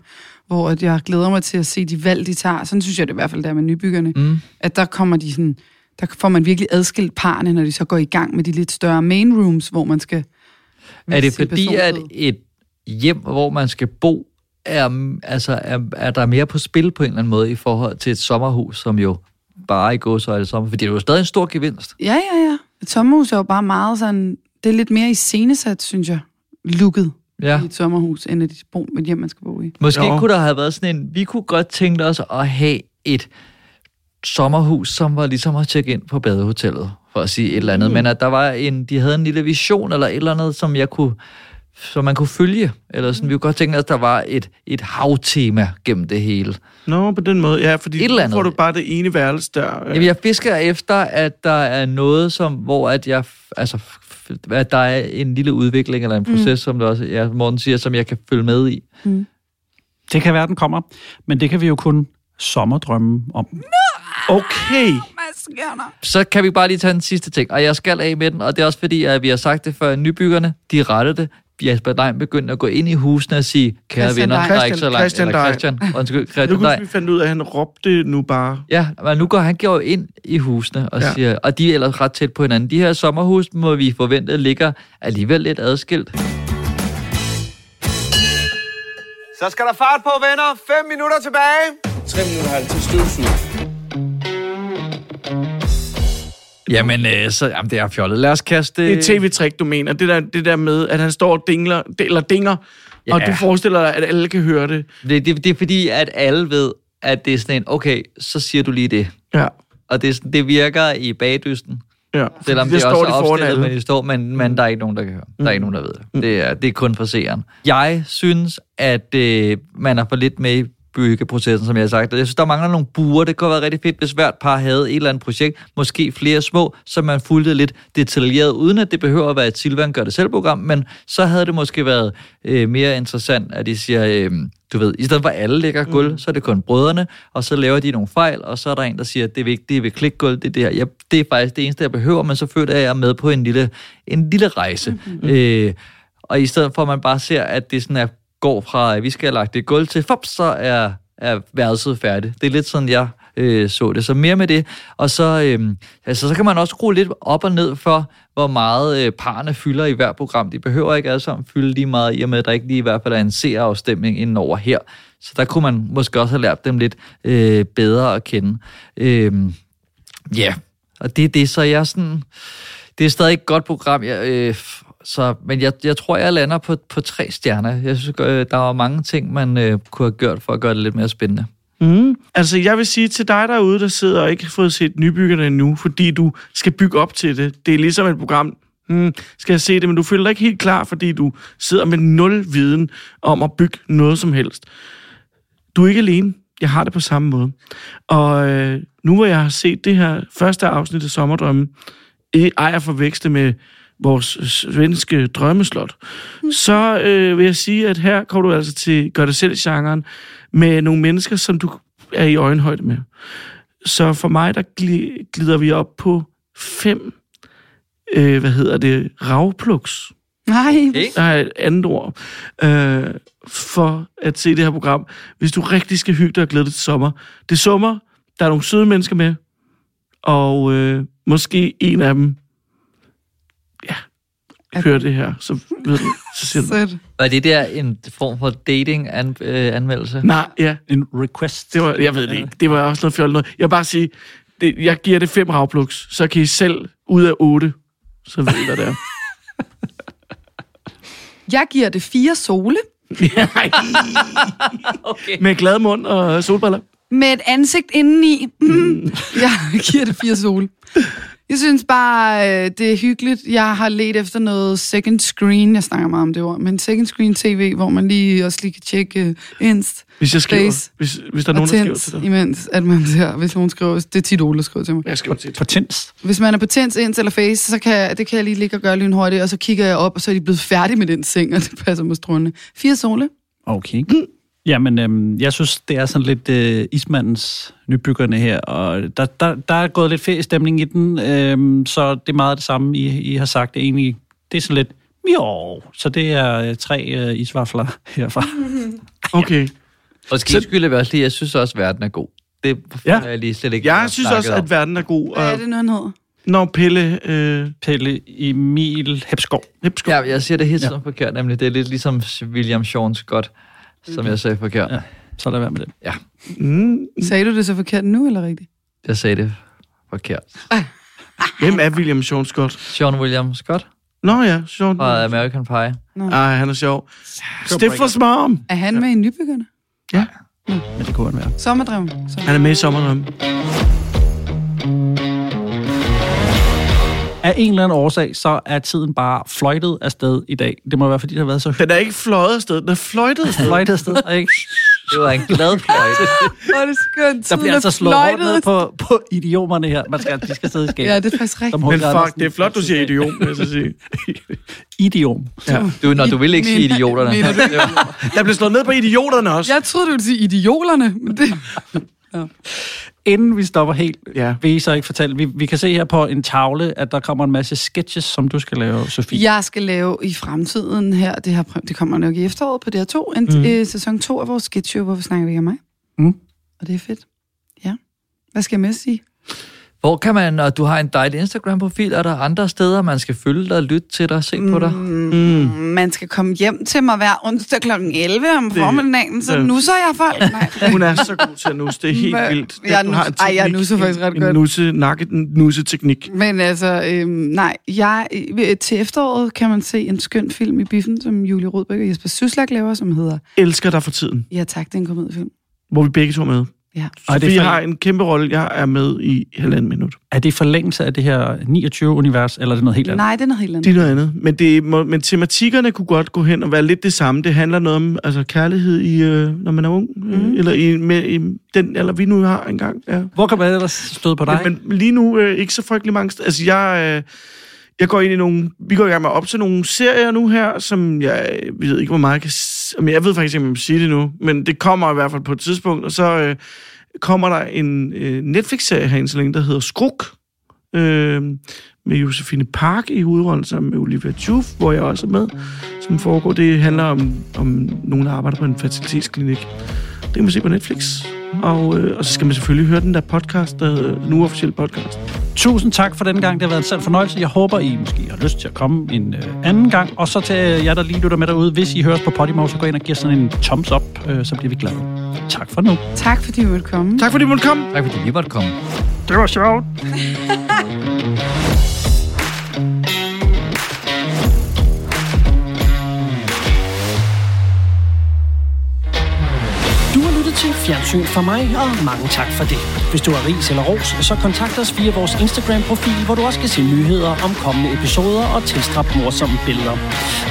hvor at jeg glæder mig til at se de valg, de tager. Sådan synes jeg det i hvert fald, der med nybyggerne. Mm. At der kommer de sådan, der får man virkelig adskilt parne, når de så går i gang med de lidt større main rooms, hvor man skal... Er det fordi, at et hjem, hvor man skal bo, er, altså, er, er der mere på spil på en eller anden måde i forhold til et sommerhus, som jo bare i går så er det sommer, fordi det er jo stadig en stor gevinst. Ja, ja, ja. Et sommerhus er jo bare meget sådan... Det er lidt mere iscenesat, synes jeg, looket Ja. i et sommerhus, end et, bo, et hjem, man skal bo i. Måske jo. kunne der have været sådan en, vi kunne godt tænke os at have et sommerhus, som var ligesom at tjekke ind på badehotellet, for at sige et eller andet, mm. men at der var en, de havde en lille vision eller et eller andet, som jeg kunne som man kunne følge, eller sådan, vi kunne godt tænke os, at der var et, et havtema gennem det hele. Nå, på den måde, ja, fordi Et eller nu andet. får du bare det ene værelse der. Jamen, jeg fisker efter, at der er noget, som, hvor at jeg, altså, at der er en lille udvikling, eller en proces, mm. som det også, ja, Morten siger, som jeg kan følge med i. Mm. Det kan være, den kommer, men det kan vi jo kun sommerdrømme om. Okay. Så kan vi bare lige tage den sidste ting, og jeg skal af med den, og det er også fordi, at vi har sagt det før, nybyggerne, de rettede det. Jesper Dein begyndte at gå ind i husene og sige, kære Christian venner, Dej. der er ikke så langt. Christian eller. Christian, undskyld, (laughs) Nu Christian kunne Dej. vi fandt ud af, at han råbte nu bare. Ja, men nu går han går jo ind i husene, og, Ja. siger, og de er ellers ret tæt på hinanden. De her sommerhus, må vi forvente, ligger alligevel lidt adskilt. Så skal der fart på, venner. 5 minutter tilbage. 3 minutter har til støvsug. Jamen, øh, så, jamen, det er fjollet. Lad os kaste... Det er et tv-trick, du mener. Det der, det der med, at han står og dingler, eller dinger, ja. og du forestiller dig, at alle kan høre det. Det, det, det er fordi, at alle ved, at det er sådan en, okay, så siger du lige det. Ja. Og det, det virker i bagdysten. Ja, Selvom det er står også er opstillet, men, de står, men, men der er ikke nogen, der kan høre. Der er ikke nogen, der ved det. Det er, det er kun for seeren. Jeg synes, at øh, man er for lidt med byggeprocessen, som jeg har sagt. Jeg synes, der mangler nogle buer. Det kunne have været rigtig fedt, hvis hvert par havde et eller andet projekt, måske flere små, så man fulgte lidt detaljeret, uden at det behøver at være et Silvan gør det selv program, men så havde det måske været øh, mere interessant, at de siger, øh, du ved, i stedet for alle lægger gulv, mm. så er det kun brødrene, og så laver de nogle fejl, og så er der en, der siger, at det er vigtigt, det er ved klikgulv, det er det her. Jeg, det er faktisk det eneste, jeg behøver, men så føler jeg, jeg er med på en lille, en lille rejse. Mm-hmm. Øh, og i stedet for, at man bare ser, at det sådan er, går fra, at vi skal have lagt det gulv til, fop, så er, er værelset færdigt. Det er lidt sådan, jeg øh, så det. Så mere med det. Og så, øh, altså, så kan man også skrue lidt op og ned for, hvor meget øh, parerne fylder i hver program. De behøver ikke alle sammen fylde lige meget, i og med, at der ikke lige i hvert fald er en seerafstemning inden over her. Så der kunne man måske også have lært dem lidt øh, bedre at kende. Øh, Ja, og det er det, så jeg sådan... Det er stadig et godt program, jeg, øh, så, men jeg, jeg tror, jeg lander på, på tre stjerner. Jeg synes, øh, der var mange ting, man øh, kunne have gjort for at gøre det lidt mere spændende. Mm. Altså, jeg vil sige til dig derude, der sidder og ikke har fået set nybyggerne endnu, fordi du skal bygge op til det. Det er ligesom et program, hmm, skal jeg se det, men du føler dig ikke helt klar, fordi du sidder med nul viden om at bygge noget som helst. Du er ikke alene. Jeg har det på samme måde. Og øh, nu hvor jeg har set det her første afsnit af Sommerdrømmen, ej at forveksle med vores svenske drømmeslot, så øh, vil jeg sige, at her kommer du altså til gør det selv genren med nogle mennesker, som du er i øjenhøjde med. Så for mig, der gli- glider vi op på fem, øh, hvad hedder det, ravpluks. Nej. Der er et andet ord øh, for at se det her program. Hvis du rigtig skal hygge dig og glæde dig til sommer. Det er sommer, der er nogle søde mennesker med, og øh, måske en af dem, hører det her, så ved du, så siger du. Var det der en form for dating-anmeldelse? Nej, ja. En request. Det var, jeg ved det ikke. Det var også noget fjollet noget. Jeg vil bare sige, det, jeg giver det fem ravpluks, så kan I selv ud af otte, så ved I, hvad det er. (laughs) Jeg giver det fire sole. (laughs) okay. Med glad mund og solbriller. Med et ansigt indeni. Mm. Jeg giver det fire sole. Jeg synes bare, øh, det er hyggeligt. Jeg har let efter noget second screen. Jeg snakker meget om det ord. Men second screen tv, hvor man lige også lige kan tjekke uh, Inst. Hvis jeg skriver, Face hvis, hvis der er og nogen, der skriver til dig. imens at man ser, hvis nogen skriver, det er tit Ole, der skriver til mig. Jeg skriver til På Tins. Hvis man er på Tins, Inst eller Face, så kan, det kan jeg lige ligge og gøre lynhurtigt, og så kigger jeg op, og så er de blevet færdige med den seng, og det passer med strålende. Fire sole. Okay. Jamen, øhm, jeg synes, det er sådan lidt øh, ismandens nybyggerne her, og der, der, der er gået lidt feriestemning i den, øhm, så det er meget det samme, I, I har sagt. Det er egentlig, det er sådan lidt, jo, så det er øh, tre øh, isvafler herfra. (laughs) Okay. Og skal skyld vil jeg også lige, jeg synes også, at verden er god. Det Ja. jeg lige slet ikke Jeg synes også, om. at verden er god. Hvad er det nu, han hedder? Når Pelle... Øh... Pelle Emil Hepskov. Hepskov. Ja, jeg siger det hele tiden ja. forkert, nemlig. Det er lidt ligesom William Sean Scott, som jeg sagde forkert. Ja. Så lad være med det. Ja, Mm. Sagde du det så forkert nu, eller rigtigt? jeg sagde det forkert. Hvem er William Sean Scott? Sean William Scott Nå ja, Sean. fra American Pie. Ej, han er sjov. Stiffers mom. Er han med i Nybyggerne? Ja. Men det kunne han være. Sommerdrøm. Han er med i sommeren. Af en eller anden årsag, så er tiden bare fløjtet afsted i dag. Det må være, fordi det har været så Den er ikke fløjet afsted, den er fløjtet afsted. fløjtet afsted, ikke? Det var en glad fløjte. Hvor er det skønt. Der bliver altså slået rundt ned på, på idiomerne her. Man skal, de skal sidde i skab. Ja, det er faktisk rigtigt. Men fuck, det er flot, du siger idiot, vil jeg så sige. (laughs) Idiom. Ja. Du, når du vil ikke sige Mener- idioterne. mener du- Der blev slået ned på idioterne også. Jeg troede, du ville sige idiolerne. Men det... Ja. Inden vi stopper helt, ja. vil I så ikke fortælle, vi, vi kan se her på en tavle, at der kommer en masse sketches, som du skal lave, Sofie. Jeg skal lave i fremtiden her, det, her, det kommer nok i efteråret på DR2, en, Mm. øh, sæson 2 af vores sketch show, hvor vi snakker ikke om mig. Mm. Og det er fedt. Ja. Hvad skal jeg med sige? Hvor kan man, og du har en dejlig Instagram-profil, er der andre steder, man skal følge dig, lytte til dig, se på dig? Mm. Man skal komme hjem til mig hver onsdag kl. 11 om Det- formiddagen, så det- nu så jeg folk. (laughs) Nej. Hun er så god til at nusse. Det er helt vildt. Jeg Du har en nus- Ej, jeg teknik, nusser faktisk ret en, godt. En nusse, nakke, en nusse-teknik. Men altså, øhm, nej, jeg, øh, til efteråret kan man se en skøn film i biffen, som Julie Rodbæk og Jesper Syslak laver, som hedder Elsker dig for tiden. Ja tak, det er en komediefilm. Hvor vi begge to med. Ja. Og det vi for- har en kæmpe rolle. Jeg er med i halvanden minut. Er det forlængelse af det her 29-univers, eller er det noget helt andet? Nej, det er noget helt andet. Det er noget andet. Men, det, må, men tematikkerne kunne godt gå hen og være lidt det samme. Det handler noget om altså, kærlighed, i, øh, når man er ung. Mm. Øh, eller i, med, i den eller vi nu har engang. Ja. Hvor kan man ellers støde på dig? Ja, men lige nu øh, ikke så frygtelig mange. Altså, jeg, øh, jeg går ind i nogle... Vi går i gang med op til nogle serier nu her, som jeg, jeg ved ikke, hvor meget jeg kan... Men jeg ved faktisk ikke, om jeg må sige det nu. Men det kommer i hvert fald på et tidspunkt. Og så øh, kommer der en øh, Netflix-serie herinde, så længe, der hedder Skruk. Øh, med Josefine Park i hovedrollen sammen med Olivia Juf, hvor jeg også er med, som foregår. Det handler om, om nogen, der arbejder på en fertilitetsklinik. Det kan man se på Netflix. Og, øh, og så skal man selvfølgelig høre den der podcast, der hedder Nu Officiel podcast. Tusind tak for den gang. Det har været en sand fornøjelse. Jeg håber, I måske har lyst til at komme en øh, anden gang. Og så til jer, der lige lytter med derude. Hvis I hører os på Podimo, så gå ind og giv os sådan en thumbs up, øh, så bliver vi glade. Tak for nu. Tak fordi I måtte komme. Tak fordi I måtte komme. Tak fordi vi måtte komme. Det var sjovt. (laughs) til Fjernsyn for mig, og mange tak for det. Hvis du har ris eller ros, så kontakt os via vores Instagram-profil, hvor du også kan se nyheder om kommende episoder og tilstrap morsomme billeder.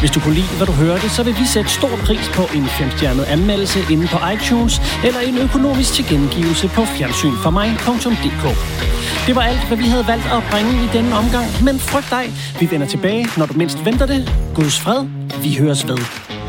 Hvis du kunne lide, hvad du hørte, så vil vi sætte stor pris på en femstjernet anmeldelse inde på iTunes eller en økonomisk tilgengivelse på fjernsynformig.dk. Det var alt, hvad vi havde valgt at bringe i denne omgang, men frygt dig, vi vender tilbage, når du mindst venter det. Guds fred, vi høres ved.